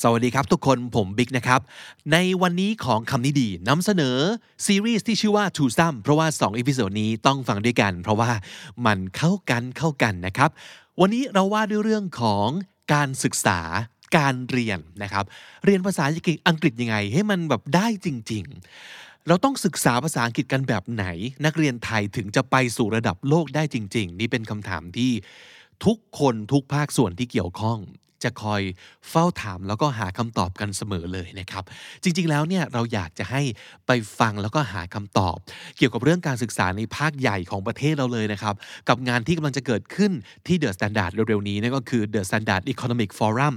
สวัสดีครับทุกคนผมบิ๊กนะครับ ในวันนี้ของคำนี้ดีนำเสนอ ซีรีส์ที่ชื่อว่า Twosome เพราะว่า2 episode นี้ต้องฟังด้วยกัน เพราะว่ามันเข้ากันเข้ากันนะครับ วันนี้เราว่าด้วยเรื่องของการศึกษาการเรียนนะครับ เรียนภาษาอังกฤษยังไง ให้มันแบบได้จริง ๆ เราต้องศึกษาภาษาอังกฤษกันแบบไหน นักเรียนไทยถึงจะไปสู่ระดับโลกได้จริง ๆ นี่เป็นคำถามที่ทุกคนทุกภาคส่วนที่เกี่ยวข้อง จะคอยเฝ้าถามแล้วก็หาคำตอบกันเสมอเลยนะครับ จริงๆแล้วเนี่ยเราอยากจะให้ไปฟังแล้วก็หาคำตอบ เกี่ยวกับเรื่องการศึกษาในภาคใหญ่ของประเทศเราเลยนะครับ กับงานที่กำลังจะเกิดขึ้นที่ The Standard เร็วๆนี้นั่นก็คือ The Standard Economic Forum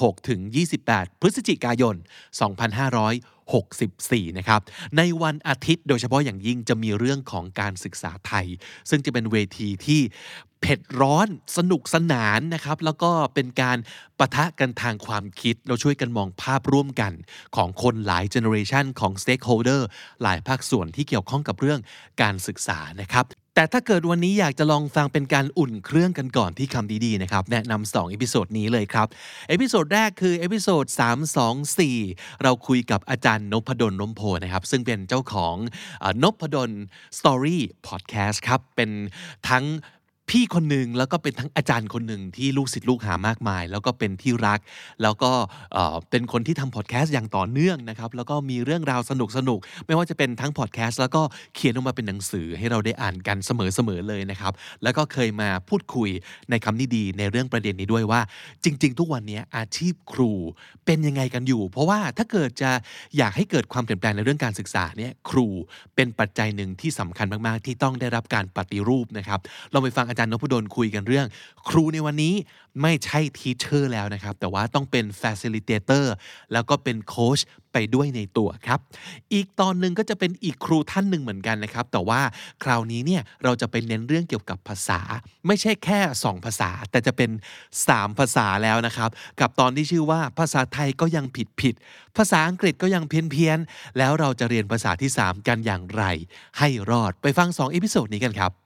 26-28 พฤศจิกายน 2500 2564นะครับ ในวันอาทิตย์โดยเฉพาะอย่างยิ่งจะมีเรื่องของการศึกษาไทย ซึ่งจะเป็นเวทีที่เผ็ดร้อนสนุกสนานนะครับ แล้วก็เป็นการปะทะกันทางความคิด เราช่วยกันมองภาพร่วมกัน ของคนหลาย generation ของ Stakeholder หลายภาคส่วนที่เกี่ยวข้องกับเรื่องการศึกษานะครับ แต่ถ้าเกิดวันนี้อยากจะลองฟังเป็นการอุ่นเครื่องกันก่อนที่คำดีๆนะครับ แนะนำ2 episode นี้เลยครับ episode แรกคือ episode 324 เราคุยกับอาจารย์นพดลร่มโพธิ์นะครับ ซึ่งเป็นเจ้าของNopadol's Story Podcast ครับ เป็นทั้ง พี่คนหนึ่งแล้วก็เป็นทั้งอาจารย์คนหนึ่งที่ลูกศิษย์ลูกหามากมาย แล้วก็เป็นที่รัก แล้วก็เป็นคนที่ทำพอดแคสต์อย่างต่อเนื่องนะครับแล้วก็มีเรื่องราวสนุกสนุกไม่ว่าจะเป็นทั้งพอดแคสต์แล้วก็เขียนออกมาเป็นหนังสือให้เราได้อ่านกันเสมอๆเลยนะครับแล้วก็เคยมาพูดคุยในคำนี้ดีในเรื่องประเด็นนี้ด้วยว่า จริง ๆ ทุกวันนี้อาชีพครูเป็นยังไงกันอยู่ เพราะว่าถ้าเกิดจะอยากให้เกิดความเปลี่ยนแปลงในเรื่องการศึกษาเนี่ยครูเป็นปัจจัยหนึ่งที่สำคัญมากๆ ที่ต้องได้รับการปฏิรูปนะครับเราไปฟังจารย์นพดลคุยกันเรื่อง ครูในวันนี้ไม่ใช่ทีเชอร์แล้วนะครับ แต่ว่าต้องเป็น facilitator แล้วก็เป็นโค้ชไปด้วยในตัวครับ อีกตอนหนึ่งก็จะเป็นอีกครูท่านหนึ่งเหมือนกันนะครับ แต่ว่าคราวนี้เนี่ยเราจะไปเน้นเรื่องเกี่ยวกับภาษา ไม่ใช่แค่ 2 ภาษา แต่จะเป็น 3 ภาษาแล้วนะครับ กับตอนที่ชื่อว่าภาษาไทยก็ยังผิดผิด ภาษาอังกฤษก็ยังเพี้ยนเพี้ยนแล้วเราจะเรียนภาษาที่ 3 กันอย่างไร ให้รอดไปฟัง2 episode นี้กันครับ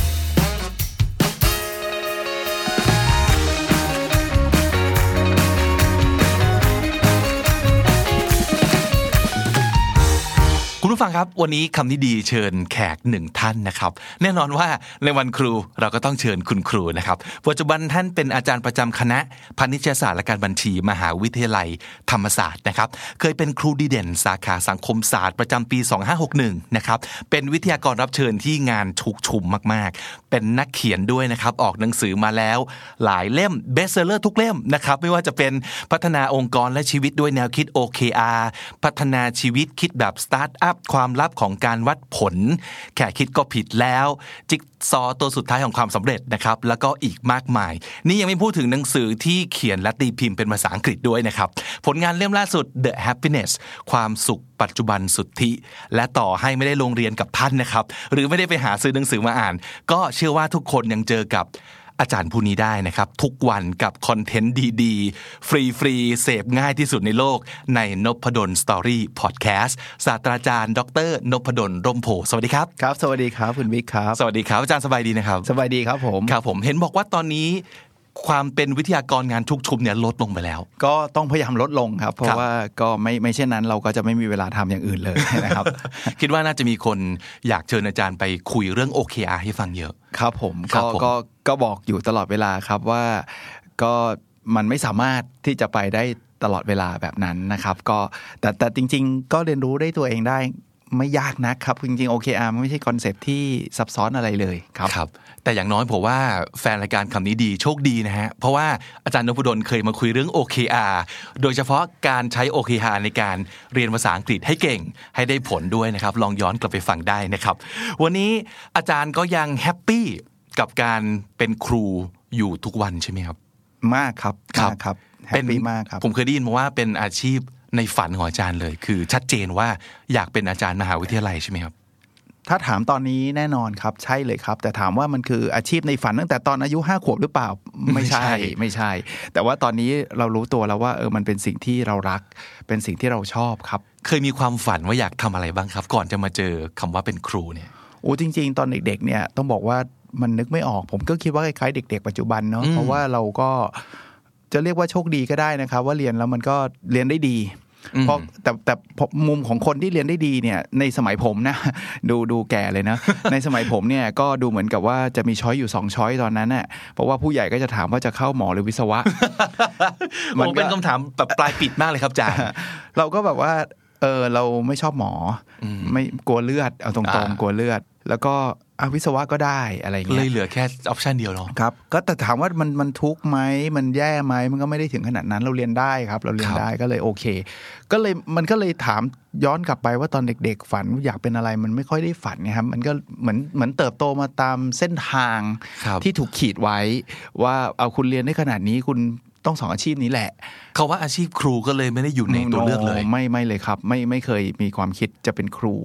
ผู้ฟังครับวันนี้คำนี้ดีเชิญแขกหนึ่งท่านนะครับ แน่นอนว่าในวันครูเราก็ต้องเชิญคุณครูนะครับ ปัจจุบันท่านเป็นอาจารย์ประจำคณะพาณิชยศาสตร์และการบัญชี มหาวิทยาลัยธรรมศาสตร์นะครับ เคยเป็นครูดีเด่น สาขาสังคมศาสตร์ประจำปี 2561 นะครับ เป็นวิทยากรรับเชิญที่งานชุกชุมมาก เป็นนักเขียนด้วยนะครับออกหนังสือมาแล้ว หลายเล่มเบสเซอร์ทุกเล่มนะครับไม่ว่าจะเป็นพัฒนาองค์กรและชีวิตด้วยแนวคิด OKR พัฒนาชีวิตคิดแบบสตาร์ทอัพความลับของการวัดผล แค่คิดก็ผิดแล้ว จิ๊ก ซอว์ตัวสุดท้ายของความสำเร็จนะครับแล้วก็อีกมากมาย นี่ยังไม่พูดถึงหนังสือที่เขียนและตีพิมพ์เป็นภาษาอังกฤษด้วยนะครับผลงานเล่มล่าสุด The Happiness ความสุขปัจจุบันสุทธิ และต่อให้ไม่ได้ลงเรียนกับท่านนะครับหรือไม่ได้ไปหาซื้อหนังสือมาอ่าน ก็เชื่อว่าทุกคนยังเจอกับ อาจารย์ผู้นี้ได้นะครับ ทุกวันกับ contentดีๆ ฟรีๆ เสพง่ายที่สุดในโลกใน Nopadol's Story Podcast ศาสตราจารย์ ดรนพดลร่มโพธิ์สวัสดีครับครับ สวัสดีครับคุณบิ๊กครับ สวัสดีครับอาจารย์สบายดีนะครับ สบายดีครับผมครับผมเห็นบอกว่าตอนนี้ ความเป็นวิทยากรงานชุกชุมเนี่ยลดลงไปแล้ว ก็ต้องพยายามลดลงครับ ครัราะว่าก็ไม่ไม่เช่นนั้น เราก็จะไม่มีเวลาทำอย่างอื่นเลยนะครับ คิดว่าน่าจะมีคนอยากเชิญอาจารย์ไปคุยเรื่อง OKR ให้ฟังเยอะครับผมครัก็บผมก็ก็บอกอยู่ตลอดเวลาครับว่าก็มันไม่สามารถที่จะไปได้ตลอดเวลาแบบนั้นนะครับ ก็แต่แต่จริง ๆ ก็เรียนรู้ได้ตัวเองได้ไม่ยากนะครับ จริงๆ OKR มันไม่ใช่คอนเซปต์ที่ซับซ้อนอะไรเลยครับครับ แต่อย่างน้อยผมว่าแฟนรายการคำนี้ดีโชคดีนะฮะ เพราะว่าอาจารย์นพดลเคยมาคุยเรื่อง OKR โดยเฉพาะการใช้ OKR ในการเรียนภาษาอังกฤษให้เก่ง ให้ได้ผลด้วยนะครับ ลองย้อนกลับไปฟังได้นะครับ วันนี้อาจารย์ก็ยัง happy กับการเป็นครูอยู่ทุกวันใช่ไหมครับ มากครับมากครับ happy มากครับ ผมเคยได้ยินมาว่าเป็นอาชีพในฝันของอาจารย์เลย คือชัดเจนว่าอยากเป็นอาจารย์มหาวิทยาลัยใช่ไหมครับ ถ้าถามตอนนี้แน่นอนครับใช่เลยครับ แต่ถามว่ามันคืออาชีพในฝันตั้งแต่ตอนอายุห้าขวบหรือเปล่าไม่ใช่ไม่ใช่ไม่ใช่ แต่ว่าตอนนี้เรารู้ตัวแล้วว่าเออมันเป็นสิ่งที่เรารัก เป็นสิ่งที่เราชอบครับ เคยมีความฝันว่าอยากทำอะไรบ้างครับ ก่อนจะมาเจอคำว่าเป็นครูเนี่ยโอ้จริง ๆ ตอนเด็ก ๆ เนี่ยต้องบอกว่ามันนึกไม่ออกผมก็คิดว่าคล้ายๆเด็ก ๆ ปัจจุบันเนาะอืมเพราะว่าเราก็จะเรียกว่าโชคดีก็ได้นะครับ ว่าเรียนแล้วมันก็เรียนได้ดี เพราะแต่แต่มุมของคนที่เรียนได้ดีเนี่ยในสมัยผมนะดูดูแก่เลยนะ ในสมัยผมเนี่ยก็ดูเหมือนกับว่าจะมีช้อยอยู่สองช้อยตอนนั้นน่ะเพราะว่าผู้ใหญ่ก็จะถามว่าจะเข้าหมอหรือวิศวะมันก็โอ้เป็นคำถามแบบปลายปิดมากเลยครับอาจารย์เราก็แบบว่าเออเราไม่ชอบหมออมไม่กลัวเลือดเอาตรงอ่าๆกลัวเลือด แล้วก็อะวิศวะก็ได้อะไรก็เงี้เลยยเหลือแค่ออปชันเดียวเนาะครับก็แต่ถามว่ามันมันทุกข์ไหมมันแย่ไหมมันก็ไม่ได้ถึงขนาดนั้นเราเรียนได้ครับ เราเรียนครับได้ก็เลยโอเค ก็เลยมันก็เลยถามย้อนกลับไปว่าตอนเด็ก ๆ ฝันอยากเป็นอะไรมันไม่ค่อยได้ฝันไงครับ มันก็เหมือนเหมือนเติบโตมาตามเส้นทางครับที่ถูกขีดไว้ ว่าเอาคุณเรียนได้ขนาดนี้คุณต้องสองอาชีพนี้แหละ เขาว่าอาชีพครูก็เลยไม่ได้อยู่ในตัวเลือกเลยโไม่ไม่เลยครับ ไม่ไม่เคยมีความคิดจะเป็นครู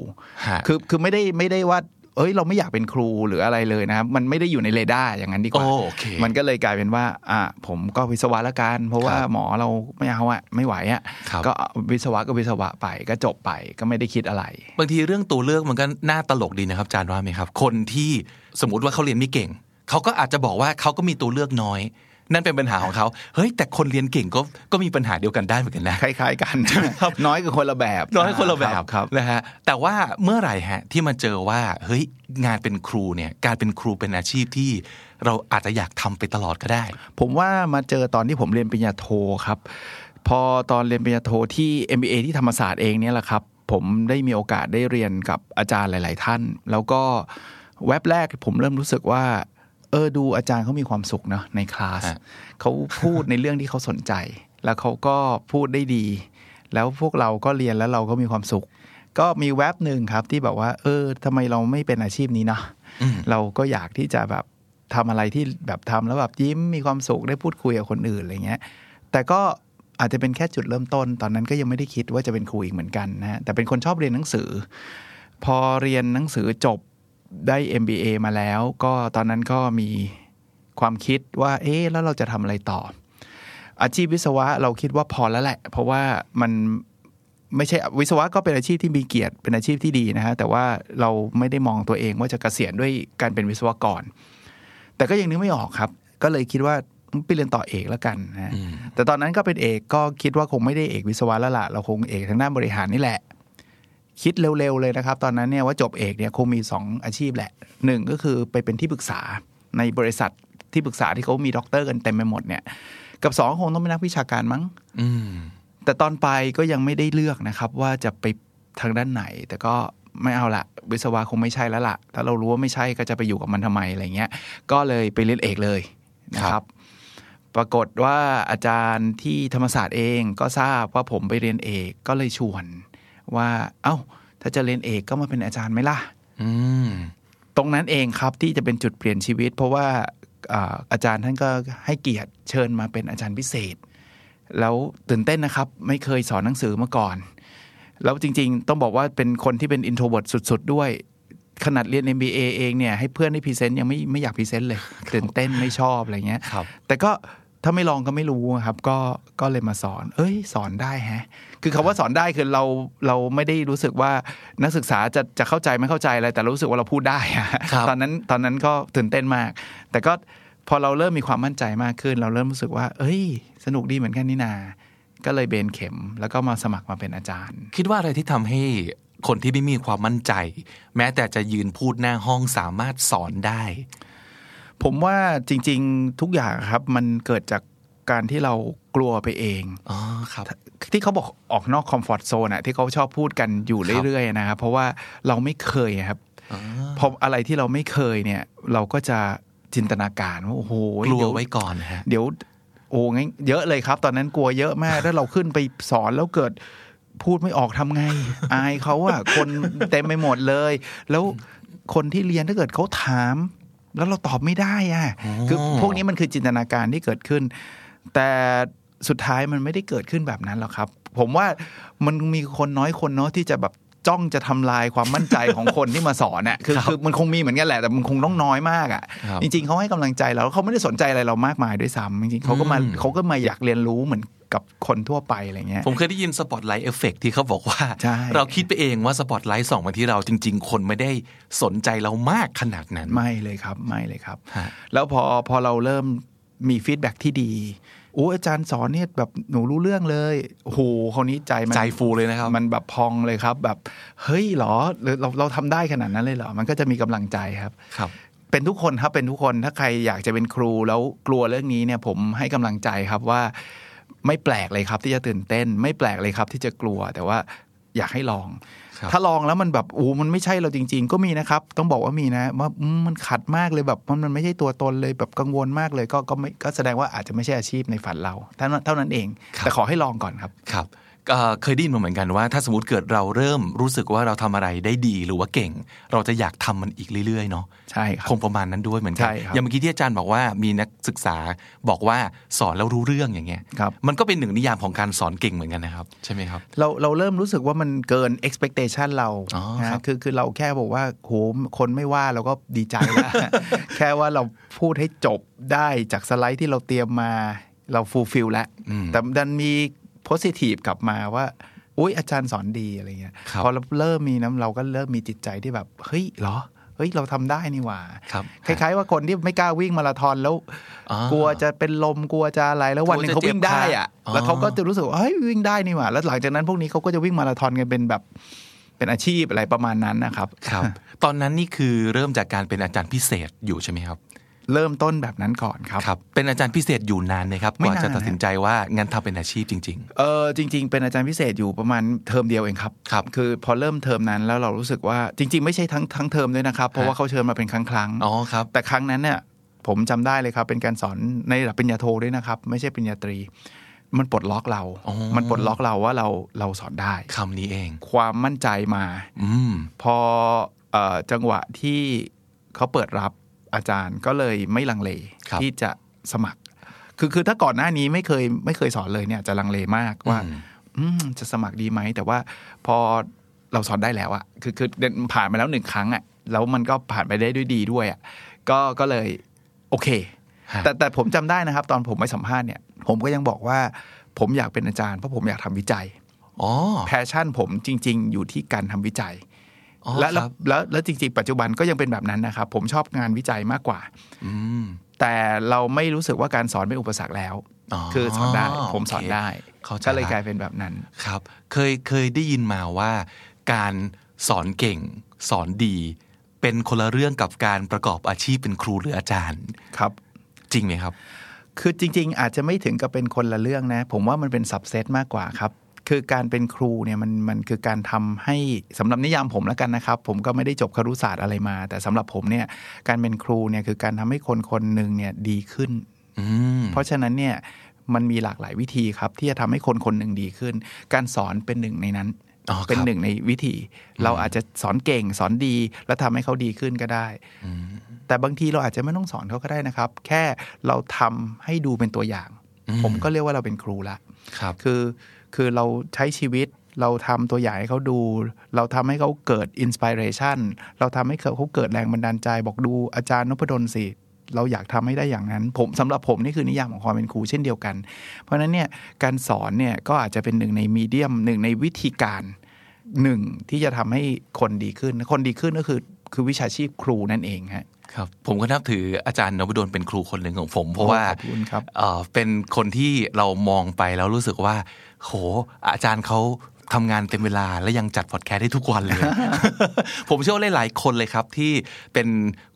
ฮะคือคือไม่ได้ไม่ได้ว่า เอ้ยเราไม่อยากเป็นครูหรืออะไรเลยนะครับมันไม่ได้อยู่ในเรดาร์อย่างนั้นดีกว่าโอเคมันก็เลยกลายเป็นว่าอะผมก็วิศวะละกัน เพราะว่าครับหมอเราไม่เอาอะไม่ไหวอะครับก็เอาวิศวะก็วิศวะไปก็จบไปก็ไม่ได้คิดอะไร บางทีเรื่องตัวเลือกมันก็น่าตลกดีนะครับอาจารย์ว่าไหมครับ คนที่สมมติว่าเขาเรียนไม่เก่งเขาก็อาจจะบอกว่าเขาก็มีตัวเลือกน้อย นั่นเป็นปัญหาของเขาเฮ้ยแต่คนเรียนเก่งก็ก็มีปัญหาเดียวกันได้เหมือนกันนะคล้ายๆกันน้อยกับคนละแบบน้อยคนละแบบครับนะฮะแต่ว่าเมื่อไหร่ฮะที่มาเจอว่าเฮ้ยงานเป็นครูเนี่ยการเป็นครูเป็นอาชีพที่เราอาจจะอยากทำไปตลอดก็ได้ ผมว่ามาเจอตอนที่ผมเรียนปริญญาโทครับ พอตอนเรียนปริญญาโทที่ MBA ที่ธรรมศาสตร์เองเนี่ยแหละครับผมได้มีโอกาสได้เรียนกับอาจารย์หลาย ๆ ท่าน แล้วก็แว็บแรกผมเริ่มรู้สึกว่า เออดูอาจารย์เขามีความสุขเนาะในคลาสฮะเขาพูดในเรื่องที่เขาสนใจ แล้วเขาก็พูดได้ดี แล้วพวกเราก็เรียนแล้วเราก็มีความสุข ก็มีแว็บหนึ่งครับที่แบบว่า เออทำไมเราไม่เป็นอาชีพนี้เนาะอืมเราก็อยากที่จะแบบทำอะไรที่แบบทำแล้วแบบยิ้มมีความสุขได้พูดคุยกับคนอื่นอะไรเงี้ย แต่ก็อาจจะเป็นแค่จุดเริ่มต้น ตอนนั้นก็ยังไม่ได้คิดว่าจะเป็นครูอีกเหมือนกันนะฮะแต่เป็นคนชอบเรียนหนังสือ พอเรียนหนังสือจบ ได้ MBA มาแล้ว ก็ตอนนั้นก็มีความคิดว่า เอ๊ะแล้วเราจะทำอะไรต่อ อาชีพวิศวะเราคิดว่าพอแล้วแหละ เพราะว่ามันไม่ใช่วิศวะก็เป็นอาชีพที่มีเกียรติเป็นอาชีพที่ดีนะฮะแต่ว่าเราไม่ได้มองตัวเองว่าจะเกษียณด้วยการเป็นวิศวกร แต่ก็ยังนึกไม่ออกครับ ก็เลยคิดว่าไปเรียนต่อเอกแล้วกันนะฮะอืมแต่ตอนนั้นก็เป็นเอกก็คิดว่าคงไม่ได้เอกวิศวะแล้วล่ะเราคงเอกทางด้านบริหารนี่แหละ คิดเร็วๆเลยนะครับ ตอนนั้นเนี่ยว่าจบเอกเนี่ยคงมีสองอาชีพแหละหนึ่งก็คือไปเป็นที่ปรึกษาในบริษัทที่ปรึกษาที่เขามีด็อกเตอร์กันเต็มไปหมดเนี่ย กับสองคงต้องเป็นนักวิชาการมั้งอืมแต่ตอนไปก็ยังไม่ได้เลือกนะครับ ว่าจะไปทางด้านไหน แต่ก็ไม่เอาละวิศวะคงไม่ใช่แล้วละถ้าเรารู้ว่าไม่ใช่ก็จะไปอยู่กับมันทำไมอะไรเงี้ย ก็เลยไปเรียนเอกเลยนะคครัรับบปรากฏว่าอาจารย์ที่ธรรมศาสตร์เองก็ทราบว่าผมไปเรียนเอกก็เลยชวน ว่า เอ้า ถ้าจะเรียนเอกก็มาเป็นอาจารย์ไหมล่ะอืมตรงนั้นเองครับที่จะเป็นจุดเปลี่ยนชีวิต เพราะว่าอ่าอาจารย์ท่านก็ให้เกียรติเชิญมาเป็นอาจารย์พิเศษ แล้วตื่นเต้นนะครับ ไม่เคยสอนหนังสือมาก่อน แล้วจริงๆ ต้องบอกว่าเป็นคนที่เป็น introvert สุด ๆ ด้วยขนาดเรียน MBA เองเนี่ยให้เพื่อนได้ present ยังไม่ไม่อยาก present เลยตื่นเต้นไม่ชอบอะไรเงี้ยครับแต่ก็ถ้าไม่ลองก็ไม่รู้ครับ ก็ก็เลยมาสอน เอ้ย สอนได้แฮะ คือคำว่าสอนได้คือเราเราไม่ได้รู้สึกว่านักศึกษาจะจะเข้าใจไม่เข้าใจอะไรแต่เรารู้สึกว่าเราพูดได้อะครับตอนนั้นตอนนั้นก็ตื่นเต้นมาก แต่ก็พอเราเริ่มมีความมั่นใจมากขึ้น เราเริ่มรู้สึกว่า เอ้ย สนุกดีเหมือนกันนี่นา ก็เลยเบนเข็ม แล้วก็มาสมัครมาเป็นอาจารย์ คิดว่าอะไรที่ทำให้คนที่ไม่มีความมั่นใจ แม้แต่จะยืนพูดหน้าห้องสามารถสอนได้ ผมว่าจริง ๆทุกอย่างครับ มันเกิดจากการที่เรากลัวไปเองอ๋อครับ ที่เขาบอกออกนอกคอมฟอร์ทโซนอะที่เขาชอบพูดกันอยู่เรื่อยๆนะครับเพราะว่าเราไม่เคยครับพออะไรที่เราไม่เคยเนี่ย เราก็จะจินตนาการว่าโอ้โหกลัวเดี๋ยไว้ก่อนนะฮะเดี๋ยวโอ้งั้นเยอะเลยครับ ตอนนั้นกลัวเยอะมากถ้าเราขึ้นไปสอนแล้วเกิดพูดไม่ออกทำไง อายเขาอะคนเต็มไปหมดเลย แล้วคนที่เรียนถ้าเกิดเขาถาม แล้วเราตอบไม่ได้อะคือพวกนี้มันคือจินตนาการที่เกิดขึ้น แต่ สุดท้ายมันไม่ได้เกิดขึ้นแบบนั้นหรอกครับ ผมว่ามันมีคนน้อยคนเนาะที่จะแบบจ้องจะทำลายความมั่นใจของคนที่มาสอนอะคือครับคือมันคงมีเหมือนกันแหละแต่มันคงต้องน้อยมากอะครับจริง ๆเขาให้กำลังใจเราแล้วเขาไม่ได้สนใจอะไรเรามากมายด้วยซ้ำจริงๆเขาก็มาอืมเขาก็มาอยากเรียนรู้เหมือนกับคนทั่วไปอะไรเงี้ย ผมเคยได้ยิน spotlight effect ที่เขาบอกว่าใช่เราคิดไปเองว่าสปอตไลท์ส่องมาที่เราจริง ๆ คนไม่ได้สนใจเรามากขนาดนั้น ไม่เลยครับไม่เลยครับฮะแล้วพอพอเราเริ่มมี feedback ที่ดี โอ้อาจารย์สอนเนี่ยแบบหนูรู้เรื่องเลยโอ้โหคนนี้ใจมันใจฟูเลยนะครับ มันแบบพองเลยครับ แบบเฮ้ยเหรอเราเราเราทำได้ขนาดนั้นเลยเหรอ มันก็จะมีกำลังใจครับครับ เป็นทุกคนครับเป็นทุกคนถ้าใครอยากจะเป็นครูแล้วกลัวเรื่องนี้เนี่ย ผมให้กำลังใจครับว่า ไม่แปลกเลยครับที่จะตื่นเต้น ไม่แปลกเลยครับที่จะกลัวแต่ว่าอยากให้ลองครับ ถ้าลองแล้วมันแบบโอ้มันไม่ใช่เราจริง ๆ ก็มีนะครับ ต้องบอกว่ามีนะว่าอืมมันขัดมากเลยแบบมันมันไม่ใช่ตัวตนเลยแบบกังวลมากเลย ก็ก็ไม่ก็แสดงว่าอาจจะไม่ใช่อาชีพในฝันเราเท่านั้นเท่านั้นเอง แต่ขอให้ลองก่อนครับครับ เอ่อเคยได้ยินมาเหมือนกันว่า ถ้าสมมติเกิดเราเริ่มรู้สึกว่าเราทำอะไรได้ดีหรือว่าเก่ง เราจะอยากทำมันอีกเรื่อยๆเนาะใช่ครับคงประมาณนั้นด้วยเหมือนกัใช่ครับอย่างเมื่อกี้ที่อาจารย์บอกว่ามีนักศึกษาบอกว่าสอนแล้วรู้เรื่องอย่างเงี้ยครับมันก็เป็นหนึ่งนิยามของการสอนเก่งเหมือนกันนะครับ ใช่ไหมครับ เราเราเริ่มรู้สึกว่ามันเกิน expectation เราอ๋อนะครับคือคือเราแค่บอกว่าโหคนไม่ว่าเราก็ดีใจแล้วแค่ว่าเราพูดให้จบได้จากสไลด์ที่เราเตรียมมาเรา fulfill แล้วอืมแต่ดันมี positive กลับมาว่าอุ้ยอาจารย์สอนดีอะไรเงี้ยครับพอเราเริ่มมีน้ำเราก็เริ่มมีจิตใจที่แบบเฮ้ยเหรอเฮ้ยเราทำได้นี่หว่าครับคล้าย ๆ ว่าคนที่ไม่กล้าวิ่งมาราธอนแล้วอ่ากลัวจะเป็นลมกลัวจะอะไรแล้ววันหนึ่งเขาวิ่งได้อะกลัวจะเจ็บขาแล้วเขาก็อ๋อจะรู้สึกว่าเฮ้ยวิ่งได้นี่หว่าแล้วหลังจากนั้นพวกนี้เขาก็จะวิ่งมาราธอนกันเป็นแบบเป็นอาชีพอะไรประมาณนั้นนะครับ ครับ ตอนนั้นนี่คือเริ่มจากการเป็นอาจารย์พิเศษอยู่ใช่ไหมครับ เริ่มต้นแบบนั้นก่อนครับครับ เป็นอาจารย์พิเศษอยู่นานไหมครับกไม่ว่าจะนานตัดสินใจว่างั้นทำเป็นอาชีพจริงเออจริง ๆ เป็นอาจารย์พิเศษอยู่ประมาณเทอมเดียวเองครับครับ คือพอเริ่มเทอมนั้นแล้วเรารู้สึกว่าจริง ๆ ไม่ใช่ทั้งทั้งเทอมด้วยนะครับ เพราะว่าเขาเชิญมาเป็นครั้งครั้งๆๆอ๋อครับแต่ครั้งนั้นเนี่ยผมจำได้เลยครับเป็นการสอนในระดับปริญญาโทด้วยนะครับ ไม่ใช่ปริญญาตรี มันปลดล็อกเราอ๋อมันปลดล็อกเราว่าเราเราสอนได้คำนี้เอง ความมั่นใจมา อืมพอเออจังหวะที่เขาเปิดรับ อาจารย์ก็เลยไม่ลังเลครับที่จะสมัคร คือคือถ้าก่อนหน้านี้ไม่เคยไม่เคยสอนเลยเนี่ยจะลังเลมากว่าอืมอืมจะสมัครดีไหม แต่ว่าพอเราสอนได้แล้วอะคือคือเดินผ่านมาแล้วหนึ่งครั้งอะแล้วมันก็ผ่านไปได้ด้วยดีด้วยอะก็ก็เลยโอเคฮะแต่แต่ผมจำได้นะครับ ตอนผมไปสัมภาษณ์เนี่ย ผมก็ยังบอกว่า ผมอยากเป็นอาจารย์เพราะผมอยากทำวิจัยอ๋อแพชชั่นผมจริง ๆ อยู่ที่การทำวิจัยอ๋อ และคแล้วรับแล้วแล้วจริงๆปัจจุบันก็ยังเป็นแบบนั้นนะครับผมชอบงานวิจัยมากกว่าอืมแต่เราไม่รู้สึกว่าการสอนเป็นอุปสรรคแล้วอ๋อคือสอนได้โอเคผมสอนได้เข้าใจก็เลยละกลายเป็นแบบนั้นครับ เคยเคยได้ยินมาว่า การสอนเก่ง สอนดี เป็นคนละเรื่องกับการประกอบอาชีพเป็นครูหรืออาจารย์ครับ จริงไหมครับ คือจริง ๆ อาจจะไม่ถึงกับเป็นคนละเรื่องนะ ผมว่ามันเป็นสับเซตมากกว่าครับ คือการเป็นครูเนี่ยมันมันคือการทำให้สำหรับนิยามผมแล้วกันนะครับ ผมก็ไม่ได้จบครุศาสตร์อะไรมา แต่สำหรับผมเนี่ยการเป็นครูเนี่ยคือการทำให้คนคนหนึ่งเนี่ยดีขึ้นอืมเพราะฉะนั้นเนี่ยมันมีหลากหลายวิธีครับ ที่จะทำให้คนคนหนึ่งดีขึ้น การสอนเป็นหนึ่งในนั้นอ๋อครับเป็นหนึ่งในวิธี เราอาจจะสอนเก่งสอนดี แล้วทำให้เขาดีขึ้นก็ได้แต่บางทีเราอาจจะไม่ต้องสอนเขาก็ได้นะครับ แค่เราทำให้ดูเป็นตัวอย่าง ผมก็เรียกว่าเราเป็นครูละครับคือ คือเราใช้ชีวิตเราทำตัวอย่างให้เขาดู เราทำให้เขาเกิด inspiration เราทำให้เขาเกิดแรงบันดาลใจ บอกดูอาจารย์นพดลสิเราอยากทำให้ได้อย่างนั้น ผมสำหรับผมนี่คือนิยามของความเป็นครูเช่นเดียวกัน เพราะฉะนั้นเนี่ยการสอนเนี่ยก็อาจจะเป็นหนึ่งใน medium หนึ่งในวิธีการหนึ่งที่จะทำให้คนดีขึ้น คนดีขึ้นก็คือคือวิชาชีพครูนั่นเองฮะ ครับผมก็นับถืออาจารย์นพดลเป็นครูคนหนึ่งของผม เพราะว่าขอบคุณครับเอ่อเป็นคนที่เรามองไปแล้วรู้สึกว่า โห อาจารย์เขาทำงานเต็มเวลาและยังจัดพอดแคสต์ได้ทุกวันเลย ผมเชื่อว่าหลายๆคนเลยครับที่เป็น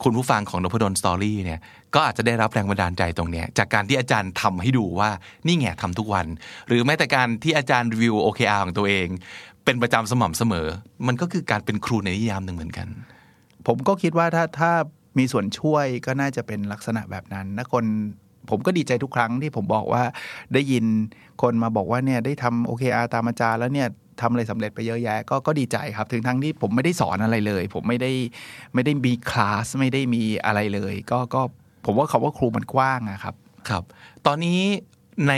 คุณผู้ฟังของนพดลสตอรี่เนี่ยก็อาจจะได้รับแรงบันดาลใจตรงเนี้ยจากการที่อาจารย์ทำให้ดูว่านี่ไงทำทุกวัน หรือแม้แต่การที่อาจารย์รีวิว OKR ของตัวเอง เป็นประจำสม่ำเสมอ มันก็คือการเป็นครูในนิยามหนึ่งเหมือนกัน ผมก็คิดว่าถ้าถ้า มีส่วนช่วยก็น่าจะเป็นลักษณะแบบนั้นนะคนผมก็ดีใจทุกครั้งที่ผมบอกว่าได้ยินคนมาบอกว่าเนี่ยได้ทำโอเคอาตามอาจารย์แล้วเนี่ยทำอะไรสำเร็จไปเยอะแยะก็ก็ดีใจครับ ถึงทั้งที่ผมไม่ได้สอนอะไรเลย ผมไม่ได้ไม่ได้มีคลาสไม่ได้มีอะไรเลย ก็ก็ผมว่าคาว่าครูมันกว้างอะครับครับ ตอนนี้ใน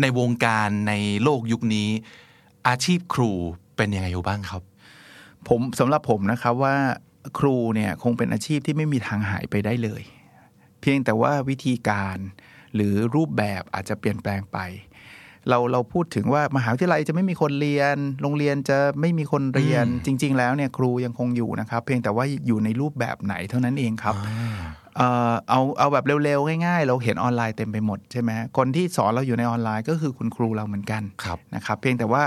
ในวงการในโลกยุคนี้ อาชีพครูเป็นยังไงอยู่บ้างครับ ผมสำหรับผมนะครับว่า ครูเนี่ยคงเป็นอาชีพที่ไม่มีทางหายไปได้เลย เพียงแต่ว่าวิธีการหรือรูปแบบอาจจะเปลี่ยนแปลงไป เราเราพูดถึงว่ามหาวิทยาลัยจะไม่มีคนเรียน โรงเรียนจะไม่มีคนเรียนจริง ๆ แล้วเนี่ยครูยังคงอยู่นะครับ เพียงแต่ว่าอยู่ในรูปแบบไหนเท่านั้นเองครับเอ่อเอาเอาแบบเร็วๆง่าย ๆ เราเห็นออนไลน์เต็มไปหมดใช่ไหมคนที่สอนเราอยู่ในออนไลน์ก็คือคุณครูเราเหมือนกันครับนะครับ เพียงแต่ว่า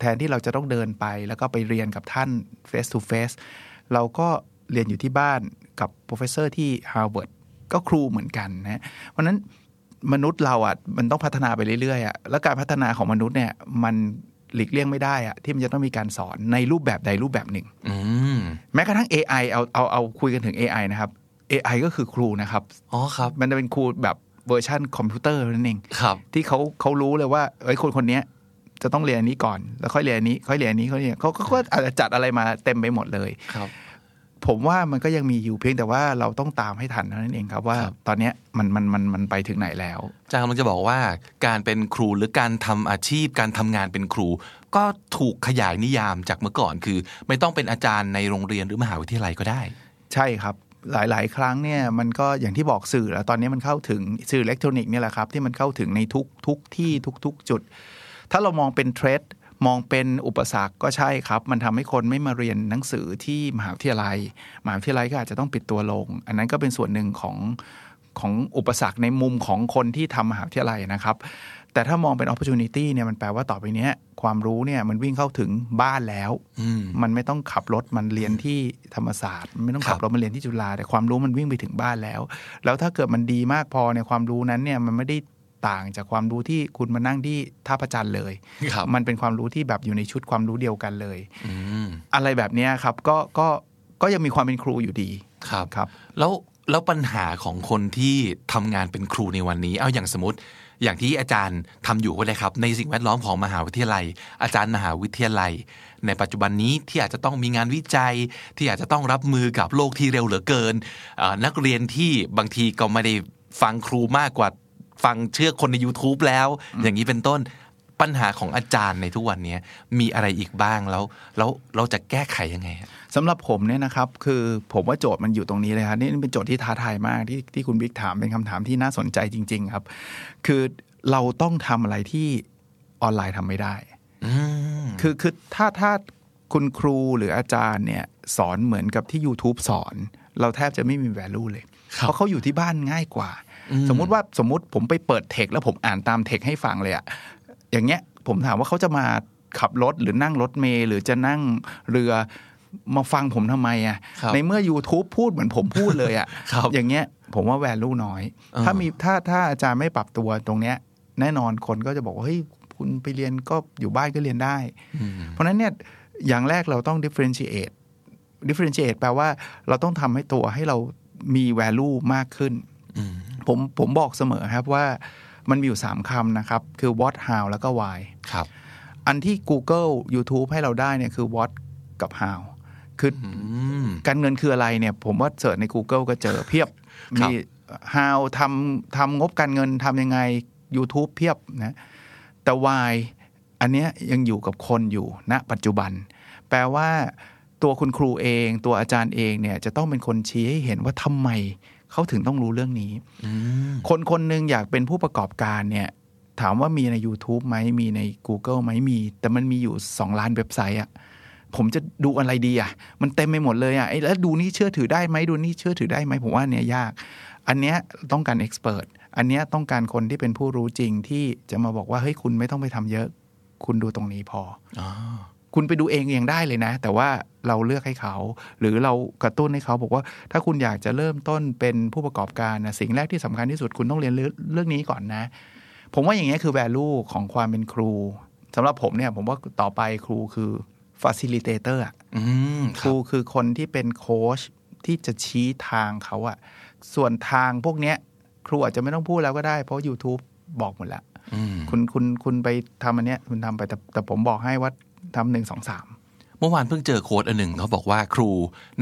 แทนที่เราจะต้องเดินไป แล้วก็ไปเรียนกับท่าน face to face เราก็เรียนอยู่ที่บ้านกับ professor ที่ Harvard ก็ครูเหมือนกันนะเพราะฉะนั้นมนุษย์เราอะมันต้องพัฒนาไปเรื่อยๆอะแล้วการพัฒนาของมนุษย์เนี่ยมันหลีกเลี่ยงไม่ได้อะที่มันจะต้องมีการสอนในรูปแบบใดรูปแบบหนึ่งอืมแม้กระทั่ง AI เอาเอาเอาคุยกันถึง AI นะครับ AI ก็คือครูนะครับอ๋อครับ มันจะเป็นครูแบบเวอร์ชันคอมพิวเตอร์นั่นเองครับ ที่เขาเขารู้เลยว่าเอ้ยคนคนเนี้ย จะต้องเรียนอันนี้ก่อน แล้วค่อยเรียนอันนี้ ค่อยเรียนอันนี้ค่อยเรียนเขาก็ก็อาจจะจัดอะไรมาเต็มไปหมดเลยครับ ผมว่ามันก็ยังมีอยู่เพียงแต่ว่าเราต้องตามให้ทันเท่านั้นเองครับว่าครับตอนเนี้ยมันมันมันมันไปถึงไหนแล้วอาจารย์กำลังจะบอกว่าการเป็นครูหรือการทำอาชีพ การทำงานเป็นครู ก็ถูกขยายนิยามจากเมื่อก่อนคือ ไม่ต้องเป็นอาจารย์ในโรงเรียนหรือมหาวิทยาลัยก็ได้ ใช่ครับหลาย ๆ ครั้งเนี่ยมันก็อย่างที่บอกสื่อแล้วตอนนี้มันเข้าถึงสื่ออิเล็กทรอนิกส์เนี่ยแหละครับ ที่มันเข้าถึงในทุกทุกที่ทุกทุกจุด ถ้าเรามองเป็นเทรดมองเป็นอุปสรรคก็ใช่ครับ มันทำให้คนไม่มาเรียนหนังสือที่มหาวิทยาลัย มหาวิทยาลัยก็อาจจะต้องปิดตัวลง อันนั้นก็เป็นส่วนหนึ่งของของอุปสรรคในมุมของคนที่ทำมหาวิทยาลัยนะครับ แต่ถ้ามองเป็น opportunity เนี่ยมันแปลว่าต่อไปเนี้ย ความรู้เนี่ยมันวิ่งเข้าถึงบ้านแล้วอืมมันไม่ต้องขับรถมันเรียนที่ธรรมศาสตร์มันไม่ต้องขับครับรถมาเรียนที่จุฬาแต่ความรู้มันวิ่งไปถึงบ้านแล้ว แล้วถ้าเกิดมันดีมากพอเนี่ยความรู้นั้นเนี่ยมันไม่ได้ ต่างจากความรู้ที่คุณมานั่งที่ท่าพระจันทร์เลยครับมันเป็นความรู้ที่แบบอยู่ในชุดความรู้เดียวกันเลยอืมอะไรแบบเนี้ยครับก็ก็ก็ยังมีความเป็นครูอยู่ดีครับครับ แล้วแล้วปัญหาของคนที่ทำงานเป็นครูในวันนี้ เอาอย่างสมมติอย่างที่อาจารย์ทำอยู่ก็ได้ครับ ในสิ่งแวดล้อมของมหาวิทยาลัย อาจารย์มหาวิทยาลัย ในปัจจุบันนี้ที่อาจจะต้องมีงานวิจัย ที่อาจจะต้องรับมือกับโลกที่เร็วเหลือเกินอ่านักเรียนที่บางทีก็ไม่ได้ฟังครูมากกว่า ฟังเชื่อคนใน YouTube แล้ว อย่างนี้เป็นต้นปัญหาของอาจารย์ในทุกวันนี้มีอะไรอีกบ้างแล้วแล้วเราจะแก้ไขยังไงฮะสำหรับผมเนี่ยนะครับ คือผมว่าโจทย์มันอยู่ตรงนี้เลยครับนี่เป็นโจทย์ที่ท้าทายมากที่ที่คุณบิ๊กถามเป็นคำถามที่น่าสนใจจริง ๆ ครับ คือเราต้องทำอะไรที่ออนไลน์ทำไม่ได้อืมคือคือถ้าถ้าคุณครูหรืออาจารย์เนี่ยสอนเหมือนกับที่ YouTube สอน เราแทบจะไม่มี value เลยครับเพราะเขาอยู่ที่บ้านง่ายกว่าอืม สมมุติว่าสมมุติผมไปเปิดเทคแล้วผมอ่านตามเทคให้ฟังเลยอะอย่างเงี้ยผมถามว่าเขาจะมาขับรถหรือนั่งรถเมล์หรือจะนั่งเรือมาฟังผมทำไมอะครับในเมื่อ YouTube พูดเหมือนผมพูดเลยอะครับอย่างเงี้ยผมว่า value น้อยอ่าถ้ามีถ้าถ้าอาจารย์ไม่ปรับตัวตรงเนี้ย แน่นอนคนก็จะบอกว่าเฮ้ยคุณไปเรียนก็อยู่บ้านก็เรียนได้อืมเพราะฉะนั้นเนี่ยอย่างแรกเราต้อง differentiate differentiate แปลว่าเราต้องทำให้ตัวให้เรามี value มากขึ้นอืม ผมผมบอกเสมอครับว่ามันมีอยู่ 3คำนะครับ คือ what how แล้วก็ why ครับ อันที่ Google YouTube ให้เราได้เนี่ยคือ what กับ how คือออืมการเงินคืออะไรเนี่ย ผมว่าเสิร์ชใน Google ก็เจอเพียบครับมี how ทำทำงบการเงินทำยังไง YouTube เพียบนะ แต่ why อันเนี้ยยังอยู่กับคนอยู่ณปัจจุบัน แปลว่าตัวคุณครูเอง ตัวอาจารย์เองเนี่ยจะต้องเป็นคนชี้ให้เห็นว่าทำไม เขาถึงต้องรู้เรื่องนี้อืมคนคนหนึ่งอยากเป็นผู้ประกอบการเนี่ย ถามว่ามีใน YouTube ไหมมีใน Google ไหมมี แต่มันมีอยู่ 2 ล้านเว็บไซต์อะผมจะดูอะไรดีอะมันเต็มไปหมดเลยอะไอ้แล้วดูนี่เชื่อถือได้ไหมดูนี่เชื่อถือได้ไหมผมว่าอันเนี้ยยาก อันเนี้ยต้องการเอ็กซ์เพรสอันเนี้ยต้องการคนที่เป็นผู้รู้จริงที่จะมาบอกว่าเฮ้ยคุณไม่ต้องไปทำเยอะ คุณดูตรงนี้พออ๋อ คุณไปดูเองยังได้เลยนะ แต่ว่าเราเลือกให้เขา หรือเรากระตุ้นให้เขาบอกว่า ถ้าคุณอยากจะเริ่มต้นเป็นผู้ประกอบการนะสิ่งแรกที่สำคัญที่สุดคุณต้องเรียนเรื่องเรื่องนี้ก่อนนะ ผมว่าอย่างเงี้ยคือ value ของความเป็นครูสำหรับผมเนี่ยผมว่าต่อไปครูคือ facilitator อะอืมคครูรับคือคนที่เป็นโค้ชที่จะชี้ทางเขาอะส่วนทางพวกเนี้ย ครูอาจจะไม่ต้องพูดแล้วก็ได้ เพราะ YouTube บอกหมดแล้วอืมคุณคุณคุณไปทำอันเนี้ยคุณทำไปแต่แต่ผมบอกให้ว่า ทำหนึ่งสองสามเมื่อวานเพิ่งเจอโค้ดอันหนึ่งเขาบอกว่าครู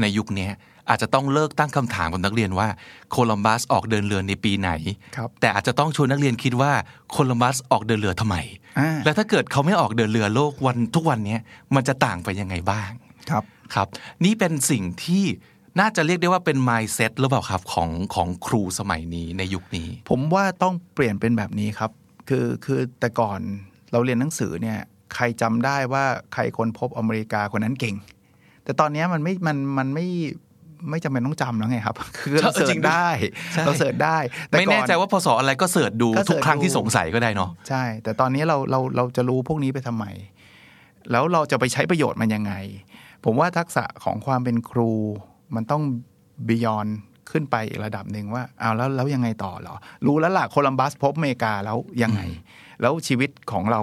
ในยุคเนี้ยอาจจะต้องเลิกตั้งคำถามกับนักเรียนว่าโคลัมบัสออกเดินเรือในปีไหนครับแต่อาจจะต้องชวนนักเรียนคิดว่าโคลัมบัสออกเดินเรือทำไมอ่าและถ้าเกิดเขาไม่ออกเดินเรือโลกวันทุกวันเนี้ยมันจะต่างไปยังไงบ้างครับครับ นี่เป็นสิ่งที่น่าจะเรียกได้ว่าเป็น mindset หรือเปล่าครับของของครูสมัยนี้ในยุคนี้ ผมว่าต้องเปลี่ยนเป็นแบบนี้ครับ คือคือแต่ก่อนเราเรียนหนังสือเนี่ย ใครจำได้ว่าใครคนพบอเมริกาคนนั้นเก่ง แต่ตอนเนี้ยมันไม่มันมันไม่ไม่จำเป็นต้องจำแล้วไงครับ คือเราใช่เสิจร์ริชงด้วยได้ใช่เราเสิร์ชได้ต่ไม่ก่อแน่ใจว่าพศอะไรก็เสิร์ชดูก็เสิทุร์กชครั้งที่ดูสงสัยก็ได้เนาะใช่ แต่ตอนนี้เราเราเราจะรู้พวกนี้ไปทำไม แล้วเราจะไปใช้ประโยชน์มันยังไง ผมว่าทักษะของความเป็นครูมันต้องบียอนขึ้นไปอีกระดับหนึ่งว่าเอาแล้วแล้วยังไงต่อเหรอ รู้แล้วล่ะโคลัมบัสพบอเมริกาแล้วยังไง แล้วชีวิตของเรา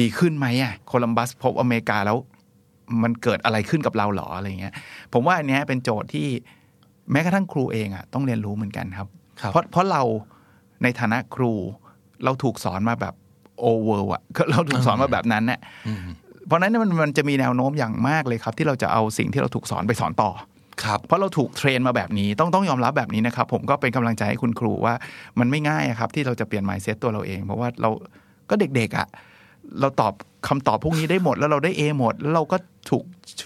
ดีขึ้นไหมอะโคลัมบัสพบอเมริกาแล้ว มันเกิดอะไรขึ้นกับเราเหรออะไรเงี้ย ผมว่าอันเนี้ยเป็นโจทย์ที่แม้กระทั่งครูเองอะต้องเรียนรู้เหมือนกันครับครับ เพราะเพราะเราในฐานะครู เราถูกสอนมาแบบโอเวอร์อะเราถูกสอนมาแบบนั้นเนี่ยเพราะฉะนั้นมันมันจะมีแนวโน้มอย่างมากเลยครับ ที่เราจะเอาสิ่งที่เราถูกสอนไปสอนต่อครับเพราะเราถูกเทรนมาแบบนี้ต้องต้องยอมรับแบบนี้นะครับ ผมก็เป็นกำลังใจให้คุณครูว่า มันไม่ง่ายอะครับ ที่เราจะเปลี่ยน mindset ตัวเราเอง เพราะว่าเราก็เด็กๆอะ่ะ เราตอบคำตอบพวกนี้ได้หมดแล้วเราได้ A หมด แล้วเราก็ถูก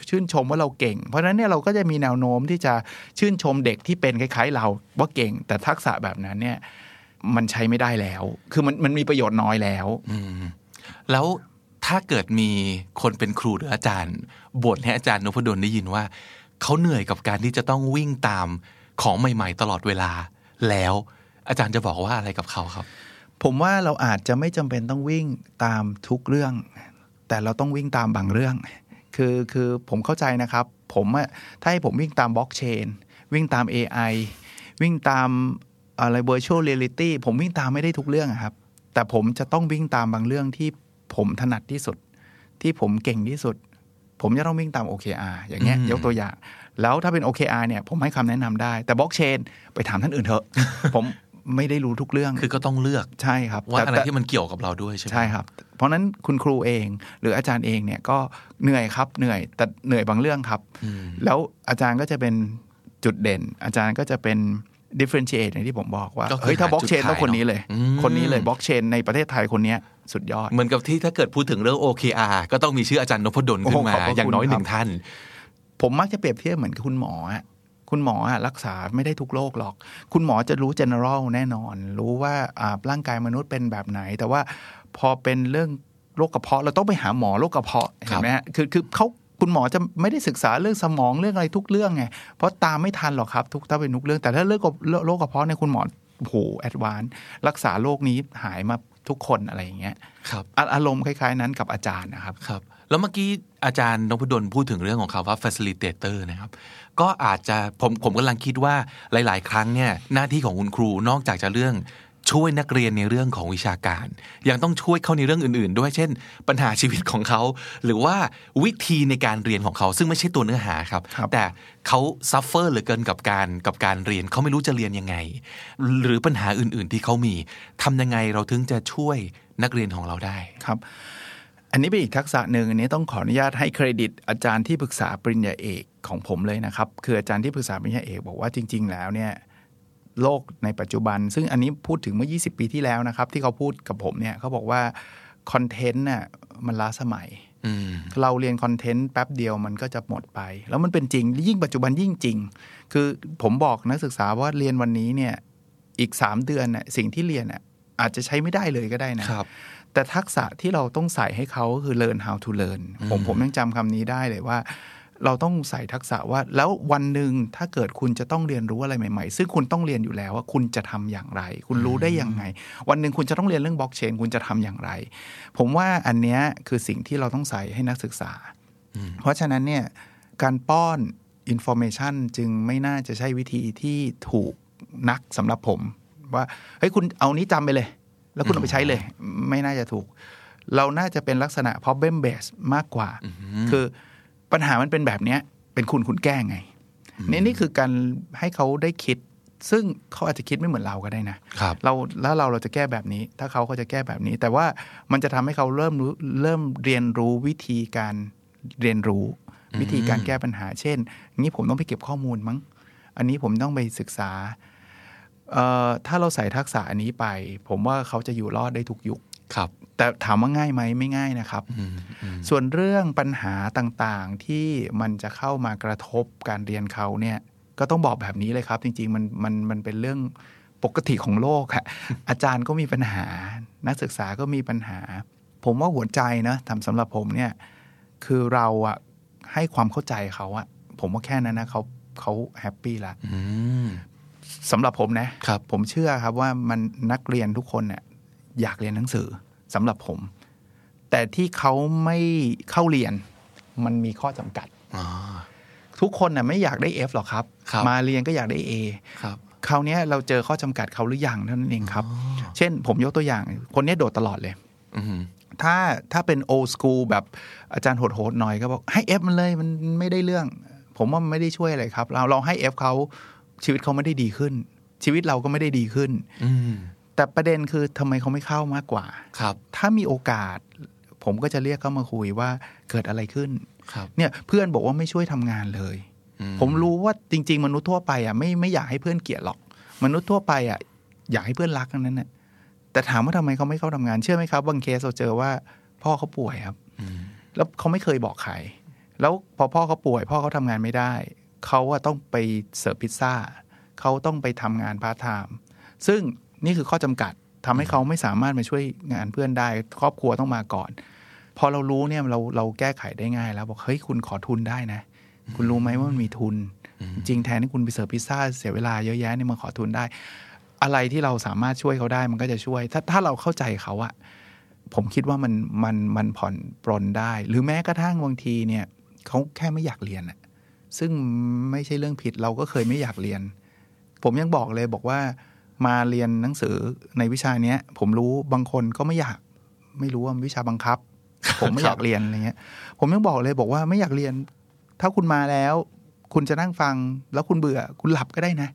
ชื่นชมว่าเราเก่ง เพราะฉะนั้นเนี่ยเราก็จะมีแนวโน้มที่จะชื่นชมเด็กที่เป็นคล้าย ๆ เราว่าเก่ง แต่ทักษะแบบนั้นเนี่ยมันใช้ไม่ได้แล้ว คือมันมันมีประโยชน์น้อยแล้วแล้วถ้าเกิดมีคนเป็นครูหรืออาจารย์บ่นให้อาจารย์นพดลได้ยินว่า เขาเหนื่อยกับการที่จะต้องวิ่งตามของใหม่ ๆ ตลอดเวลา แล้วอาจารย์จะบอกว่าอะไรกับเขาครับ ผมว่าเราอาจจะไม่จำเป็นต้องวิ่งตามทุกเรื่อง แต่เราต้องวิ่งตามบางเรื่อง คือคือผมเข้าใจนะครับ ผมอะถ้าให้ผมวิ่งตามบล็อกเชนวิ่งตาม AI วิ่งตามอะไร virtual reality ผมวิ่งตามไม่ได้ทุกเรื่องอะครับ แต่ผมจะต้องวิ่งตามบางเรื่องที่ผมถนัดที่สุด ที่ผมเก่งที่สุด ผมจะต้องวิ่งตาม OKR อย่างเงี้ยอืมยกตัวอย่าง แล้วถ้าเป็น OKR เนี่ยผมให้คำแนะนำได้ แต่บล็อกเชนไปถามท่านอื่นเถอะ ผม ไม่ได้รู้ทุกเรื่องคือก็ต้องเลือกใช่ครับว่าแต่อะไรแต่ที่มันเกี่ยวกับเราด้วยใช่ไหมใช่ครับ เพราะฉะนั้นคุณครูเองหรืออาจารย์เองเนี่ยก็เหนื่อยครับเหนื่อยแต่เหนื่อยบางเรื่องครับอืมแล้วอาจารย์ก็จะเป็นจุดเด่น อาจารย์ก็จะเป็น differentiate อย่างที่ผมบอกว่าก็คือเฮ้ยถ้าหาบล็อกเชนจุดขายต้องคนนี้เลยเนอะอืมคนนี้เลยบล็อกเชนในประเทศไทยคนเนี้ยสุดยอด เหมือนกับที่ถ้าเกิดพูดถึงเรื่อง OKR ก็ต้องมีชื่ออาจารย์นพดลขึ้นมาโอ้ขอบพระคุณอย่างน้อยหนึ่งครับท่าน ผมมักจะเปรียบเทียบเหมือนกับคุณหมออะ คุณหมออะรักษาไม่ได้ทุกโรคหรอก คุณหมอจะรู้ general แน่นอน รู้ว่าอ่าร่างกายมนุษย์เป็นแบบไหน แต่ว่าพอเป็นเรื่องโรคกระเพาะเราต้องไปหาหมอโรคกระเพาะครัเห็บนไหมฮะคือคือเขาคุณหมอจะไม่ได้ศึกษาเรื่องสมองเรื่องอะไรทุกเรื่องไงเพราะตามไม่ทันหรอกครับ ทุกถ้าเป็นทุกเรื่อง แต่ถ้าเรื่องโรคกระเพาะเนี่ยคุณหมอโอ้โหแอดวานรักษาโรคนี้หายมาทุกคนอะไรอย่างเงี้ยครับอะอารมณ์คล้าย ๆ นั้นกับอาจารย์นะครับครับ แล้วเมื่อกี้อาจารย์นพดลพูดถึงเรื่องของคำว่า facilitator นะครับ ก็อาจจะผมผมกำลังคิดว่าหลาย ๆ ครั้งเนี่ยหน้าที่ของคุณครูนอกจากจะเรื่องช่วยนักเรียนในเรื่องของวิชาการ ยังต้องช่วยเขาในเรื่องอื่น ๆ ด้วยเช่น ปัญหาชีวิตของเขา หรือว่าวิธีในการเรียนของเขา ซึ่งไม่ใช่ตัวเนื้อหาครับครับแต่เขาซัฟเฟอร์เหลือเกินกับการกับการเรียนเขาไม่รู้จะเรียนยังไง หรือปัญหาอื่น ๆ ที่เขามีทำยังไงเราถึงจะช่วยนักเรียนของเราได้ครับ อันนี้เป็นอีกทักษะหนึ่งอันนี้ต้องขออนุญาตให้เครดิตอาจารย์ที่ปรึกษาปริญญาเอกของผมเลยนะครับ คืออาจารย์ที่ปรึกษาปริญญาเอกบอกว่าจริง ๆ แล้วเนี่ยโลกในปัจจุบัน ซึ่งอันนี้พูดถึงเมื่อ 20 ปีที่แล้วนะครับ ที่เขาพูดกับผมเนี่ยเขาบอกว่าคอนเทนต์น่ะมันล้าสมัยอืมเราเรียนคอนเทนต์แป๊บเดียวมันก็จะหมดไป แล้วมันเป็นจริง ยิ่งปัจจุบันยิ่งจริง คือผมบอกนักศึกษาว่าเรียนวันนี้เนี่ยอีก 3 เดือนน่ะสิ่งที่เรียนน่ะอาจจะใช้ไม่ได้เลยก็ได้นะครับ แต่ทักษะที่เราต้องใส่ให้เขาก็คือ learn how to learn ผมผมยังจำคำนี้ได้เลยว่า เราต้องใส่ทักษะว่า แล้ววันหนึ่งถ้าเกิดคุณจะต้องเรียนรู้อะไรใหม่ ๆ ซึ่งคุณต้องเรียนอยู่แล้วว่าคุณจะทำอย่างไร คุณรู้ได้ยังไง วันหนึ่งคุณจะต้องเรียนเรื่องบล็อกเชนคุณจะทำอย่างไร ผมว่าอันเนี้ยคือสิ่งที่เราต้องใส่ให้นักศึกษา เพราะฉะนั้นเนี่ยการป้อน information จึงไม่น่าจะใช่วิธีที่ถูกนักสำหรับผม ว่าเฮ้ยคุณเอานี้จำไปเลย แล้วคุณเอาไปใช้เลย ไม่น่าจะถูก เราน่าจะเป็นลักษณะ problem base มากกว่า คือปัญหามันเป็นแบบเนี้ย เป็นคุณคุณแก้ไงนี่นี่คือการให้เขาได้คิด ซึ่งเขาอาจจะคิดไม่เหมือนเราก็ได้นะครับเราแล้วเราเราจะแก้แบบนี้ ถ้าเขาก็จะแก้แบบนี้ แต่ว่ามันจะทำให้เขาเริ่มรู้เริ่มเรียนรู้วิธีการเรียนรู้ วิธีการแก้ปัญหา เช่นงี้ผมต้องไปเก็บข้อมูลมั้ง อันนี้ผมต้องไปศึกษาเอ่อ ถ้าเราใส่ทักษะอันนี้ไป ผมว่าเขาจะอยู่รอดได้ทุกยุคครับแต่ถามว่าง่ายไหมไม่ง่ายนะครับอืมอืมส่วนเรื่องปัญหาต่างๆที่มันจะเข้ามากระทบการเรียนเขาเนี่ยก็ต้องบอกแบบนี้เลยครับ จริง ๆ มันมันมันเป็นเรื่องปกติของโลกอะอาจารย์ก็มีปัญหา นักศึกษาก็มีปัญหา ผมว่าหัวใจนะทำสำหรับผมเนี่ย คือเราอะให้ความเข้าใจเขาอะผมว่าแค่นั้นนะเขาเขาแฮปปี้ละอืม สำหรับผมนะครับผมเชื่อครับว่ามันนักเรียนทุกคนเนี่ยอยากเรียนหนังสือสำหรับผม แต่ที่เขาไม่เข้าเรียนมันมีข้อจำกัดอ๋อทุกคนน่ะไม่อยากได้ F หรอกครับครับมาเรียนก็อยากได้ A ครับคราวเนี้ยเราเจอข้อจำกัดเขาหรือยังเท่านั้นเองครับ เช่น ผมยกตัวอย่าง คนเนี้ยโดดตลอดเลยอืมถ้าถ้าเป็น old school แบบอาจารย์โหดๆหน่อยก็บอกให้ F มันเลยมันไม่ได้เรื่อง ผมว่ามันไม่ได้ช่วยอะไรครับ เราเราให้ F เขา ชีวิตเขาไม่ได้ดีขึ้น ชีวิตเราก็ไม่ได้ดีขึ้นอืมแต่ประเด็นคือทำไมเขาไม่เข้ามากกว่า ครับ ถ้ามีโอกาส ผมก็จะเรียกเขามาคุยว่าเกิดอะไรขึ้นครับเนี่ยเพื่อนบอกว่าไม่ช่วยทำงานเลยอืผมรู้ว่าจริง ๆ มนุษย์ทั่วไปอะไม่ไม่อยากให้เพื่อนเกลียดหรอก มนุษย์ทั่วไปอะอยากให้เพื่อนรักทั้งนั้นน่ะแต่ถามว่าทำไมเขาไม่เข้าทำงานเชื่อไหมครับบางเคสเราเจอว่าพ่อเขาป่วยครับอืมแล้วเขาไม่เคยบอกใคร แล้วพอพ่อเขาป่วย พ่อเขาทำงานไม่ได้ เขาอะต้องไปเสิร์ฟพิซซ่าเขาต้องไปทำงานพาร์ทไทม์ซึ่งนี่คือข้อจำกัดทำให้เขาไม่สามารถมาช่วยงานเพื่อนได้ ครอบครัวต้องมาก่อน พอเรารู้เนี่ยเราเราแก้ไขได้ง่ายแล้วบอกเฮ้ยคุณขอทุนได้นะ คุณรู้ไหมว่ามันมีทุน จริงแทนที่คุณไปเสิร์ฟพิซซ่าเสียเวลาเยอะแยะเนี่ยมาขอทุนได้ อะไรที่เราสามารถช่วยเขาได้มันก็จะช่วย ถ้าถ้าเราเข้าใจเขาอะผมคิดว่ามันมันมันผ่อนปรนได้ หรือแม้กระทั่งบางทีเนี่ยเขาแค่ไม่อยากเรียนอะ ซึ่งไม่ใช่เรื่องผิดเราก็เคยไม่อยากเรียน ผมยังบอกเลยบอกว่ามาเรียนหนังสือในวิชาเนี้ย ผมรู้บางคนก็ไม่อยาก ไม่รู้ว่ามันวิชาบังคับ ผมไม่อยากเรียนอะไรเงี้ย ผมยังบอกเลยบอกว่าไม่อยากเรียน ถ้าคุณมาแล้ว คุณจะนั่งฟัง แล้วคุณเบื่อ คุณหลับก็ได้นะ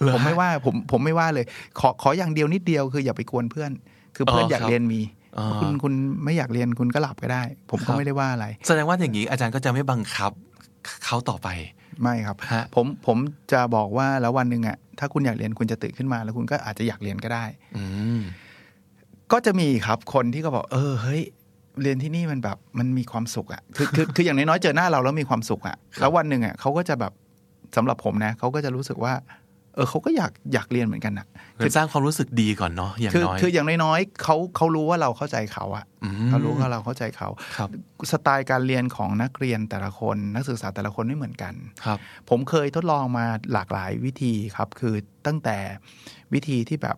เหรอฮะผมไม่ว่าผมผมไม่ว่าเลย ขอขออย่างเดียวนิดเดียวคืออย่าไปกวนเพื่อน คือเพื่อนอ๋ออยากครับเรียนมีอ๋อคุณคุณไม่อยากเรียนคุณก็หลับก็ได้ ผมครัก็บไม่ได้ว่าอะไร แสดงว่าอย่างนี้อาจารย์ก็จะไม่บังคับ เขาต่อไป ไม่ครับฮะผมผมจะบอกว่าแล้ววันหนึ่งอะถ้าคุณอยากเรียนคุณจะตื่นขึ้นมา แล้วคุณก็อาจจะอยากเรียนก็ได้ อืมก็จะมีครับคนที่ก็บอก เออเฮ้ยเรียนที่นี่มันแบบมันมีความสุขอะคือคือคืออย่างน้อยๆเจอหน้าเราแล้วมีความสุขอะแล้ววันหนึ่งอะเขาก็จะแบบสำหรับผมนะเขาก็จะรู้สึกว่า เออเขาก็อยากอยากเรียนเหมือนกันอะคือสร้างความรู้สึกดีก่อนเนาะอย่างคือน้อยคืออย่างน้อยๆเขาเขารู้ว่าเราเข้าใจเขาอะมเขารู้ว่าเราเข้าใจเขาครับสไตล์การเรียนของนักเรียนแต่ละคน นักศึกษาแต่ละคนไม่เหมือนกันครับ ผมเคยทดลองมาหลากหลายวิธีครับ คือตั้งแต่วิธีที่แบบ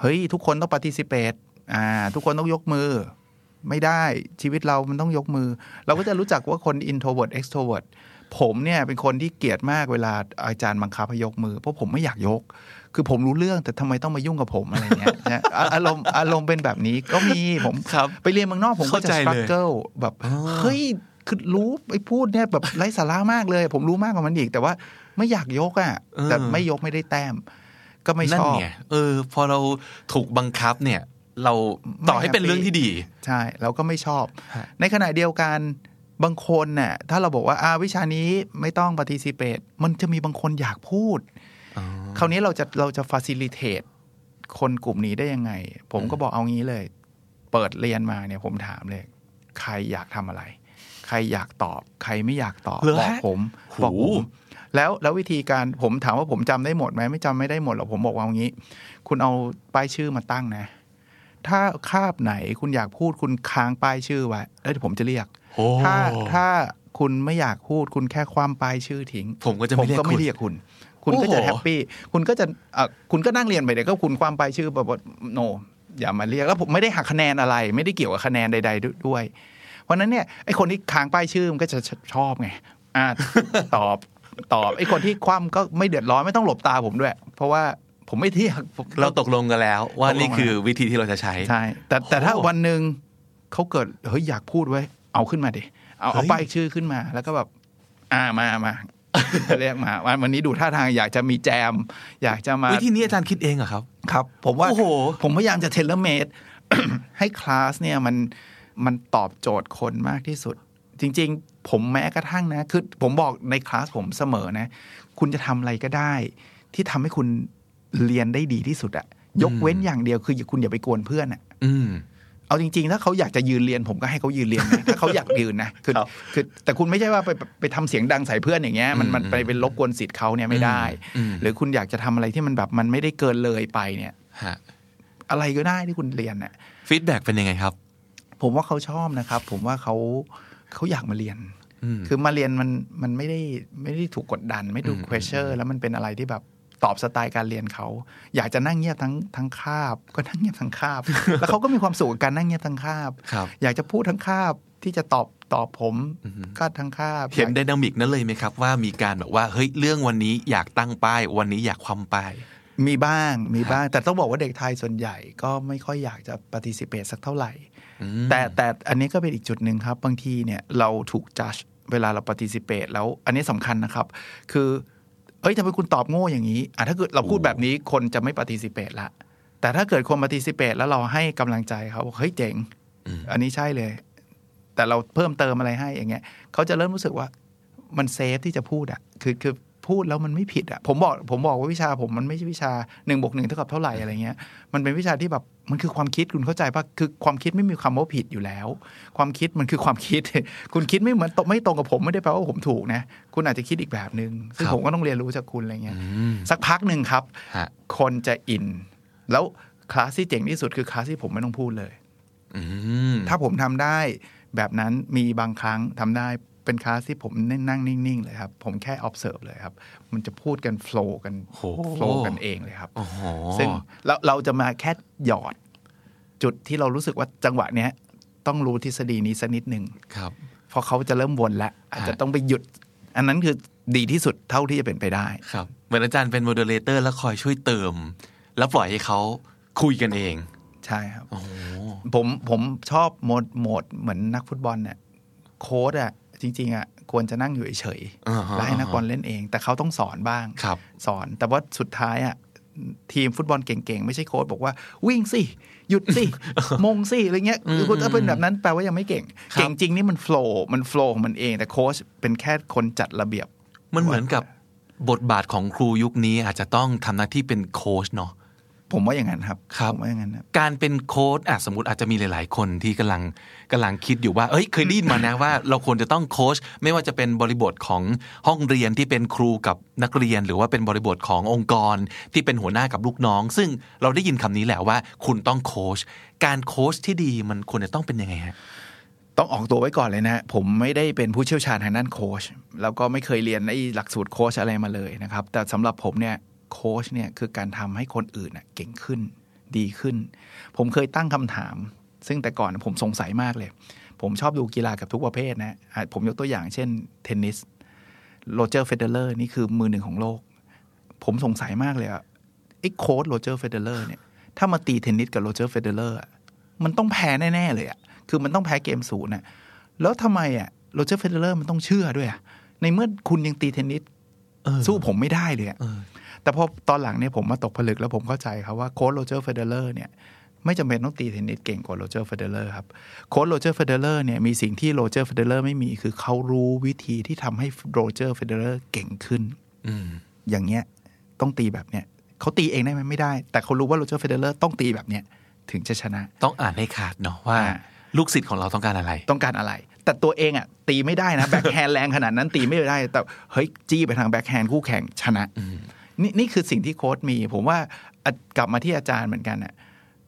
เฮ้ยทุกคนต้อง participate อ่า ทุกคนต้องยกมือ ไม่ได้ชีวิตเรามันต้องยกมือ เราก็จะรู้จักว่าคน introvert extrovert ผมเนี่ยเป็นคนที่เกลียดมากเวลาอาจารย์บังคับให้ยกมือ เพราะผมไม่อยากยก คือผมรู้เรื่องแต่ทำไมต้องมายุ่งกับผมอะไรเงี้ยนะอะอารมณ์อารมณ์เป็นแบบนี้ก็มีผมครับไปเรียนเมืองนอกผมก็เข้าจะใจเลย struggle แบบอ๋อเฮ้ยคือรู้ไอ้พูดเนี่ยแบบไร้สาระมากเลย ผมรู้มากกว่ามันอีก แต่ว่าไม่อยากยกอะ่ะแต่ไม่ยกไม่ได้แต้ม ก็ไม่นั่ชนอบไงเออ พอเราถูกบังคับเนี่ย เราต่อให้เป็นเรื่องที่ดี ใช่ เราก็ไม่ชอบฮะในขณะเดียวกัน บางคนน่ะถ้าเราบอกว่าอ่าวิชานี้ไม่ต้อง participate มันจะมีบางคนอยากพูดอ๋อคราวนี้เราจะเราจะ facilitate คนกลุ่มนี้ได้ยังไง ผมก็บอกเอางี้เลย เปิดเรียนมาเนี่ยผมถามเลย ใครอยากทำอะไร ใครอยากตอบ ใครไม่อยากตอบเหรอบอกฮะผมโหบอกผมแล้วแล้ววิธีการผมถามว่าผมจำได้หมดไหมไม่จำไม่ได้หมดหรอกผมบอกว่าเอางี้ คุณเอาป้ายชื่อมาตั้งนะ ถ้าคาบไหนคุณอยากพูดคุณค้างป้ายชื่อไว้แล้วเดี๋ยวผมจะเรียกโอ้ ถ้าถ้าคุณไม่อยากพูดคุณแค่คว่ำป้ายชื่อทิ้ง ผมก็จะผไม่มเรียกก็คุไม่ณเรียกคุณ คุณก็จะโอ้โหแฮปปี้คุณก็จะเอ่อคุณก็นั่งเรียนไปเดี๋ยวก็คุณความไปชื่อแบบว่าโนอย่ามาเรียกแล้วผมไม่ได้หักคะแนนอะไร ไม่ได้เกี่ยวกับคะแนนใด ๆ ด้วย เพราะฉะนั้นเนี่ยไอ้คนที่ค้างป้ายชื่อมันก็จะชอบไงอ่าตอบตอบไอ้คนที่คว่ำก็ไม่เดือดร้อนไม่ต้องหลบตาผมด้วย เพราะว่าผมไม่เที่ยงผมเราตกลงกันแล้ว ว่าตกลงนี่คือวิธีที่เราจะใช้ใช่แต่แต่ถ้าโอ้วันหนึ่งเขาเกิดเฮ้ยอยากพูดไว้ย เอาขึ้นมาดิเอาเอาเฮ้ยป้ายชื่อขึ้นมาแล้วก็แบบอ่ามามาเรียกมาวันวันนี้ดูท่าทางอยากจะมีแจม อยากจะมาวิธีนี้อาจารย์คิดเองเหรอครับ ครับ ผมว่าโอ้โหผมพยายามจะเทเลเมดให้คลาสเนี่ยมันมันตอบโจทย์คนมากที่สุด จริง ๆ ผมแม้กระทั่งนะคือผมบอกในคลาสผมเสมอนะ คุณจะทำอะไรก็ได้ ที่ทำให้คุณเรียนได้ดีที่สุดอะยกเว้นอย่างเดียวคืออย่าคุณอย่าไปกวนเพื่อนอะอืม เอาจริงๆ ถ้าเขาอยากจะยืนเรียนผมก็ให้เขายืนเรียนนะถ้าเขาอยากยืนนะคือครับคือแต่คุณไม่ใช่ว่าไปไปไปทำเสียงดังใส่เพื่อนอย่างเงี้ยมันมันไปเป็นรบกวนสิทธิ์เขาเนี่ยไม่ได้อืมหรือคุณอยากจะทำอะไรที่มันแบบมันไม่ได้เกินเลยไปเนี่ยฮะอะไรก็ได้ที่คุณเรียนเนี่ยฟีดแบ็กเป็นยังไงครับ ผมว่าเขาชอบนะครับ ผมว่าเขาเขาอยากมาเรียนอืมคือมาเรียนมันมันไม่ได้ไม่ได้ถูกกดดัน ไม่ถูกอืม pressure แล้วมันเป็นอะไรที่แบบ ตอบสไตล์การเรียนเขา อยากจะนั่งเงียบทั้งทั้งคาบ ก็นั่งเงียบทั้งคาบ แล้วเขาก็มีความสุขกับการนั่งเงียบทั้งคาบครับอยากจะพูดทั้งคาบที่จะตอบตอบผมอือฮึก็ทั้งคาบ เห็นอยากได dynamic นั้นเลยไหมครับ ว่ามีการแบบว่าเฮ้ยเรื่องวันนี้อยากตั้งป้าย วันนี้อยากคว่ำป้ายมีบ้างมีบ้าง แต่ต้องบอกว่าเด็กไทยส่วนใหญ่ก็ไม่ค่อยอยากจะปฏิสิเ t สักเท่าไหร่อืมแต่แต่อันนี้ก็เป็นอีกจุดหนึ่งครับ บางทีเนี่ยเราถูกจัดเวลาเราปฏิสิเ t แล้วอันนี้สำคัญนะครับ คือ เอ้ยทำไมคุณตอบโง่อย่างนี้อะถ้าเกิดเราพูดแบบนี้คนจะไม่ปฏิสิเ t ละ แต่ถ้าเกิดคนปฏิสิเ t แล้วเราให้กำลังใจเขาบอกเฮ้ยเจ๋งอืมอันนี้ใช่เลย แต่เราเพิ่มเติมอะไรให้อย่างเงี้ยเขาจะเริ่มรู้สึกว่ามันเซฟที่จะพูดอะคือคือ พูดแล้วมันไม่ผิดอะผมบอกผมบอกว่าวิชาผมมันไม่ใช่วิชาหนึ่งบวกหนึ่งเท่ากับเท่าไหร่อะไรเงี้ยมันเป็นวิชาที่แบบมันคือความคิดคุณเข้าใจปะคือความคิดไม่มีคำว่าผิดอยู่แล้ว ความคิดมันคือความคิด คุณคิดไม่เหมือนตไม่ตรงกับผมไม่ได้แปลว่าผมถูกนะ คุณอาจจะคิดอีกแบบหนึ่งซึ่งครับผมก็ต้องเรียนรู้จากคุณอะไรเงี้ยอืมสักพักหนึ่งครับฮะคนจะอิน แล้วคลาสที่เจ๋งที่สุดคือคลาสที่ผมไม่ต้องพูดเลยอืมถ้าผมทำได้แบบนั้นมีบางครั้งทำได้ เป็นคลาสที่ผมนั่งนิ่ง ๆ เลยครับ ผมแค่ observe เลยครับ มันจะพูดกัน flow กันโห flow กันเองเลยครับโอ้โหซึ่งเราเราจะมาแค่หยอด จุดที่เรารู้สึกว่าจังหวะเนี้ย ต้องรู้ทฤษฎีนี้สักนิดหนึ่งครับเพราะเขาจะเริ่มวนแล้วอาจจะต้องไปหยุด อันนั้นคือดีที่สุดเท่าที่จะเป็นไปได้ ครับ เหมือนอาจารย์เป็น moderator แล้วคอยช่วยเติม แล้วปล่อยให้เขาคุยกันเอง ใช่ครับโอ้โหผมผมชอบโหมดโหมดเหมือนนักฟุตบอลเนี่ยโค้ดอะ จริงๆอะควรจะนั่งอยู่เฉยๆอ่าฮะแล้วให้นักบอลเล่นเอง แต่เขาต้องสอนบ้างครับสอนแต่ว่าสุดท้ายอะทีมฟุตบอลเก่งๆ ไม่ใช่โค้ชบอกว่าวิ่งสิหยุดสิมงสิอะไรเงี้ยคือคุณถ้าเป็นแบบนั้นแปลว่ายังไม่เก่งครับเก่งจริงนี่มันโฟล์มันโฟล์ของมันเอง แต่โค้ชเป็นแค่คนจัดระเบียบ มันเหมือนกับบทบาทของครูยุคนี้อาจจะต้องทำหน้าที่เป็นโค้ชเนาะ ผมว่าอย่างนั้นครับครับผมว่าอย่างนั้นครับการเป็นโค้ชอะสมมติอาจจะมีหลาย ๆ คนที่กำลังกำลังคิดอยู่ว่า เอ้ยเคยได้ยินมานะว่า เราควรจะต้องโค้ชไม่ว่าจะเป็นบริบทของห้องเรียนที่เป็นครูกับนักเรียน หรือว่าเป็นบริบทขององค์กรที่เป็นหัวหน้ากับลูกน้อง ซึ่งเราได้ยินคำนี้แหละว่า คุณต้องโค้ชการโค้ชที่ดีมันควรจะต้องเป็นยังไงฮะต้องออกตัวไว้ก่อนเลยนะผมไม่ได้เป็นผู้เชี่ยวชาญทางด้านโค้ชแล้วก็ไม่เคยเรียนไอ้หลักสูตรโค้ชอะไรมาเลยนะครับ แต่สำหรับผมเนี่ย โค้ชเนี่ยคือการทำให้คนอื่นน่ะเก่งขึ้น ดีขึ้น ผมเคยตั้งคำถาม ซึ่งแต่ก่อนผมสงสัยมากเลย ผมชอบดูกีฬากับทุกประเภทนะอะผมยกตัวอย่างเช่นเทนนิสโรเจอร์เฟเดเลอร์นี่คือมือหนึ่งของโลก ผมสงสัยมากเลยอะไอ้โค้ชโรเจอร์เฟเดเลอร์เนี่ยถ้ามาตีเทนนิสกับโรเจอร์เฟเดเลอร์มันต้องแพ้แน่ ๆ เลยอะคือมันต้องแพ้เกมศูนย์น่ะแล้วทำไมอะโรเจอร์เฟเดเลอร์มันต้องเชื่อด้วยอะในเมื่อคุณยังตีเทนนิสเออสู้ผมไม่ได้เลยอะเออ แต่พอตอนหลังเนี่ยผมมาตกผลึกแล้วผมเข้าใจครับว่าโค้ชโรเจอร์เฟเดเลอร์เนี่ยไม่จำเป็นต้องตีเทนนิสเก่งกว่าโรเจอร์เฟเดเลอร์ครับโค้ชโรเจอร์เฟเดเลอร์เนี่ยมีสิ่งที่โรเจอร์เฟเดเลอร์ไม่มีคือเขารู้วิธีที่ทำให้โรเจอร์เฟเดเลอร์เก่งขึ้นอืมอย่างเงี้ยต้องตีแบบเนี้ยเขาตีเองได้ไหมไม่ได้ แต่เขารู้ว่าโรเจอร์เฟเดเลอร์ต้องตีแบบเนี้ยถึงจะชนะ ต้องอ่านให้ขาดเนาะว่าอ่าลูกศิษย์ของเราต้องการอะไร ต้องการอะไร แต่ตัวเองอะตีไม่ได้นะแบ็คแฮนด์แรงขนาดนั้นตีไม่ได้ แต่เฮ้ยจี้ไปทางแบ็คแฮนด์คู่แข่งชนะ นี่นี่คือสิ่งที่โค้ชมี ผมว่าอะกลับมาที่อาจารย์เหมือนกันอะ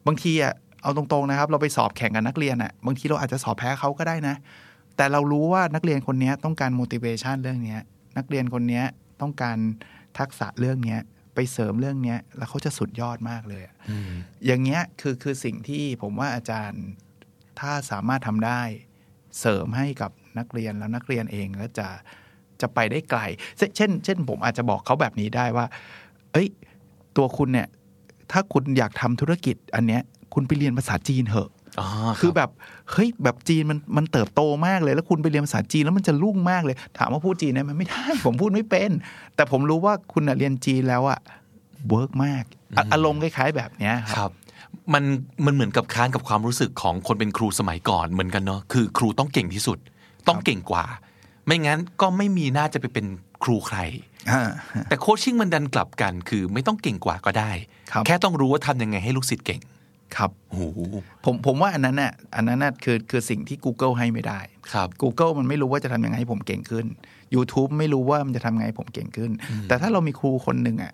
บางทีอะเอาตรงๆนะครับ เราไปสอบแข่งกับนักเรียนอะบางทีเราอาจจะสอบแพ้เขาก็ได้นะ แต่เรารู้ว่านักเรียนคนเนี้ยต้องการ motivation เรื่องเนี้ยนักเรียนคนเนี้ยต้องการทักษะเรื่องเนี้ยไปเสริมเรื่องเนี้ยแล้วเขาจะสุดยอดมากเลยอะอืมอย่างเงี้ยคือคือสิ่งที่ผมว่าอาจารย์ถ้าสามารถทำได้เสริมให้กับนักเรียนแล้วนักเรียนเองก็จะ จะไปได้ไกลเช่นเช่น เช่น ผมอาจจะบอกเขาแบบนี้ได้ว่า เอ้ย ตัวคุณเนี่ย ถ้าคุณอยากทำธุรกิจอันเนี้ย คุณไปเรียนภาษาจีนเถอะอ๋อคือรับแบบเฮ้ยแบบจีนมันมันเติบโตมากเลย แล้วคุณไปเรียนภาษาจีนแล้วมันจะรุ่งมากเลย ถามว่าพูดจีนได้ไหมไม่ได้ ผมพูดไม่เป็น แต่ผมรู้ว่าคุณน่ะเรียนจีนแล้วอะเวิร์กมากอะอารมณ์คล้ายๆแบบเนี้ยครับครับมันมันเหมือนกับค้านกับความรู้สึกของคนเป็นครูสมัยก่อนเหมือนกันเนาะคือ ครูต้องเก่งที่สุด ต้องเก่งกว่า ไม่งั้นก็ไม่มีน่าจะไปเป็นครูใครอ่าแต่โคชชิ่งมันดันกลับกัน คือไม่ต้องเก่งกว่าก็ได้ครับแค่ต้องรู้ว่าทำยังไงให้ลูกศิษย์เก่งครับโอ้โหผมผมว่าอันนั้นน่ะอันนั้นน่ะคือคือสิ่งที่ Google ให้ไม่ได้ครับ Google มันไม่รู้ว่าจะทำยังไงให้ผมเก่งขึ้น YouTube ไม่รู้ว่ามันจะทำยังไงให้ผมเก่งขึ้น แต่ถ้าเรามีครูคนหนึ่งอะ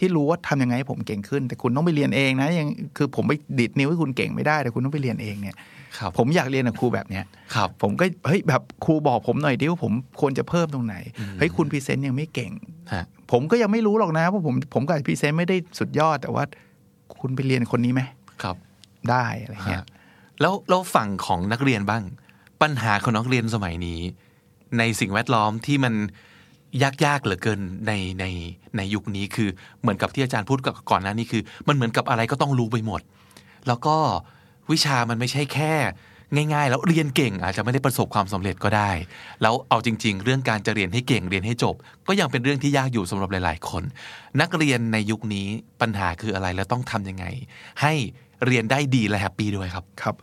ที่รู้ว่าทำยังไงให้ผมเก่งขึ้น แต่คุณต้องไปเรียนเองนะยังคือผมไปดีดนิ้วให้คุณเก่งไม่ได้แต่คุณต้องไปเรียนเองเนี่ยครับผมอยากเรียนกับครูแบบเนี้ยครับผมก็เฮ้ยแบบครูบอกผมหน่อยดิว่าผมควรจะเพิ่มตรงไหนเฮ้ยคุณ present ยังไม่เก่งฮะผมก็ยังไม่รู้หรอกนะเพราะผมผมกับ present ไม่ได้สุดยอด แต่ว่าคุณไปเรียนคนนี้ไหมครับ ได้อะไรเงี้ยฮะแล้วแล้วฝั่งของนักเรียนบ้าง ปัญหาของนักเรียนสมัยนี้ ในสิ่งแวดล้อมที่มัน ยากๆเหลือเกินในในในยุคนี้คือเหมือนกับที่อาจารย์พูดกับก่อนหน้านี้คือ มันเหมือนกับอะไรก็ต้องรู้ไปหมด แล้วก็วิชามันไม่ใช่แค่ง่าย ๆ แล้วเรียนเก่งอาจจะไม่ได้ประสบความสำเร็จก็ได้ แล้วเอาจริง ๆ เรื่องการจะเรียนให้เก่งเรียนให้จบ ก็ยังเป็นเรื่องที่ยากอยู่สำหรับหลาย ๆ คน นักเรียนในยุคนี้ปัญหาคืออะไรแล้วต้องทำยังไง ให้ เรียนได้ดีและแฮปปี้ด้วยครับครับ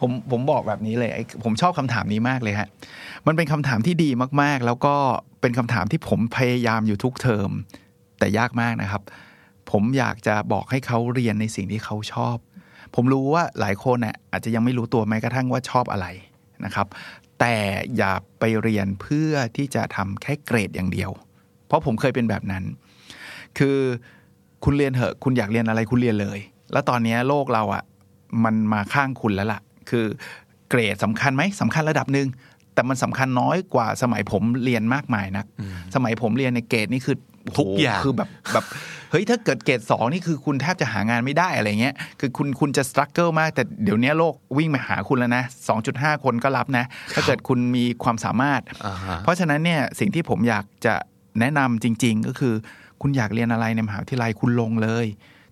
ผมผมบอกแบบนี้เลยไอ้ผมชอบคำถามนี้มากเลยฮะมันเป็นคำถามที่ดีมากๆ แล้วก็เป็นคำถามที่ผมพยายามอยู่ทุกเทอมแต่ยากมากนะครับ ผมอยากจะบอกให้เขาเรียนในสิ่งที่เขาชอบ ผมรู้ว่าหลายคนน่ะอาจจะยังไม่รู้ตัวแม้กระทั่งว่าชอบอะไรนะครับ แต่อย่าไปเรียนเพื่อที่จะทำแค่เกรดอย่างเดียว เพราะผมเคยเป็นแบบนั้น คือคุณเรียนเถอะ คุณอยากเรียนอะไรคุณเรียนเลย แล้วตอนนี้โลกเราอะ่ะมันมาข้างคุณแล้วล่ะ คือเกรดสำคัญไหมสำคัญระดับหนึ่งแต่มันสำคัญน้อยกว่าสมัยผมเรียนมากมายนักสมัยผมเรียนในเกรดนี่คือโโหทุกอย่างคือแบบแบบเฮ้ยถ้าเกิดเกรดสองนี่คือคุณแทบจะหางานไม่ได้อะไรเงี้ยคือคุณคุณจะสครัลเกิลมาก แต่เดี๋ยวนี้โลกวิ่งมาหาคุณแล้วนะ 2.5 คนก็รับนะ ถ้าเกิดคุณมีความสามารถอ่าฮะเพราะฉะนั้นเนี่ยสิ่งที่ผมอยากจะแนะนำจริง ๆ ก็คือ คุณอยากเรียนอะไรในมหาวิทยาลัยคุณลงเลย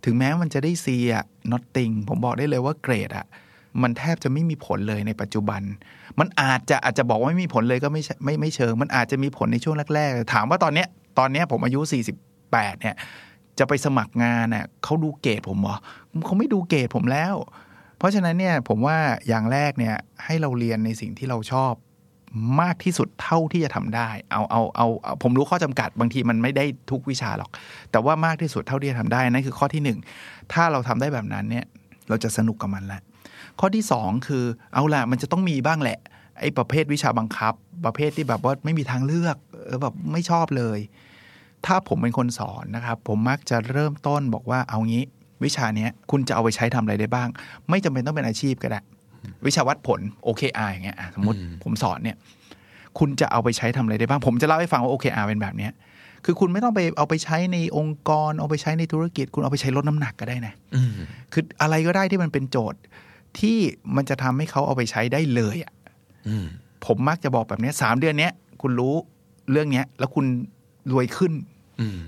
ถึงแม้มันจะได้ซีอะ nothing ผมบอกได้เลยว่าเกรดอะมันแทบจะไม่มีผลเลยในปัจจุบัน มันอาจจะอาจจะบอกว่าไม่มีผลเลยก็ไม่ใช่ไม่ไม่เชิง มันอาจจะมีผลในช่วงแรกๆ ถามว่าตอนเนี้ยตอนเนี้ยผมอายุ 48 เนี่ย จะไปสมัครงานน่ะเขาดูเกรดผมเหรอเขาไม่ดูเกรดผมแล้ว เพราะฉะนั้นเนี่ยผมว่าอย่างแรกเนี่ยให้เราเรียนในสิ่งที่เราชอบ มากที่สุดเท่าที่จะทำได้เอาเอาเอาเอาผมรู้ข้อจำกัดบางทีมันไม่ได้ทุกวิชาหรอก แต่ว่ามากที่สุดเท่าที่จะทำได้นั่นคือข้อที่หนึ่งถ้าเราทำได้แบบนั้นเนี่ยเราจะสนุกกับมันแหละข้อที่สองคือเอาละมันจะต้องมีบ้างแหละไอ้ประเภทวิชาบังคับ ประเภทที่แบบว่าไม่มีทางเลือกเออแบบไม่ชอบเลย ถ้าผมเป็นคนสอนนะครับ ผมมักจะเริ่มต้นบอกว่าเอางี้ วิชาเนี้ยคุณจะเอาไปใช้ทำอะไรได้บ้าง ไม่จำเป็นต้องเป็นอาชีพก็ได้ วิชาวัดผล OKR อย่างเงี้ยอะสมมติผมสอนเนี่ย คุณจะเอาไปใช้ทำอะไรได้บ้าง ผมจะเล่าให้ฟังว่า OKR เป็นแบบเนี้ยคือคุณไม่ต้องไปเอาไปใช้ในองค์กร เอาไปใช้ในธุรกิจ คุณเอาไปใช้ลดน้ำหนักก็ได้นะอืมคืออะไรก็ได้ที่มันเป็นโจทย์ ที่มันจะทำให้เขาเอาไปใช้ได้เลยอะอืมผมมักจะบอกแบบเนี้ยสามเดือนเนี้ยคุณรู้เรื่องเนี้ย แล้วคุณรวยขึ้นอืม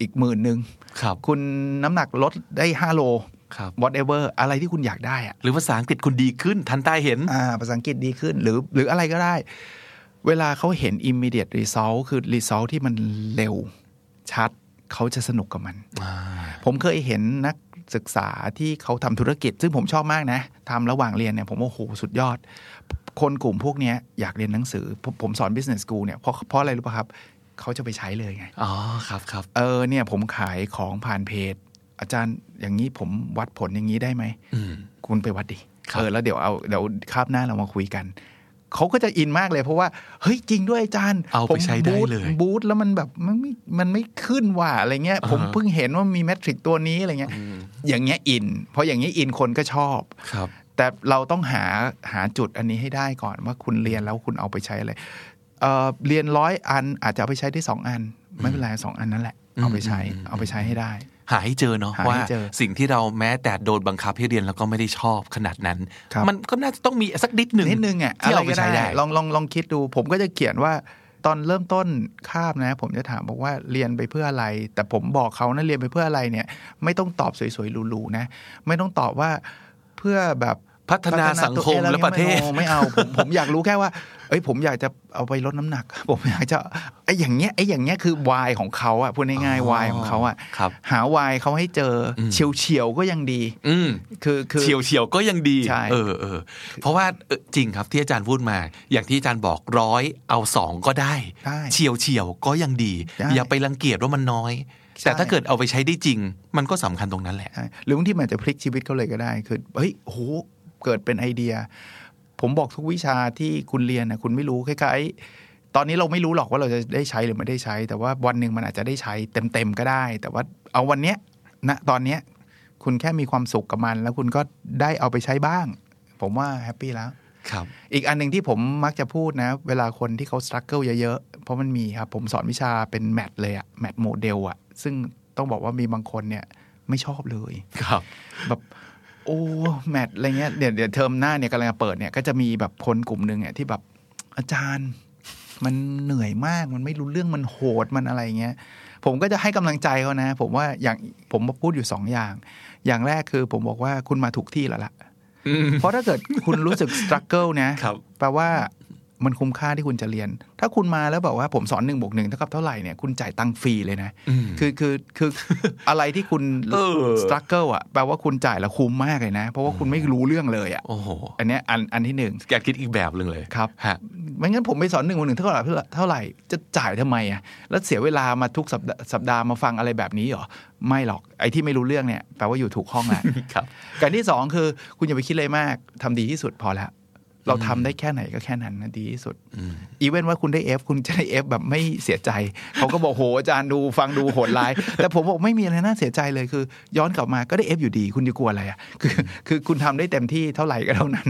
อีกหมื่นหนึ่งครับคุณน้ำหนักลดได้ห้าโลครับ whatever อะไรที่คุณอยากได้อะหรือภาษาอังกฤษคุณดีขึ้น ทันใต้เห็นอ่าภาษาอังกฤษดีขึ้น หรือหรืออะไรก็ได้ เวลาเขาเห็น immediate result คือ result ที่มันเร็วชัดเขาจะสนุกกับมัน ผมเคยเห็นนักศึกษาที่เขาทำธุรกิจ ซึ่งผมชอบมากนะทำระหว่างเรียนเนี่ยผมว่าโอ้โหสุดยอด คนกลุ่มพวกเนี้ยอยากเรียนหนังสือผมผมสอน business school เนี่ยเพราะเพราะอะไรรู้ป่ะครับเขาจะไปใช้เลยไง อ๋อ ครับครับ เออ เนี่ย ผมขายของผ่านเพจ อาจารย์อย่างนี้ผมวัดผลอย่างนี้ได้ไหมอืมคุณไปวัดดิครับเออแล้วเดี๋ยวเอาเดี๋ยวคาบหน้าเรามาคุยกันเขาก็จะอินมากเลยเพราะว่าเฮ้ยจริงด้วยอาจารย์เอาไปผมใช้ได้บูทเลยบูทแล้วมันแบบมันไม่มันไม่ขึ้นว่ะอะไรเงี้ยอ่าฮะผมเพิ่งเห็นว่ามีแมทริกตัวนี้อะไรเงี้ย อย่างเงี้ยอิน เพราะอย่างเงี้ยอินคนก็ชอบครับ แต่เราต้องหาหาจุดอันนี้ให้ได้ก่อนว่าคุณเรียนแล้วคุณเอาไปใช้อะไรเอ่อเรียนร้อยอันอาจจะเอาไปใช้ได้สองอัน ไม่เป็นไรสองอันนั่นแหละเอาไปใช้อืมเอาไปใช้ให้ได้ หาให้เจอเนาะหาให้ว่าเจอสิ่งที่เราแม้แต่โดนบังคับให้เรียนแล้วก็ไม่ได้ชอบขนาดนั้นครับมันก็น่าจะต้องมีสักนิดหนึ่งนิดนึงอะที่อะไรเอาไปก็ใช้ได้ได้ลองลองลองคิดดู ผมก็จะเขียนว่าตอนเริ่มต้นคาบนะ ผมจะถามบอกว่าเรียนไปเพื่ออะไร แต่ผมบอกเขานะเรียนไปเพื่ออะไรเนี่ย ไม่ต้องตอบสวยๆหรูๆนะ ไม่ต้องตอบว่าเพื่อแบบพัฒนาสังคมตัวองและประเทศไม่ไม่เอาผมผมอยากรู้แค่ว่า เอ้ยผมอยากจะเอาไปลดน้ำหนัก ผมอยากจะไอ้อย่างเงี้ยไอ้อย่างเงี้ยคือวายของเขาอะพูดง่ายๆวายของเขาอะครับหาวายเขาให้เจออมเฉียวเฉียวๆก็ยังดี อืมคือคือเฉียวเฉียวๆก็ยังดีใช่เออเออเพราะว่าเออจริงครับที่อาจารย์พูดมา อย่างที่อาจารย์บอกร้อยเอาสองก็ได้ได้เฉียวเฉียวๆก็ยังดีได้อย่าไปรังเกียจว่ามันน้อยแต่ถ้าเกิดเอาไปใช้ได้จริง มันก็สำคัญตรงนั้นแหละใช่หรือบางทีมันอาจจะพลิกชีวิตเขาเลยก็ได้ คือ เฮ้ยโหเกิดเป็นไอเดีย ผมบอกทุกวิชาที่คุณเรียนนะคุณไม่รู้คล้ายๆ ตอนนี้เราไม่รู้หรอกว่าเราจะได้ใช้หรือไม่ได้ใช้ แต่ว่าวันหนึ่งมันอาจจะได้ใช้เต็มๆก็ได้ แต่ว่าเอาวันเนี้ยณตอนเนี้ยคุณแค่มีความสุขกับมัน แล้วคุณก็ได้เอาไปใช้บ้าง ผมว่า happy แล้วครับ อีกอันหนึ่งที่ผมมักจะพูดนะ เวลาคนที่เขา struggle เยอะๆ เพราะมันมีครับ ผมสอนวิชาเป็น math เลยอะ math model อะซึ่งต้องบอกว่ามีบางคนเนี่ยไม่ชอบเลย ครับ แบบ โอ้ math อะไรเงี้ยเดี๋ยวเดี๋ยวเทอมหน้าเนี่ยกำลังจะเปิดเนี่ยก็จะมีแบบคนกลุ่มหนึ่งเนี่ยที่แบบอาจารย์ มันเหนื่อยมากมันไม่รู้เรื่องมันโหดมันอะไรเงี้ยผมก็จะให้กำลังใจเขานะ ผมว่าอย่างผมพูดอยู่สองอย่าง อย่างแรกคือผมบอกว่าคุณมาถูกที่แล้วล่ะเพราะถ้าเกิดคุณรู้สึก struggle นะครับแปลว่า มันคุ้มค่าที่คุณจะเรียน ถ้าคุณมาแล้วแบบว่าผมสอนหนึ่งบวกหนึ่งเท่ากับเท่าไหร่เนี่ยคุณจ่ายตังค์ฟรีเลยนะ คือคือคืออะไรที่คุณเออสครัลเกิลอะแปลว่าคุณจ่ายแล้วคุ้มมากเลยนะ เพราะว่าคุณไม่รู้เรื่องเลยอะโอ้โหอันเนี้ยอันอันที่หนึ่งแกคิดอีกแบบหนึ่งเลยครับฮะไม่งั้นผมไปสอนหนึ่งบวกหนึ่งเท่าไหร่เท่าไหร่จะจ่ายทำไมอะแล้วเสียเวลามาทุกสัปดาห์สัปดาห์มาฟังอะไรแบบนี้เหรอไม่หรอกไอ้ที่ไม่รู้เรื่องเนี่ยแปลว่าอยู่ถูกห้องแหละครับการที่สองคือคุณอย่าไปคิดอะไรมากทำดีที่สุดพอแล้ว เราทำได้แค่ไหนก็แค่นั้นนะดีที่สุด อีเว้นว่าคุณได้ F คุณจะได้ F แบบไม่เสียใจ เขาก็บอกโหอาจารย์ดูฟังดูโหดร้าย แต่ผมบอกไม่มีอะไรน่าเสียใจเลยคือ ย้อนกลับมาก็ได้ F อยู่ดี คุณจะกลัวอะไรอะคือคือคุณทำได้เต็มที่เท่าไหร่ก็เท่านั้น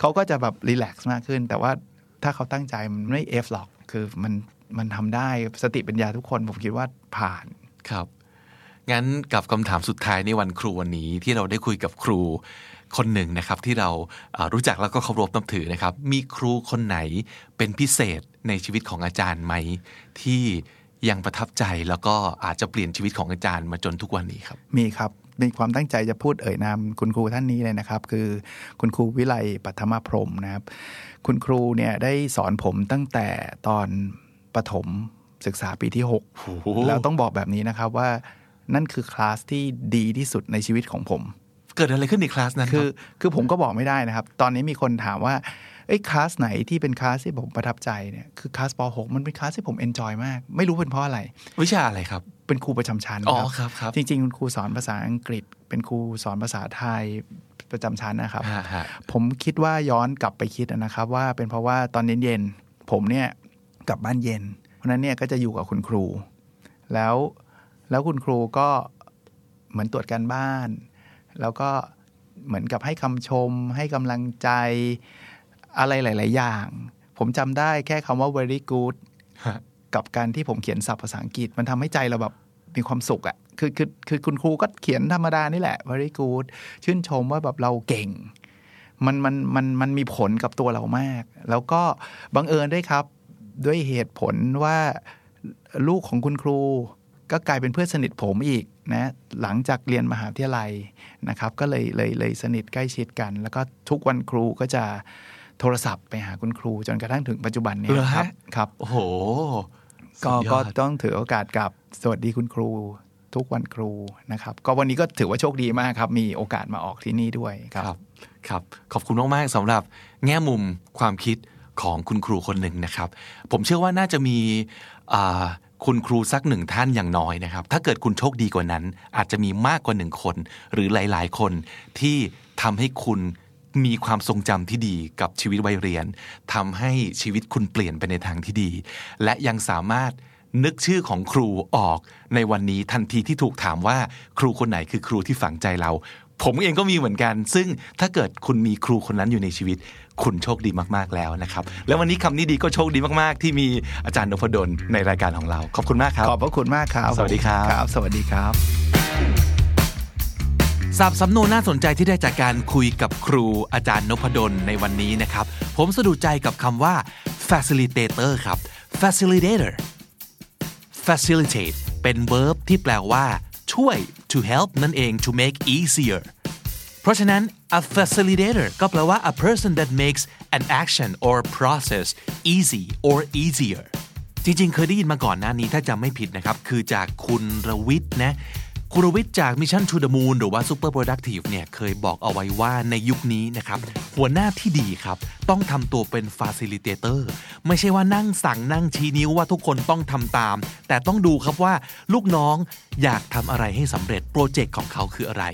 เขาก็จะแบบรีแลกซ์มากขึ้น แต่ว่าถ้าเขาตั้งใจมันไม่ F หรอก คือมันมันทำได้สติปัญญาทุกคนผมคิดว่าผ่านครับงั้นกับคำถามสุดท้ายในวันครูวันนี้ที่เราได้คุยกับครู คนหนึ่งนะครับที่เราอ่ารู้จักแล้วก็เคารพนับถือนะครับ มีครูคนไหนเป็นพิเศษในชีวิตของอาจารย์ไหม ที่ยังประทับใจแล้วก็อาจจะเปลี่ยนชีวิตของอาจารย์มาจนทุกวันนี้ครับ มีครับมีความตั้งใจจะพูดเอ่ยนามคุณครูท่านนี้เลยนะครับ คือคุณครูวิไลปัทมพรหมนะครับ คุณครูเนี่ยได้สอนผมตั้งแต่ตอนประถมศึกษาปีที่โอ้โห6แล้วต้องบอกแบบนี้นะครับว่านั่นคือคลาสที่ดีที่สุดในชีวิตของผม เกิดอะไรขึ้นในคลาสนั้นคือรับคือผมก็บอกไม่ได้นะครับ ตอนนี้มีคนถามว่าเอ้ยคลาสไหนที่เป็นคลาสที่ผมประทับใจเนี่ยคือคลาสป .6 มันเป็นคลาสที่ผมเอนจอยมาก ไม่รู้เป็นเพราะอะไร วิชาอะไรครับ เป็นครูประจำชั้นอ๋อครับครับจริงๆ คุณครูสอนภาษาอังกฤษ เป็นครูสอนภาษาไทยประจำชั้นนะครับฮะฮะผมคิดว่าย้อนกลับไปคิดนะครับ ว่าเป็นเพราะว่าตอนเย็นๆผมเนี่ยกลับบ้านเย็น เพราะฉะนั้นเนี่ยก็จะอยู่กับคุณครู แล้วแล้วคุณครูก็เหมือนตรวจการบ้าน แล้วก็เหมือนกับให้คำชม ให้กำลังใจอะไรหลาย ๆ อย่าง ผมจำได้แค่คำว่า very good ฮะกับการที่ผมเขียนศัพท์ภาษาอังกฤษ มันทำให้ใจเราแบบมีความสุขอะ่ะคือคือคือคุณครูก็เขียนธรรมดานี่แหละ very good ชื่นชมว่าแบบเราเก่ง มันมันมันมันมีผลกับตัวเรามาก แล้วก็บังเอิญด้วยครับ ด้วยเหตุผลว่าลูกของคุณครูก็กลายเป็นเพื่อนสนิทผมอีก นะหลังจากเรียนมหาวิทยาลัยนะครับ ก็เลยเลยเลยสนิทใกล้ชิดกัน แล้วก็ทุกวันครูก็จะโทรศัพท์ไปหาคุณครูจนกระทั่งถึงปัจจุบันเนี้เหรอคฮะรับครับโอ้โหก็สุดยก็อดต้องถือโอกาสกับสวัสดีคุณครูทุกวันครูนะครับ ก็วันนี้ก็ถือว่าโชคดีมากครับ มีโอกาสมาออกที่นี่ด้วยครับ ครับครับขอบคุณมากๆสำหรับแง่มุมความคิดของคุณครูคนหนึ่งนะครับ ผมเชื่อว่าน่าจะมีอ่า คุณครูสักหนึ่งท่านอย่างน้อยนะครับ ถ้าเกิดคุณโชคดีกว่านั้น อาจจะมีมากกว่าหนึ่งคน หรือหลาย ๆ คนที่ทำให้คุณมีความทรงจำที่ดีกับชีวิตวัยเรียนทำให้ชีวิตคุณเปลี่ยนไปในทางที่ดี และยังสามารถนึกชื่อของครูออกในวันนี้ทันทีที่ถูกถามว่าครูคนไหนคือครูที่ฝังใจเรา ผมเองก็มีเหมือนกัน ซึ่งถ้าเกิดคุณมีครูคนนั้นอยู่ในชีวิต คุณโชคดีมากๆแล้วนะครับ แล้ววันนี้คำนี้ดีก็โชคดีมากๆ ที่มีอาจารย์นพดลในรายการของเรา ขอบคุณมากครับ ขอบพระคุณมากครับ สวัสดีครับครับ สวัสดีครับสับสำนวนน่าสนใจที่ได้จากการคุยกับครูอาจารย์นพดลในวันนี้นะครับ ผมสะดุดใจกับคำว่า facilitator ครับ facilitator facilitate เป็น verb ที่แปลว่า ช่วย to help นั่นเอง to make easier เพราะฉะนั้น a facilitator ก็แปลว่า a person that makes an action or process easy or easier จริงๆ เคยได้ยินมาก่อนหน้านี้ถ้าจำไม่ผิดนะครับ คือจากคุณรวิทย์นะ คุณรวิทย์จาก Mission to the Moon หรือว่า Super Productive เนี่ยเคยบอกเอาไว้ว่าในยุคนี้นะครับ หัวหน้าที่ดีครับ ต้องทำตัวเป็น Facilitator ไม่ใช่ว่านั่งสั่งนั่งชี้นิ้วว่าทุกคนต้องทำตาม แต่ต้องดูครับว่าลูกน้องอยากทำอะไรให้สำเร็จโปรเจกต์ของเขาคืออะไร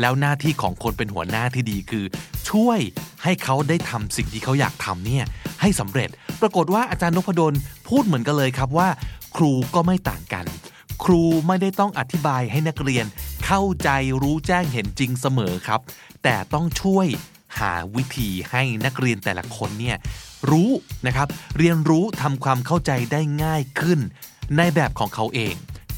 แล้วหน้าที่ของคนเป็นหัวหน้าที่ดีคือ ช่วยให้เขาได้ทำสิ่งที่เขาอยากทำเนี่ยให้สำเร็จ ปรากฏว่าอาจารย์นพดลพูดเหมือนกันเลยครับว่า ครูก็ไม่ต่างกัน ครูไม่ได้ต้องอธิบายให้นักเรียน เข้าใจรู้แจ้งเห็นจริงเสมอครับ แต่ต้องช่วยหาวิธีให้นักเรียนแต่ละคนเนี่ยรู้นะครับ เรียนรู้ทำความเข้าใจได้ง่ายขึ้น ในแบบของเขาเอง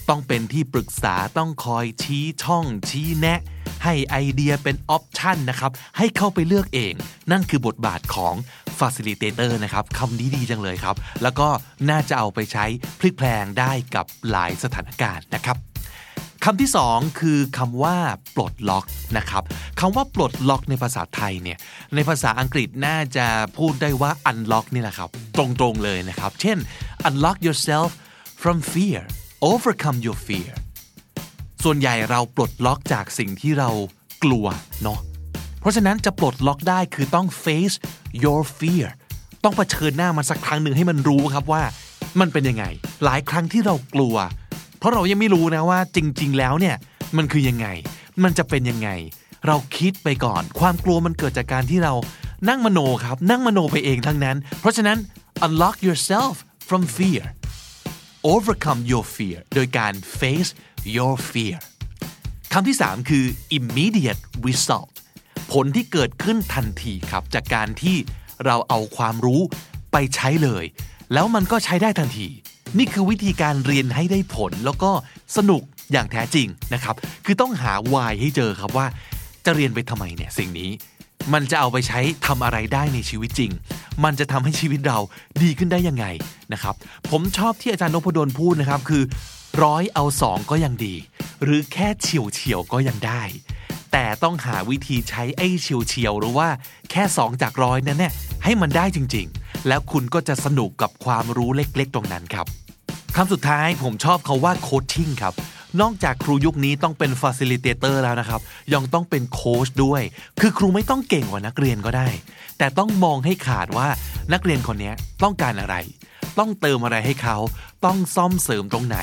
ต้องเป็นที่ปรึกษาต้องคอยชี้ช่องชี้แนะ ให้ไอเดียเป็นออปชันนะครับ ให้เข้าไปเลือกเอง นั่นคือบทบาทของ facilitator นะครับคำนี้ดีจังเลยครับ แล้วก็น่าจะเอาไปใช้พลิกแพลงได้กับหลายสถานการณ์นะครับคำที่สองคือคำว่า ปลดล็อกนะครับคำว่าปลดล็อกในภาษาไทยเนี่ยในภาษาอังกฤษน่าจะพูดได้ว่า unlock นี่แหละครับ ตรงๆเลยนะครับ เช่น unlock yourself from fear overcome your fear ส่วนใหญ่เราปลดล็อกจากสิ่งที่เรากลัวเนาะเพราะฉะนั้นจะปลดล็อกได้คือต้อง face your fear ต้องเผชิญหน้ามันสักครั้งหนึ่งให้มันรู้ครับว่า มันเป็นยังไง หลายครั้งที่เรากลัว เพราะเรายังไม่รู้นะว่าจริง ๆ แล้วเนี่ยมันคือยังไง มันจะเป็นยังไง เราคิดไปก่อน ความกลัวมันเกิดจากการที่เรานั่งมโนครับ นั่งมโนไปเองทั้งนั้น เพราะฉะนั้น unlock yourself from fear overcome your fear โดยการ face your fear คำที่3คือ immediate result ผลที่เกิดขึ้นทันทีครับ จากการที่เราเอาความรู้ไปใช้เลย แล้วมันก็ใช้ได้ทันที นี่คือวิธีการเรียนให้ได้ผลแล้วก็สนุกอย่างแท้จริงนะครับ คือต้องหา why ให้เจอครับว่า จะเรียนไปทำไมเนี่ยสิ่งนี้ มันจะเอาไปใช้ทำอะไรได้ในชีวิตจริง มันจะทำให้ชีวิตเราดีขึ้นได้ยังไงนะครับ ผมชอบที่อาจารย์นพดลพูดนะครับ คือ ร้อยเอาสองก็ยังดี หรือแค่เฉียวเฉียวก็ยังได้ แต่ต้องหาวิธีใช้ไอ้เฉียวเฉียวหรือว่าแค่สองจากร้อยนั้นเนี่ยให้มันได้จริงๆ แล้วคุณก็จะสนุกกับความรู้เล็กๆ ตรงนั้นครับคำสุดท้ายผมชอบเขาว่าโคชชิ่งครับนอกจากครูยุคนี้ต้องเป็น facilitator แล้วนะครับ ยังต้องเป็นโค้ชด้วย คือครูไม่ต้องเก่งกว่านักเรียนก็ได้ แต่ต้องมองให้ขาดว่านักเรียนคนนี้ต้องการอะไร ต้องเติมอะไรให้เขา ต้องซ่อมเสริมตรงไหน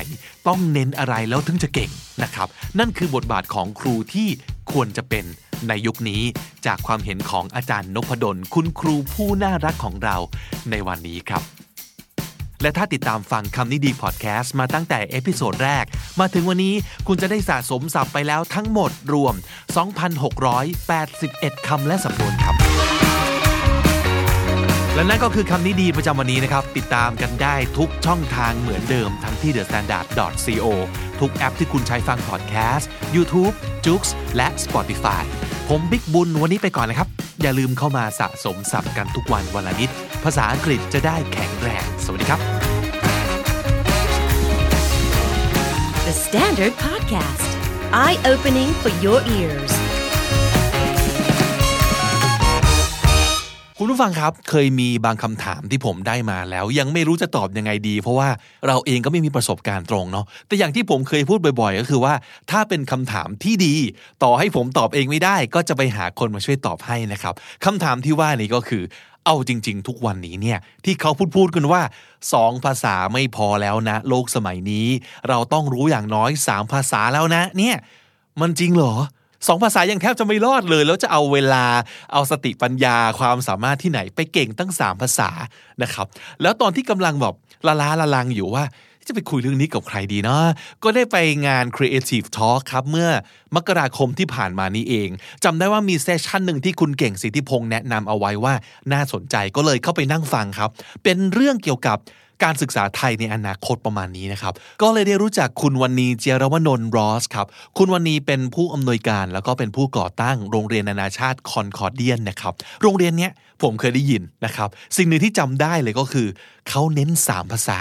ต้องเน้นอะไรแล้วถึงจะเก่งนะครับ นั่นคือบทบาทของครูที่ควรจะเป็นในยุคนี้จากความเห็นของอาจารย์นพดล คุณครูผู้น่ารักของเราในวันนี้ครับ และถ้าติดตามฟังคำนี้ดีพอดแคสต์มาตั้งแต่ episode แรก มาถึงวันนี้คุณจะได้สะสมศัพท์ไปแล้วทั้งหมดรวม 2,681คำและสำนวนครับ และนั่นก็คือคำนี้ดีประจำวันนี้นะครับ ติดตามกันได้ทุกช่องทางเหมือนเดิมทั้งที่ thestandard.co ทุกแอปที่คุณใช้ฟังพอดแคสต์ YouTube, j o o x และ Spotify ผมบิ๊กบุญวันนี้ไปก่อนนะครับ อย่าลืมเข้ามาสะสมศัพท์กันทุกวันวันละนิด ภาษาอังกฤษจะได้แข็งแรง สวัสดีครับ The Standard Podcast. Eye opening for your ears. คุณผู้ฟังครับเคยมีบางคำถามที่ผมได้มาแล้ว ยังไม่รู้จะตอบยังไงดี เพราะว่าเราเองก็ไม่มีประสบการณ์ตรงเนาะแต่อย่างที่ผมเคยพูดบ่อยๆ ก็คือว่า ถ้าเป็นคำถามที่ดี ต่อให้ผมตอบเองไม่ได้ ก็จะไปหาคนมาช่วยตอบให้นะครับคำถามที่ว่านี้ก็คือ เอาจริง ๆ ทุกวันนี้เนี่ยที่เขาพูดพูดกันว่าสองภาษาไม่พอแล้วนะ โลกสมัยนี้ เราต้องรู้อย่างน้อยสามภาษาแล้วนะ เนี่ยมันจริงเหรอ สองภาษายังแทบจะไม่รอดเลย แล้วจะเอาเวลาเอาสติปัญญาความสามารถที่ไหนไปเก่งตั้งสามภาษานะครับ แล้วตอนที่กำลังแบบละล้าละลังอยู่ว่าจะไปคุยเรื่องนี้กับใครดีเนาะก็ได้ไปงาน Creative Talk ครับเมื่อมกราคมที่ผ่านมานี้เองจำได้ว่ามี session หนึ่งที่คุณเก่งสิทธิพงษ์แนะนำเอาไว้ว่าน่าสนใจก็เลยเข้าไปนั่งฟังครับ เป็นเรื่องเกี่ยวกับ การศึกษาไทยในอนาคตประมาณนี้นะครับ ก็เลยได้รู้จักคุณวรรณีเจียรวนนท์รอสส์ครับ คุณวรรณีเป็นผู้อำนวยการแล้วก็เป็นผู้ก่อตั้งโรงเรียนนานาชาติคอนคอร์เดียนนะครับ โรงเรียนเนี้ยผมเคยได้ยินนะครับ สิ่งหนึ่งที่จำได้เลยก็คือ เขาเน้น 3 ภาษา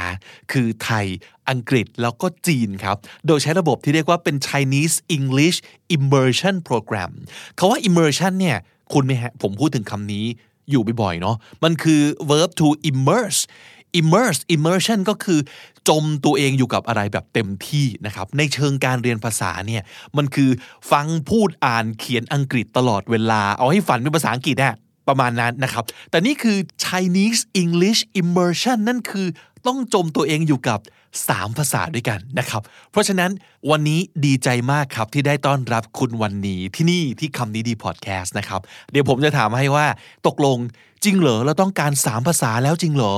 คือไทยอังกฤษแล้วก็จีนครับ โดยใช้ระบบที่เรียกว่าเป็น Chinese English Immersion Program เขาว่า immersion เนี่ยคุณไหมฮะผมพูดถึงคำนี้อยู่บ่อยๆเนาะมันคือ verb to immerse immerse immersion ก็คือจมตัวเองอยู่กับอะไรแบบเต็มที่นะครับ ในเชิงการเรียนภาษาเนี่ยมันคือฟังพูดอ่านเขียนอังกฤษตลอดเวลา เอาให้ฝันเป็นภาษาอังกฤษอะประมาณนั้นนะครับ แต่นี่คือ Chinese English immersion นั่นคือต้องจมตัวเองอยู่กับ 3 ภาษาด้วยกันนะครับ เพราะฉะนั้นวันนี้ดีใจมากครับที่ได้ต้อนรับคุณวันนี้ที่นี่ที่คำนี้ดีพอดแคสต์นะครับ เดี๋ยวผมจะถามให้ว่าตกลงจริงเหรอเราต้องการ 3 ภาษาแล้วจริงเหรอ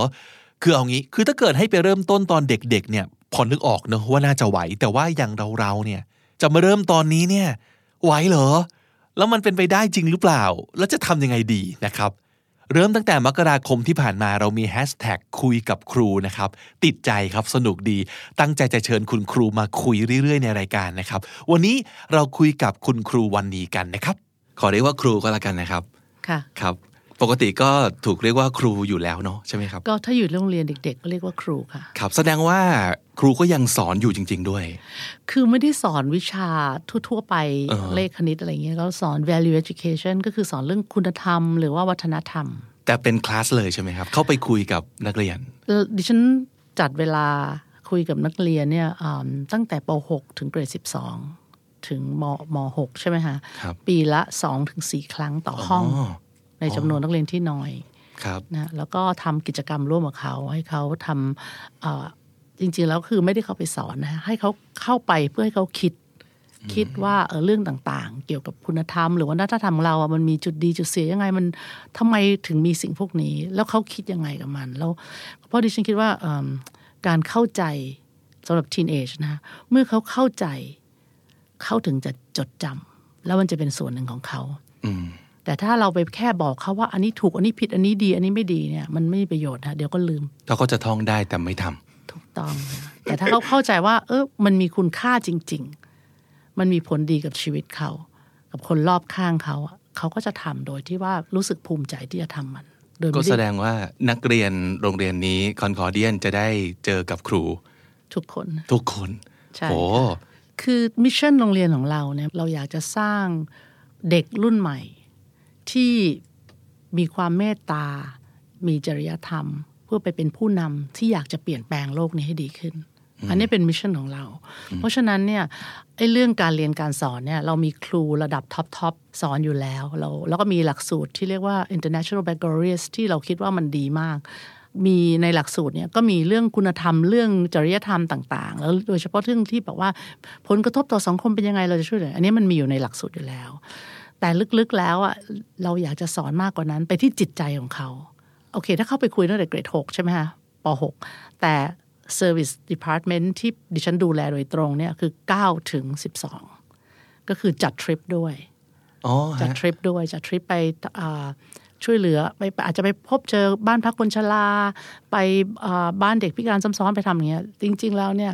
คือเอางี้คือถ้าเกิดให้ไปเริ่มต้นตอนเด็กๆเนี่ยพอนึกออกเนอะว่าน่าจะไหว แต่ว่าอย่างเราๆเนี่ยจะมาเริ่มตอนนี้เนี่ยไหวเหรอ แล้วมันเป็นไปได้จริงหรือเปล่า แล้วจะทำยังไงดีนะครับ เริ่มตั้งแต่มกราคมที่ผ่านมาเรามีแฮชแท็กคุยกับครูนะครับ ติดใจครับสนุกดี ตั้งใจจะเชิญคุณครูมาคุยเรื่อยๆ ในรายการนะครับ วันนี้เราคุยกับคุณครูวันนี้กันนะครับ ขอเรียกว่าครูก็แล้วกันนะครับ ค่ะ ครับ ปกติก็ถูกเรียกว่าครูอยู่แล้วเนาะใช่ไหมครับ ก็ถ้าอยู่โรงเรียนเด็ก ๆ ก็เรียกว่าครูค่ะ ครับ แสดงว่าครูก็ยังสอนอยู่จริง ๆ ด้วย คือไม่ได้สอนวิชาทั่ว ๆ ไปเออเลขคณิตอะไรเงี้ยก็สอน value education ก็คือสอนเรื่องคุณธรรม หรือว่าวัฒนธรรม แต่เป็นคลาสเลยใช่ไหมครับ เข้าไปคุยกับนักเรียนแล้วดิฉันจัดเวลาคุยกับนักเรียนเนี่ยอ่าตั้งแต่ป .6 ถึงเกรด 12 ถึงมม .6 ใช่ไหมคะครับปีละ2-4ถึง4ครั้งต่อห้อง ในจำนวนนักเรียนที่น้อยครับนะแล้วก็ทำกิจกรรมร่วมกับเขา ให้เขาทำเอ่อจริงๆแล้วคือไม่ได้เข้าไปสอนนะให้เขาเข้าไปเพื่อให้เขาคิดคิดว่าเออเรื่องต่างๆ เกี่ยวกับคุณธรรม หรือว่าวัฒนธรรมของเราอะมันมีจุดดีจุดเสียยังไงมันทำไมถึงมีสิ่งพวกนี้ แล้วเขาคิดยังไงกับมัน แล้วเพราะดิฉันคิดว่าเอิ่มการเข้าใจสำหรับทีนเอจนะเมื่อเขาเข้าใจ เขาถึงจะจดจำแล้วมันจะเป็นส่วนหนึ่งของเขาอืม แต่ถ้าเราไปแค่บอกเขาว่าอันนี้ถูกอันนี้ผิดอันนี้ดี อันนี้ไม่ดีเนี่ยมันไม่มีประโยชน์นะเดี๋ยวก็ลืมเราก็จะท่องได้แต่ไม่ทำถูกต้องนะแต่ถ้าเขาเข้าใจว่า เออมันมีคุณค่าจริง ๆ มันมีผลดีกับชีวิตเขา กับคนรอบข้างเขาอะเขาก็จะทำโดยที่ว่ารู้สึกภูมิใจที่จะทำมันโดยก็ไม่แสดได้งว่านักเรียนโรงเรียนนี้คอนคอร์เดียนจะได้เจอกับครู ทุกคน ทุกคนใช่โอ้ค่ะคือ mission โรงเรียนของเราเนี่ยเราอยากจะสร้างเด็กรุ่นใหม่ ที่มีความเมตตา มีจริยธรรม เพื่อไปเป็นผู้นำที่อยากจะเปลี่ยนแปลงโลกนี้ให้ดีขึ้น อันนี้เป็น mission ของเรา เพราะฉะนั้นเนี่ยไอ้เรื่องการเรียนการสอนเนี่ยเรามีครูระดับ top top สอนอยู่แล้วเราแล้วก็มีหลักสูตรที่เรียกว่า international baccalaureate ที่เราคิดว่ามันดีมากมีในหลักสูตรเนี่ยก็มีเรื่องคุณธรรมเรื่องจริยธรรมต่าง ๆ แล้วโดยเฉพาะเรื่องที่แบบว่าผลกระทบต่อสังคมเป็นยังไงเราจะช่วยเหลืออันนี้มันมีอยู่ในหลักสูตรอยู่แล้ว แต่ลึกๆแล้วอะเราอยากจะสอนมากกว่านั้นไปที่จิตใจของเขา โอเค ถ้าเข้าไปคุยตั้งแต่เกรดหกใช่ไหมคะปหกแต่ Service Department ที่ดิฉันดูแลโดยตรงเนี่ยคือ 9 ถึง 12 ก็คือจัดทริปด้วยอ๋อจัดฮะทริปด้วย จัดทริปไปอ่าช่วยเหลือไปอาจจะไปพบเจอบ้านพักคนชราไปอ่าบ้านเด็กพิการซ้ำซ้อนไปทำอย่างเงี้ยจริง ๆ แล้วเนี่ย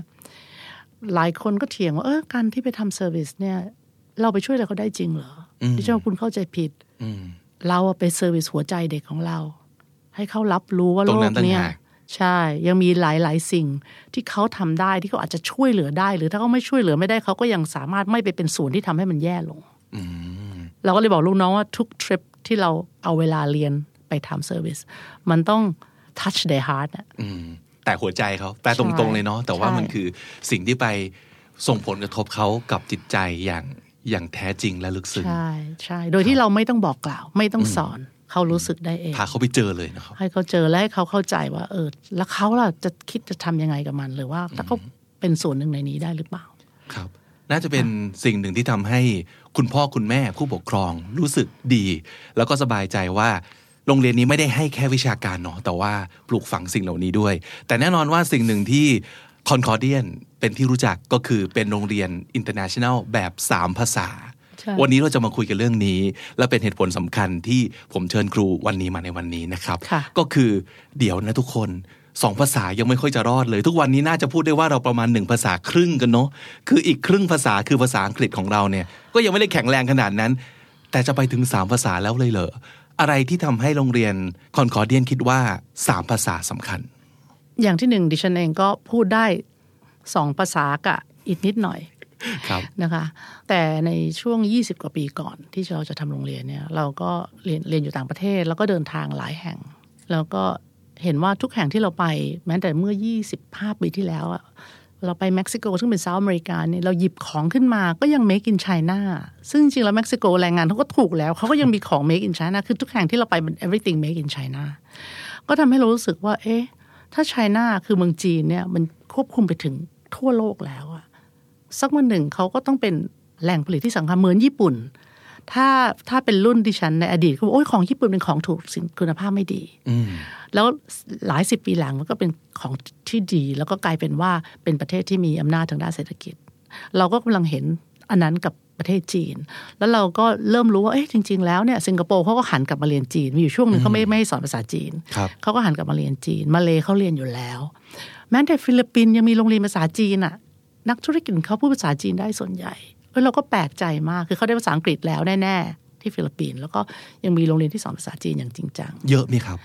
หลายคนก็เถียงว่า เออการที่ไปทำ service เนี่ย เราไปช่วยอะไรเขาได้จริงเหรออ ดิฉันว่าคุณเข้าใจผิดอืมเราอะไป service หัวใจเด็กของเรา ให้เขารับรู้ว่าตรโลงนั้กนต่างเนี้ยหากใช่ ยังมีหลาย ๆ สิ่งที่เขาทำได้ที่เขาอาจจะช่วยเหลือได้ หรือถ้าเขาไม่ช่วยเหลือไม่ได้เขาก็ยังสามารถไม่ไปเป็นส่วนที่ทำให้มันแย่ลงเราก็เลยบอกลูกน้องว่าทุกทริปที่เราเอาเวลาเรียนไปทำ service มันต้อง touch their heart อะอืมแตะหัวใจเขาแปลตรงๆเลยเนาะแต่ว่าใช่มันคือสิ่งที่ไปส่งผลกระทบเขากับจิตใจอย่าง อย่างแท้จริงและลึกซึ้งใช่ใช่โดยที่เราไม่ต้องบอกกล่าว ไม่ต้องสอนเขารู้สึกได้เองพาเขาไปเจอเลยนะครับให้เขาเจอและให้เขาเข้าใจว่า เออ แล้วเขาล่ะจะคิดจะทำยังไงกับมันหรือว่าถ้าเขาเป็นส่วนหนึ่งในนี้ได้หรือเปล่าครับ น่าจะเป็นสิ่งหนึ่งที่ทำให้คุณพ่อคุณแม่ผู้ปกครองรู้สึกดี แล้วก็สบายใจว่าโรงเรียนนี้ไม่ได้ให้แค่วิชาการเนาะแต่ว่าปลูกฝังสิ่งเหล่านี้ด้วย แต่แน่นอนว่าสิ่งหนึ่งที่ คอนคอร์เดียนเป็นที่รู้จักก็คือเป็นโรงเรียน international แบบ 3 ภาษาใช่วันนี้เราจะมาคุยกันเรื่องนี้ และเป็นเหตุผลสำคัญที่ผมเชิญครูวันนี้มาในวันนี้นะครับค่ะก็คือเดี๋ยวนะทุกคนสองภาษายังไม่ค่อยจะรอดเลย ทุกวันนี้น่าจะพูดได้ว่าเราประมาณหนึ่งภาษาครึ่งกันเนาะคืออีกครึ่งภาษาคือภาษาอังกฤษของเราเนี่ย ก็ยังไม่ได้แข็งแรงขนาดนั้น แต่จะไปถึงสามภาษาแล้วเลยเหรออะไรที่ทำให้โรงเรียนคอนคอร์เดียนคิดว่าสามภาษาสำคัญ อย่างที่หนึ่งดิฉันเองก็พูดได้สองภาษากับอีกนิดหน่อยครับนะคะ แต่ในช่วง 20 กว่าปีก่อนที่เราจะทำโรงเรียนเนี่ย เราก็เรียนเรียนอยู่ต่างประเทศ แล้วก็เดินทางหลายแห่ง แล้วก็เห็นว่าทุกแห่งที่เราไป แม้แต่เมื่อ 25 ปีที่แล้วอะเราไปเม็กซิโกซึ่งเป็นเซาท์อเมริกาเนี่ยเราหยิบของขึ้นมาก็ยัง make in China ซึ่งจริงๆแล้วเม็กซิโกแรงงานเขาก็ถูกแล้วเขาก็ยังมีของ make in China คือทุกแห่งที่เราไปมัน everything make in China ก็ทำให้เรารู้สึกว่า เอ๊ะ ถ้าไชน่าคือเมืองจีนเนี่ยมันควบคุมไปถึงทั่วโลกแล้วอะสักวันหนึ่งเขาก็ต้องเป็นแหล่งผลิตที่สำคัญเหมือนญี่ปุ่น ถ้าถ้าเป็นรุ่นดิฉันในอดีตเขาบอกโอ้ยของญี่ปุ่นเป็นของถูกสินคุณภาพไม่ดีแล้วหลายสิบปีหลังมันก็เป็นของที่ดี แล้วก็กลายเป็นว่าเป็นประเทศที่มีอำนาจทางด้านเศรษฐกิจ เราก็กำลังเห็นอันนั้นกับ ประเทศจีน แล้วเราก็เริ่มรู้ว่าเอ๊ะจริง ๆ แล้วเนี่ยสิงคโปร์เขาก็หันกลับมาเรียนจีน มีอยู่ช่วงหนึ่งเขาไม่ไม่ให้สอนภาษาจีนครับเขาก็หันกลับมาเรียนจีน มาเลเขาเรียนอยู่แล้ว แม้แต่ฟิลิปปินส์ยังมีโรงเรียนภาษาจีนอะนักธุรกิจเขาพูดภาษาจีนได้ส่วนใหญ่เออเราก็แปลกใจมากคือเขาได้ภาษาอังกฤษแล้วแน่ๆ ที่ฟิลิปปินส์แล้วก็ยังมีโรงเรียนที่สอนภาษาจีนอย่างจริงจัง เยอะไหมครับ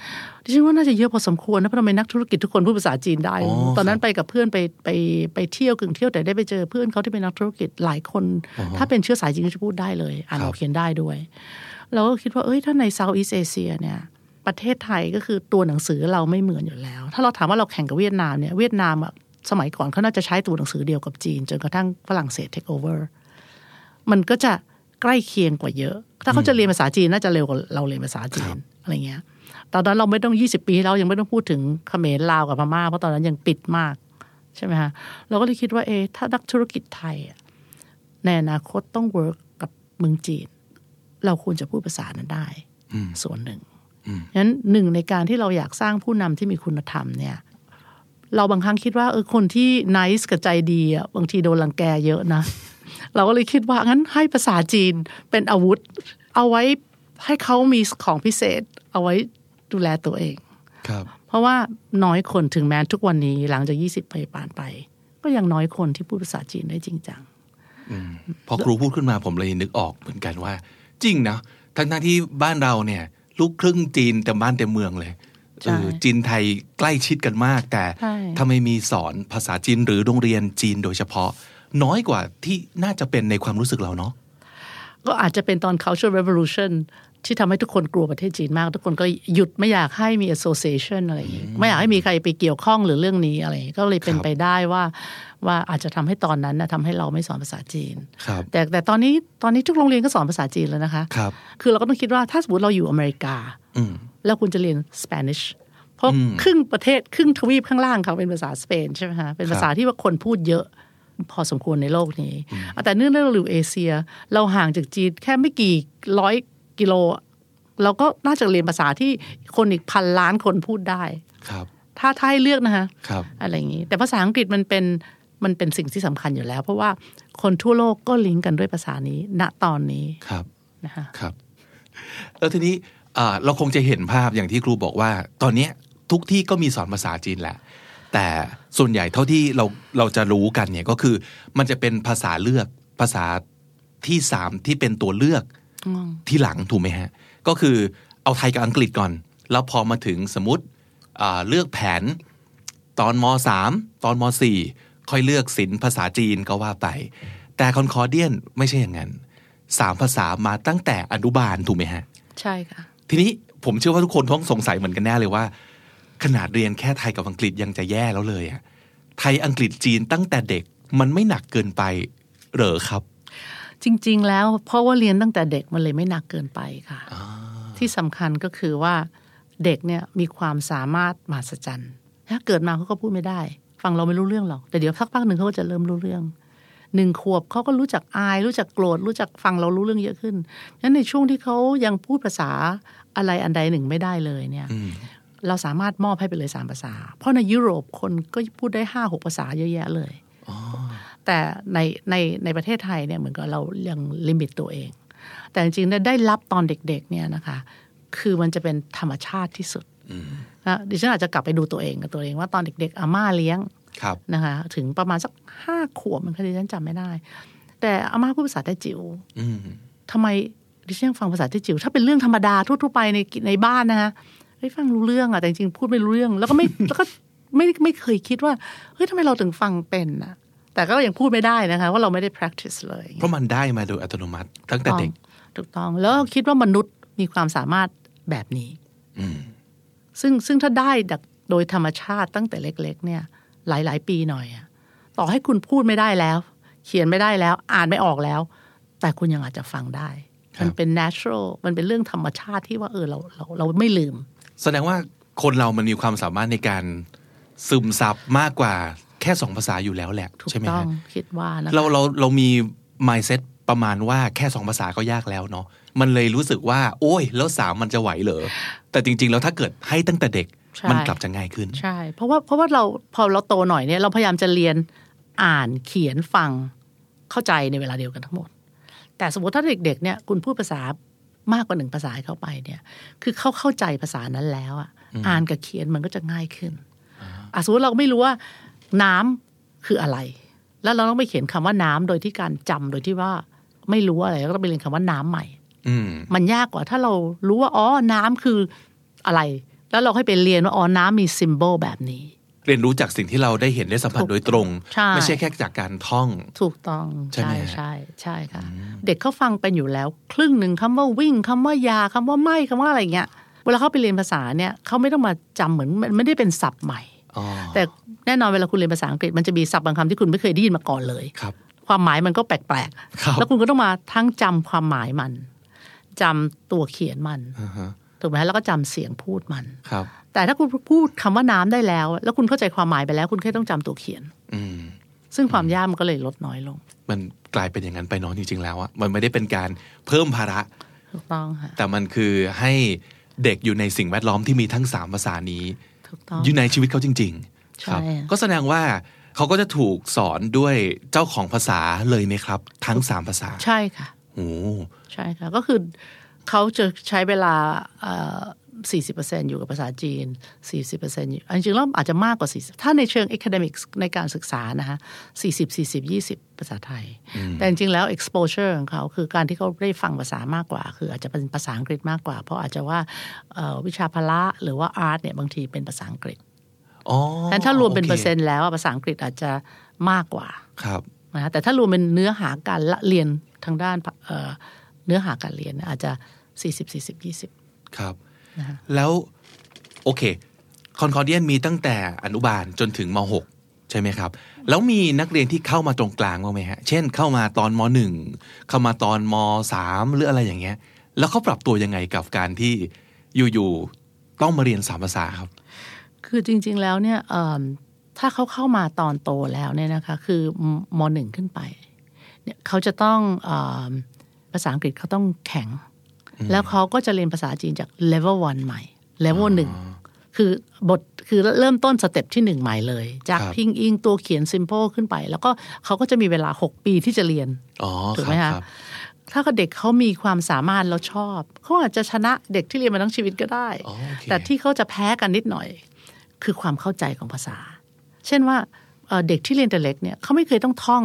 ดิฉันว่าน่าจะเยอะพอสมควรนะเพราะทำไมนักธุรกิจทุกคนพูดภาษาจีนได้อ๋อตอนนั้นไปกับเพื่อนไปไปไปเที่ยวกึ่งเที่ยวแต่ได้ไปเจอเพื่อนเขาที่เป็นนักธุรกิจหลายคน ถ้าเป็นเชื้อสายจีนก็จะพูดได้เลย อ่านออกเขียนได้ด้วยเราก็คิดว่าเอ้ยถ้าในเซาท์อีสเอเชียเนี่ยประเทศไทยก็คือตัวหนังสือเราไม่เหมือนอยู่แล้ว ถ้าเราถามว่าเราแข่งกับเวียดนามเนี่ยเวียดนามอะสมัยก่อนเขาน่าจะใช้ตัวหนังสือเดียวกับจีน จนกระทั่งฝรั่งเศส take over มันก็จะ ใกล้เคียงกว่าเยอะ ถ้าเขาจะเรียนภาษาจีนน่าจะเร็วกว่าเราเรียนภาษาจีนอะไรเงี้ยตอนนั้นเราไม่ต้อง 20 ปีที่แล้วยังไม่ต้องพูดถึงเขมรลาวกับพม่าเพราะตอนนั้นยังปิดมากใช่ไหมฮะเราก็เลยคิดว่าเอ๊ะถ้านักธุรกิจไทยอะในอนาคตต้อง work กับเมืองจีน เราควรจะพูดภาษานั้นได้ ส่วนหนึ่งงั้นหนึ่งในการที่เราอยากสร้างผู้นำที่มีคุณธรรมเนี่ย เราบางครั้งคิดว่าเออคนที่น c e กับใจดีอะบางทีโดนรังแกเยอะนะ เราก็เลยคิดว่างั้นให้ภาษาจีนเป็นอาวุธ เอาไว้ให้เขามีของพิเศษ เอาไว้ดูแลตัวเองครับเพราะว่าน้อยคนถึงแม้ทุกวันนี้หลังจาก20ปีผ่านไป ก็ยังน้อยคนที่พูดภาษาจีนได้จริงจังพอครูพูดขึ้นมาผมเลยนึกออกเหมือนกันว่า จริงนะทั้งทที่บ้านเราเนี่ย ลูกครึ่งจีนเต็มบ้านเต็มเมืองเลยใช่เออจีนไทยใกล้ชิดกันมาก แต่ใช่ทำไมมีสอนภาษาจีนหรือโรงเรียนจีนโดยเฉพาะ น้อยกว่าที่น่าจะเป็นในความรู้สึกเราเนาะก็อาจจะเป็นตอน cultural revolution ที่ทำให้ทุกคนกลัวประเทศจีนมาก ทุกคนก็หยุดไม่อยากให้มี association อะไรอย่างงี้ไม่อยากให้มีใครไปเกี่ยวข้องหรือเรื่องนี้อะไรอย่างงี้ก็เลยเป็นครับไปได้ว่าว่าอาจจะทำให้ตอนนั้นนะทำให้เราไม่สอนภาษาจีนครับแต่แต่ตอนนี้ตอนนี้ทุกโรงเรียนก็สอนภาษาจีนแล้วนะคะครับคือเราก็ต้องคิดว่าถ้าสมมติเราอยู่อเมริกาอืมแล้วคุณจะเรียนสเปนิชเพราะครึ่งประเทศครึ่งทวีปข้างล่างเขาเป็นภาษาสเปนใช่ไหมคะเป็นภาษาที่ว่าคนพูดเยอะ พอสมควรในโลกนี้ แต่เนื่องจากเราอยู่เอเชีย เราห่างจากจีนแค่ไม่กี่ร้อยกิโล เราก็น่าจะเรียนภาษาที่คนอีกพันล้านคนพูดได้ ครับ ถ้าถ้าให้เลือกนะคะครับอะไรอย่างนี้ แต่ภาษาอังกฤษมันเป็นมันเป็นสิ่งที่สำคัญอยู่แล้ว เพราะว่าคนทั่วโลกก็ลิงก์กันด้วยภาษานี้ ณตอนนี้ครับนะคะครับ แล้วทีนี้อ่าเราคงจะเห็นภาพอย่างที่ครูบอกว่า ตอนเนี้ยทุกที่ก็มีสอนภาษาจีนแหละ แต่ ส่วนใหญ่เท่าที่เราเราจะรู้กันเนี่ยก็คือ มันจะเป็นภาษาเลือกภาษาที่สามที่เป็นตัวเลือกที่หลังถูกไหมฮะ ก็คือเอาไทยกับอังกฤษก่อน แล้วพอมาถึงสมมติอ่าเลือกแผนตอนมสามตอนมสี่ค่อยเลือกศิลป์ภาษาจีนก็ว่าไป แต่คอนคอร์เดียนไม่ใช่อย่างนั้นสามภาษามาตั้งแต่อนุบาลถูกไหมฮะ ใช่ค่ะ ทีนี้ผมเชื่อว่าทุกคนต้องสงสัยเหมือนกันแน่เลยว่า ขนาดเรียนแค่ไทยกับอังกฤษยังจะแย่แล้วเลยอะไทยอังกฤษจีนตั้งแต่เด็กมันไม่หนักเกินไปเหรอครับ จริง ๆ แล้วเพราะว่าเรียนตั้งแต่เด็กมันเลยไม่หนักเกินไปค่ะ ที่สำคัญก็คือว่าเด็กเนี่ยมีความสามารถมหัศจรรย์ถ้าเกิดมาเขาก็พูดไม่ได้ ฟังเราไม่รู้เรื่องหรอก แต่เดี๋ยวสักพักหนึ่งเขาก็จะเริ่มรู้เรื่องหนึ่งขวบเขาก็รู้จักอาย รู้จักโกรธรู้จักฟังเรารู้เรื่องเยอะขึ้นงั้นในช่วงที่เขายังพูดภาษาอะไรอันใดหนึ่งไม่ได้เลยเนี่ย เราสามารถมอบให้ไปเลยสามภาษา เพราะในยุโรปคนก็พูดได้ห้าหกภาษาเยอะแยะเลยแต่ในในในประเทศไทยเนี่ยเหมือนกับเรายังลิมิตตัวเอง แต่จริงๆเนี่ยได้รับตอนเด็กๆเนี่ยนะคะ คือมันจะเป็นธรรมชาติที่สุดนะดิฉันอาจจะกลับไปดูตัวเองกับตัวเองว่าตอนเด็ก ๆ อาม่าเลี้ยงครับนะคะ ถึงประมาณสักห้าขวบมันคดิฉันจำไม่ได้ แต่อาม่าพูดภาษาไต้จิ๋วอืมทำไมดิฉันยังฟังภาษาไต้จิ๋วถ้าเป็นเรื่องธรรมดาทั่วๆไปในในบ้านนะคะ เฮ้ยฟังรู้เรื่องอะแต่จริงๆพูดไม่รู้เรื่อง แล้วก็ไม่แล้วก็ไม่ไม่เคยคิดว่าเฮ้ยทำไมเราถึงฟังเป็นอะแต่ก็ยังพูดไม่ได้นะคะว่าเราไม่ได้ practice เลย เพราะมันได้มาโดยอัตโนมัติตั้งแต่เด็กถูกต้องแล้วคิดว่ามนุษย์มีความสามารถแบบนี้ซึ่งซึ่งถ้าได้จากโดยธรรมชาติตั้งแต่เล็ก ๆ เนี่ย หลาย ๆ ปีหน่อยอะต่อให้คุณพูดไม่ได้แล้ว เขียนไม่ได้แล้ว อ่านไม่ออกแล้ว แต่คุณยังอาจจะฟังได้ครับมันเป็น natural มันเป็นเรื่องธรรมชาติที่ว่าเออเราเราเราไม่ลืม แสดงว่าคนเรามันมีความสามารถในการซึมซับมากกว่าแค่สองภาษาอยู่แล้วแหละถูกใช่ไหมต้อฮะงคิดว่านะคะเราเราเรามี mindset ประมาณว่าแค่สองภาษาก็ยากแล้วเนาะมันเลยรู้สึกว่า โอ้ย แล้วสามมันจะไหวเหรอแต่จริง ๆ แล้วถ้าเกิดให้ตั้งแต่เด็กใช่มันกลับจะง่ายขึ้นใช่ เพราะว่าเพราะว่าเราพอเราโตหน่อยเนี่ยเราพยายามจะเรียนอ่านเขียนฟังเข้าใจในเวลาเดียวกันทั้งหมด แต่สมมติถ้าเด็กๆเนี่ยคุณพูดภาษา มากกว่าหนึ่งภาษาให้เข้าไปเนี่ย คือเขาเข้าใจภาษานั้นแล้วอะอ่านกับเขียนมันก็จะง่ายขึ้นอะสมมติเราไม่รู้ว่าน้ำคืออะไร แล้วเราต้องไปเขียนคำว่าน้ำโดยที่การจำโดยที่ว่าไม่รู้อะไรแล้วก็ต้องไปเรียนคำว่าน้ำใหม่อืมมันยากกว่าถ้าเรารู้ว่าอ๋อน้ำคืออะไร แล้วเราค่อยไปเรียนว่าอ๋อน้ำมีซิมโบลแบบนี้ เรียนรู้จากสิ่งที่เราได้เห็นได้สัมผัสถูกโดยตรงใช่ไม่ใช่แค่จากการท่อง ถูกต้องใช่ไหมใช่ฮะใช่ใช่ค่ะ เด็กเขาฟังเป็นอยู่แล้ว ครึ่งหนึ่งคำว่าวิ่งคำว่ายาคำว่าไม่คำว่าอะไรเงี้ยเวลาเขาไปเรียนภาษาเนี่ยเขาไม่ต้องมาจำเหมือนมันไม่ได้เป็นศัพท์ใหม่อ๋อแต่แน่นอนเวลาคุณเรียนภาษาอังกฤษมันจะมีศัพท์บางคำที่คุณไม่เคยได้ยินมาก่อนเลยครับ ความหมายมันก็แปลกครับๆแล้วคุณก็ต้องมาทั้งจำความหมายมันจำตัวเขียนมันอ่าฮะถูกไหมแล้วก็จำเสียงพูดมันครับ แต่ถ้าคุณพูดคำว่าน้ำได้แล้ว แล้วคุณเข้าใจความหมายไปแล้ว คุณแค่ต้องจำตัวเขียน อืมซึ่งความยากมันก็เลยลดน้อยลง มันกลายเป็นอย่างนั้นไปเน้องจริง ๆ แล้วอะมันไม่ได้เป็นการเพิ่มภาระถูกต้องค่ะแต่มันคือให้เด็กอยู่ในสิ่งแวดล้อมที่มีทั้งสามภาษานี้ถูกต้องอยู่ในชีวิตเขาจริงๆใช่ครับ ก็แสดงว่าเขาก็จะถูกสอนด้วยเจ้าของภาษาเลยไหมครับ ทั้งสามภาษา ใช่ค่ะโอ้ใช่ค่ะ ก็คือเขาจะใช้เวลาเอ่อ 40%อยู่กับภาษาจีน 40%อยู่จริงๆแล้วอาจจะมากกว่า 40 ถ้าในเชิง academics ในการศึกษานะคะ40 40 20 ภาษาไทย แต่จริงๆแล้ว exposure ของเขาคือการที่เขาได้ฟังภาษามากกว่า คืออาจจะเป็นภาษาอังกฤษมากกว่า เพราะอาจจะว่าเอ่อวิชาพละหรือว่า art เนี่ยบางทีเป็นภาษาอังกฤษอ๋อฉะนั้นถ้ารวมเป็นโคเปอร์เซ็นต์แล้วอะภาษาอังกฤษอาจจะมากกว่า ครับนะคะแต่ถ้ารวมเป็นเนื้อหาการละเรียนทางด้านเอ่อเนื้อหาการเรียนเนี่ยอาจจะ 40 40 20 ครับนะคะ แล้วโอเคคอนคอร์เดียนมีตั้งแต่อนุบาลจนถึงม .6 ใช่ไหมครับ แล้วมีนักเรียนที่เข้ามาตรงกลางบ้างไหมฮะ เช่นเข้ามาตอนม .1 เข้ามาตอนม .3 หรืออะไรอย่างเงี้ย แล้วเขาปรับตัวยังไงกับการที่อยู่ๆต้องมาเรียนสามภาษาครับ คือจริง ๆแล้วเนี่ยเอิ่มถ้าเขาเข้ามาตอนโตแล้วเนี่ยนะคะคือมมหนึ่งขึ้นไปเนี่ยเขาจะต้องเอิ่มภาษาอังกฤษเขาต้องแข็ง แล้วเขาก็จะเรียนภาษาจีนจาก level 1 ใหม่ level หนึ่งคือบทคือเริ่มต้นสเต็ปที่หนึ่งใหม่เลย จากครับพิงอิงตัวเขียน simple ขึ้นไป แล้วก็เขาก็จะมีเวลา 6 ปีที่จะเรียนอ๋อถูกคไหมรับคะครับถ้าเด็กเขามีความสามารถแล้วชอบเขาอาจจะชนะเด็กที่เรียนมาทั้งชีวิตก็ได้อ๋อโอเคแต่ที่เขาจะแพ้กันนิดหน่อย คือความเข้าใจของภาษา เช่นว่าเอ่อเด็กที่เรียนแต่เล็กเนี่ยเขาไม่เคยต้องท่อง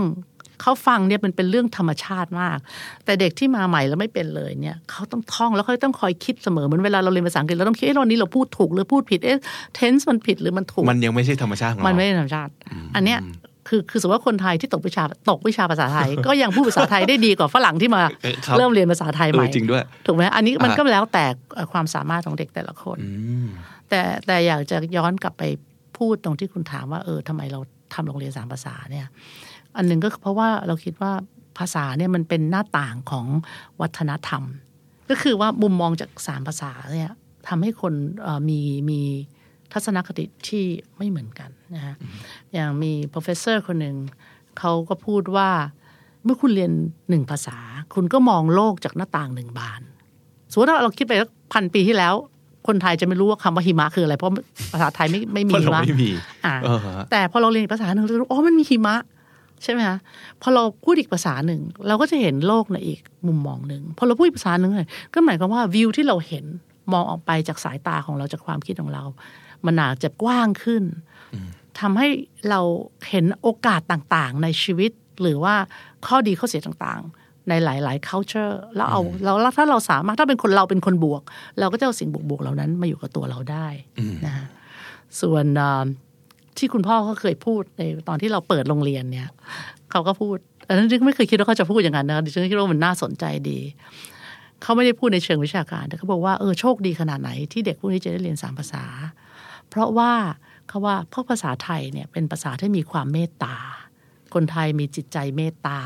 เขาฟังเนี่ยมันเป็นเรื่องธรรมชาติมาก แต่เด็กที่มาใหม่แล้วไม่เป็นเลยเนี่ยเขาต้องท่องแล้วเขาต้องคอยคิดเสมอเหมือนเวลาเราเรียนภาษาอังกฤษเราต้องคิดเอ๊ะตอนนี้เราพูดถูกหรือพูดผิดเอ๊ะ tense มันผิดหรือมันถูก มันยังไม่ใช่ธรรมชาติของเรามันไม่ได้ธรรมชาติ อันเนี้ยคือคือสมมติว่าคนไทยที่ตกวิชาตกวิชาภาษาไทย ก็ยังพูดภาษาไทยได้ดีกว่าฝรั่งที่มาเออครับเริ่มเรียนภาษาไทยใหเอม่อจริงด้วยถูกไหมอันนี้มันอ่าก็แล้วแต่ความสามารถของเด็กแต่ละคนอืมแต่แต่อยากจะย้อนกลับไปพูดตรงที่คุณถามว่าเออทำไมเราทำโรงเรียนสามภาษาเนี่ย อันหนึ่งก็เพราะว่าเราคิดว่าภาษาเนี่ยมันเป็นหน้าต่างของวัฒนธรรม ก็คือว่ามุมมองจากสามภาษาเนี่ยทำให้คนเอ่อมีมีทัศนคติที่ไม่เหมือนกันนะฮะอย่างมี professor คนหนึ่งเขาก็พูดว่าเมื่อคุณเรียนหนึ่งภาษา คุณก็มองโลกจากหน้าต่างหนึ่งบานสมมติว่าเราคิดไปสักพันปีที่แล้ว คนไทยจะไม่รู้ว่าคำว่าหิมะคืออะไร เพราะภาษาไทยไม่ไม่มีเพราะหิเรามะไม่มีอ่าเออฮะแต่พอเราเรียนอีกภาษาหนึ่งเราจะรู้อ๋อมันมีหิมะ ใช่ไหมคะพอเราพูดอีกภาษาหนึ่ง เราก็จะเห็นโลกในอีกมุมมองหนึ่งพอเราพูดอีกภาษาหนึ่งก็หมายความว่าวิวที่เราเห็นมองออกไปจากสายตาของเราจากความคิดของเรา มันอาจจะกว้างขึ้นทำให้เราเห็นโอกาสต่างๆ ในชีวิต หรือว่าข้อดีข้อเสียต่างๆ ในหลาย ๆ culture แล้วเอาแล้วแล้วถ้าเราสามารถถ้าเป็นคนเราเป็นคนบวก เราก็จะเอาสิ่งบวกๆเหล่านั้นมาอยู่กับตัวเราได้นะคะส่วนเอ่อ ที่คุณพ่อเขาเคยพูดในตอนที่เราเปิดโรงเรียนเนี่ยเขาก็พูดอันนั้นดิฉันไม่เคยคิดว่าเขาจะพูดอย่างนั้นนะดิฉันคิดว่ามันน่าสนใจดีเขาไม่ได้พูดในเชิงวิชาการแต่เขาบอกว่าเออโชคดีขนาดไหนที่เด็กพวกนี้จะได้เรียนสามภาษา เพราะว่าเขาว่าเพราะภาษาไทยเนี่ยเป็นภาษาที่มีความเมตตา คนไทยมีจิตใจเมตตา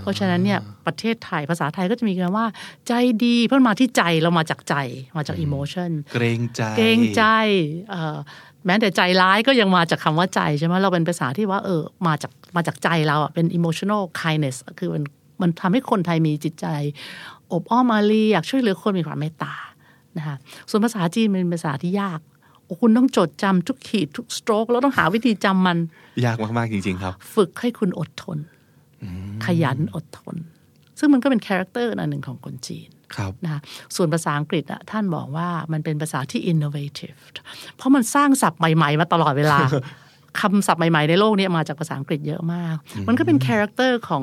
เพราะฉะนั้นเนี่ยประเทศไทยภาษาไทยก็จะมีคำว่า ใจดีเพราะมันมาที่ใจเรามาจากใจมาจากอิโมชันเกรงใจเกรงใจเอ่อแม้แต่ใจร้ายก็ยังมาจากคำว่าใจใช่ไหมเราเป็นภาษาที่ว่าเออมาจากมาจากใจเราอะเป็น emotional kindness คือมันมันทำให้คนไทยมีจิตใจ อบอ้อมอารีอยากช่วยเหลือคนมีความเมตตานะคะส่วนภาษาจีนเป็นภาษาที่ยากโอ้ คุณต้องจดจำทุกขีดทุกสโตรกแล้วต้องหาวิธีจำมัน ยากมาก ๆ จริง ๆ ครับ ฝึกให้คุณอดทน ขยันอดทน ซึ่งมันก็เป็น character อันหนึ่งของคนจีนครับนะคะส่วนภาษาอังกฤษอะท่านบอกว่ามันเป็นภาษาที่ innovative เพราะมันสร้างศัพท์ใหม่ ๆ มาตลอดเวลาคำศัพท์ใหม่ ๆ ในโลกนี้มาจากภาษาอังกฤษเยอะมาก มันก็เป็น character ของ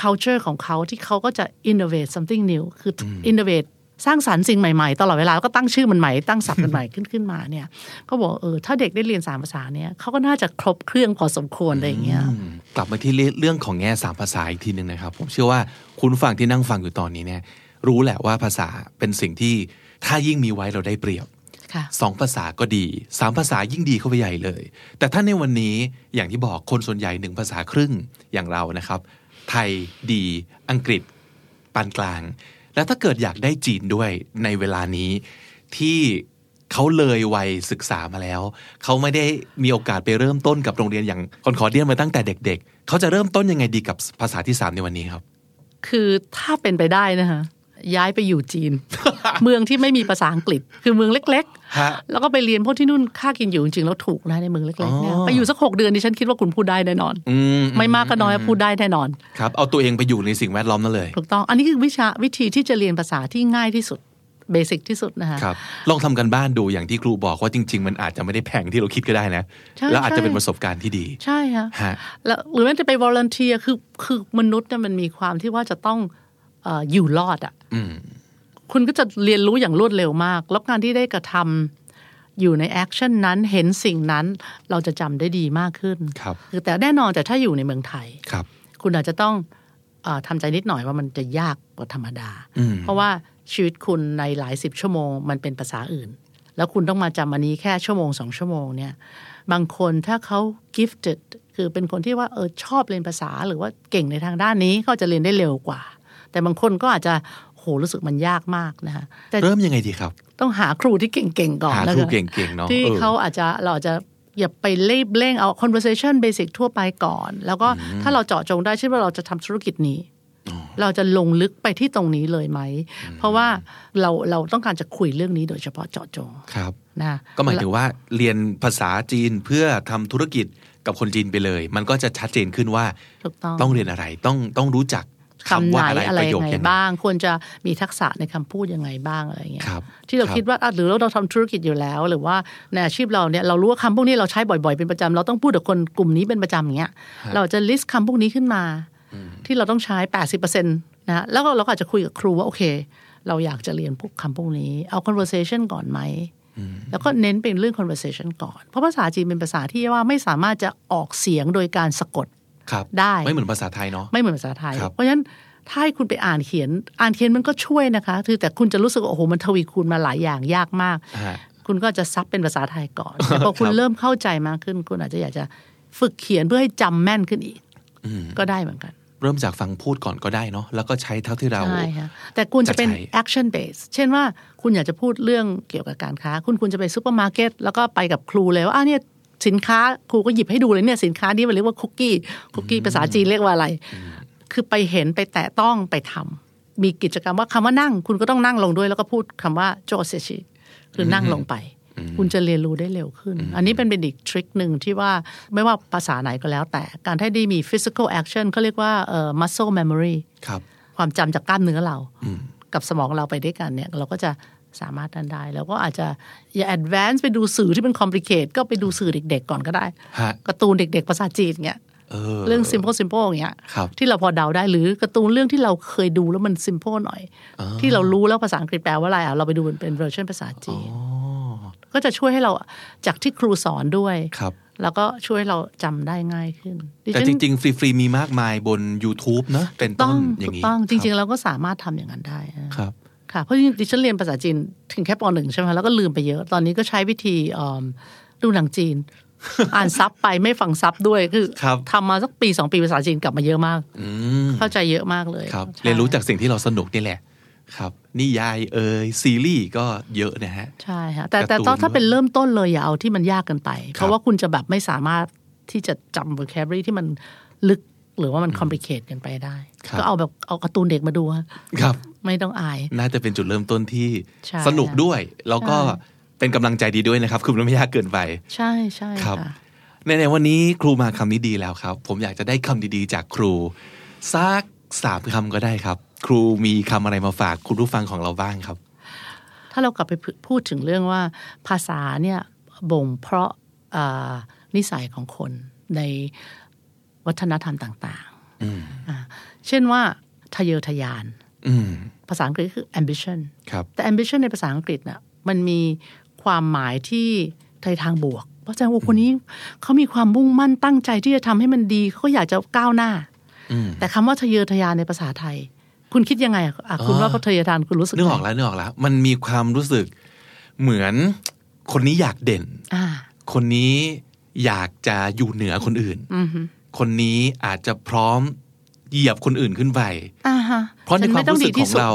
culture ของเขาที่เขาก็จะ innovate something new คือ innovate สร้างสรรค์สิ่งใหม่ๆ ตลอดเวลาแล้วก็ตั้งชื่อมันใหม่ตั้งศัพท์มันใหม่ขึ้นขึ้นมาเนี่ย ก็บอกเออถ้าเด็กได้เรียนสามภาษาเนี่ยเขาก็น่าจะครบเครื่องพอสมควรอะไรอย่างเงี้ยกลับมาที่เรื่องของแง่สามภาษาอีกทีหนึ่งนะครับ ผมเชื่อว่าคุณฟังที่นั่งฟังอยู่ตอนนี้เนี่ยรู้แหละว่าภาษาเป็นสิ่งที่ถ้ายิ่งมีไว้เราได้เปรียบค่ะสองภาษาก็ดีสามภาษายิ่งดีเข้าไปใหญ่เลย แต่ถ้าในวันนี้อย่างที่บอกคนส่วนใหญ่หนึ่งภาษาครึ่งอย่างเรานะครับ ไทยดี อังกฤษปานกลาง แล้วถ้าเกิดอยากได้จีนด้วยในเวลานี้ที่เขาเลยวัยศึกษามาแล้ว เขาไม่ได้มีโอกาสไปเริ่มต้นกับโรงเรียนอย่างคอนคอร์เดียนมาตั้งแต่เด็ก ๆ เขาจะเริ่มต้นยังไงดีกับภาษาที่สามในวันนี้ครับ คือถ้าเป็นไปได้นะคะ ย้ายไปอยู่จีน เมืองที่ไม่มีภาษาอังกฤษ คือเมืองเล็กฮะๆแล้วก็ไปเรียนเพราะที่นู่นค่ากินอยู่จริงๆแล้วถูกนะในเมืองเล็กๆเนี่ยอ๋อไปอยู่สักหกเดือนดิฉันคิดว่าคุณพูดได้แน่นอนอืไม่มากก็น้อยพูดได้แน่นอน ครับเอาตัวเองไปอยู่ในสิ่งแวดล้อมนั่นเลยถูกต้องอันนี้คือวิชาวิธีที่จะเรียนภาษาที่ง่ายที่สุด basic ที่สุดนะคะครับลองทำการบ้านดูอย่างที่ครูบอกว่าจริง ๆ มันอาจจะไม่ได้แพงที่เราคิดก็ได้นะใช่แล้วอาจจะใช่เป็นประสบการณ์ที่ดี ใช่ค่ะฮะแล้วหรือแม้จะไป volunteer คือคือมนุษย์เนี่ยมันมีความที่ว่าจะต้องเอ่ออยู่รอดอะอืมคุณก็จะเรียนรู้อย่างรวดเร็วมาก แล้วการที่ได้กระทำอยู่ใน action นั้นเห็นสิ่งนั้นเราจะจำได้ดีมากขึ้นครับคือแต่แน่นอนแต่ถ้าอยู่ในเมืองไทยครับ คุณอาจจะต้องเออทำใจนิดหน่อยว่ามันจะยากกว่าธรรมดาอืมเพราะว่าชีวิตคุณในหลายสิบชั่วโมงมันเป็นภาษาอื่น แล้วคุณต้องมาจำอันนี้แค่ชั่วโมงสองชั่วโมงเนี่ยบางคนถ้าเขา gifted คือเป็นคนที่ว่าเออชอบเรียนภาษาหรือว่าเก่งในทางด้านนี้เขาจะเรียนได้เร็วกว่า แต่บางคนก็อาจจะโหรู้สึกมันยากมากนะคะแต่เริ่มยังไงดีครับ ต้องหาครูที่เก่งๆก่อนหาแล้วครูกันเก่งๆเนาะที่ออเขาอาจจะเราอาจจะอย่าไปเล่เร่งเอา conversation basic ทั่วไปก่อน แล้วก็ถ้าเราเจาะจงได้เช่นว่าเราจะทำธุรกิจนี้ เราจะลงลึกไปที่ตรงนี้เลยไหม เพราะว่าเราเราต้องการจะคุยเรื่องนี้โดยเฉพาะเจาะจงครับนะก็หมายถึงว่าเรียนภาษาจีนเพื่อทำธุรกิจกับคนจีนไปเลย มันก็จะชัดเจนขึ้นว่าถูกต้องต้องเรียนอะไรต้องต้องรู้จัก คำไหนว่าอะไรอะไรประโยยัคงไงยังไงบ้าง ควรจะมีทักษะในคำพูดยังไงบ้างอะไรเงี้ยครับที่เราครับคิดว่าอะหรือเราทำธุรกิจอยู่แล้ว หรือว่าในอาชีพเราเนี่ยเรารู้ว่าคำพวกนี้เราใช้บ่อยๆเป็นประจำเราต้องพูดกับคนกลุ่มนี้เป็นประจำอย่างเงี้ยเราจะ list คำพวกนี้ขึ้นมา ที่เราต้องใช้80%นะฮะแล้วก็เราก็อาจจะคุยกับครูว่าโอเค เราอยากจะเรียนพวกคำพวกนี้ เอา conversation ก่อนไหมแล้วก็เน้นเป็นเรื่อง conversation ก่อน เพราะภาษาจีนเป็นภาษาที่ว่าไม่สามารถจะออกเสียงโดยการสะกดครับ ได้ไม่เหมือนภาษาไทยเนาะไม่เหมือนภาษาไทยครับเพราะฉะนั้นถ้าให้คุณไปอ่านเขียนอ่านเขียนมันก็ช่วยนะคะคือแต่คุณจะรู้สึกว่าโอ้โหมันทวีคูณมาหลายอย่างยากมากฮะคุณก็จะซับเป็นภาษาไทยก่อนแต่พอคุณครับเริ่มเข้าใจมากขึ้น คุณอาจจะอยากจะฝึกเขียนเพื่อให้จำแม่นขึ้นอีกอืมก็ได้เหมือนกัน เริ่มจากฟังพูดก่อนก็ได้เนาะแล้วก็ใช้เท่าที่เราใช่ค่ะแต่คุณจะเป็นจะใช้ action base เช่นว่าคุณอยากจะพูดเรื่องเกี่ยวกับการค้า คุณคุณจะไปซูเปอร์มาร์เก็ตแล้วก็ไปกับครูเลยว่าอะเนี่ย สินค้าครูก็หยิบให้ดูเลยเนี่ยสินค้านี้มันเรียกว่าคุกกี้คุกกี้ภาษาจีนเรียกว่าอะไร คือไปเห็นไปแตะต้องไปทำมีกิจกรรมว่าคำว่านั่ง คุณก็ต้องนั่งลงด้วย แล้วก็พูดคำว่าโจเซชิคือนั่งลงไป คุณจะเรียนรู้ได้เร็วขึ้น อันนี้เป็นเป็นอีกทริคหนึ่งที่ว่าไม่ว่าภาษาไหนก็แล้ว แต่การที่ได้มี physical action เขาเรียกว่าเอ่อ muscle memory ครับความจำจากกล้ามเนื้อเรา กับสมองเราไปด้วยกันเนี่ย เราก็จะ สามารถนั้นได้ แล้วก็อาจจะอย่า advance ไปดูสื่อที่เป็น complicate ก็ไปดูสื่อเด็ก ๆ ก่อนก็ได้ฮะการ์ตูนเด็ก ๆ ภาษาจีนเนี่ยเออเรื่อง simple simple อย่างเงี้ยครับที่เราพอเดาได้หรือการ์ตูนเรื่องที่เราเคยดูแล้วมัน simple หน่อย ที่เรารู้แล้วภาษาอังกฤษแปลว่าอะไรอะเราไปดูเป็นเวอร์ชันภาษาจีนก็จะช่วยให้เราจากที่ครูสอนด้วยครับแล้วก็ช่วยให้เราจำได้ง่ายขึ้นดิแต่ฉันจริง ๆ ฟรีๆ มีมากมายบน YouTube เนอะเป็นต้ต้อนงอย่าถูงกนี้ต้องจริงคๆเราก็สามารถทำอย่างนั้นได้นะครับ ค่ะเพราะจริงๆดิฉันเรียนภาษาจีนถึงแค่ปหนึ่งใช่ไหมแล้วก็ลืมไปเยอะ ตอนนี้ก็ใช้วิธีเอิ่มดูหนังจีน อ่านซับไปไม่ฟังซับด้วยคือครับทำมาสักปีสองปีภาษาจีนกลับมาเยอะมากอืมเข้าใจเยอะมากเลยครับใช่เรียนรู้จากสิ่งที่เราสนุกนี่แหละครับนิยายเอ่ยซีรีส์ก็เยอะนะฮะใช่ค่ะแต่แต่การ์ตูนต้องถ้าด้วยเป็นเริ่มต้นเลยอย่าเอาที่มันยากเกินไปครับเพราะว่าคุณจะแบบไม่สามารถที่จะจำ vocabulary ที่มันลึกหรือว่ามัน complicate เกันไปได้ครับก็เอาแบบเอาการ์ตูนเด็กมาดูฮะครับ ไม่ต้องอาย น่าจะเป็นจุดเริ่มต้นที่ใช่สนุกด้วย แล้วก็ใช่เป็นกำลังใจดีด้วยนะครับ คือมันไม่ยากเกินไป ใช่ใช่ครับค่ะในในวันนี้ครูมาคำนี้ดีแล้วครับ ผมอยากจะได้คำดีๆ จากครูสักสามคำก็ได้ครับ ครูมีคำอะไรมาฝากคุณผู้ฟังของเราบ้างครับ ถ้าเรากลับไปพูดถึงเรื่องว่าภาษาเนี่ยบ่งเพราะอ่านิสัยของคนในวัฒนธรรมต่างอืมๆอ่าเช่นว่าทะเยอทะยานอืม ภาษาอังกฤษก็คือ ambition ครับแต่ ambition ในภาษาอังกฤษน่ะมันมีความหมายที่ในทางบวก เพราะแสดงว่าคนนี้เขามีความมุ่งมั่นตั้งใจที่จะทำให้มันดีเขาอยากจะก้าวหน้าอืมแต่คำว่าทะเยอทะยานในภาษาไทย คุณคิดยังไงอะอะคุณอ๋อว่าพอทะเยอทะยานคุณรู้สึกนึกออกไงแล้วนึกออกแล้ว มันมีความรู้สึกเหมือนคนนี้อยากเด่นอ่าคนนี้อยากจะอยู่เหนือคนอื่นอือฮึคนนี้อาจจะพร้อม เหยียบคนอื่นขึ้นไปอ่าฮะเพราะในฉัความไต้รู้สึกดีขที่องสุดเรา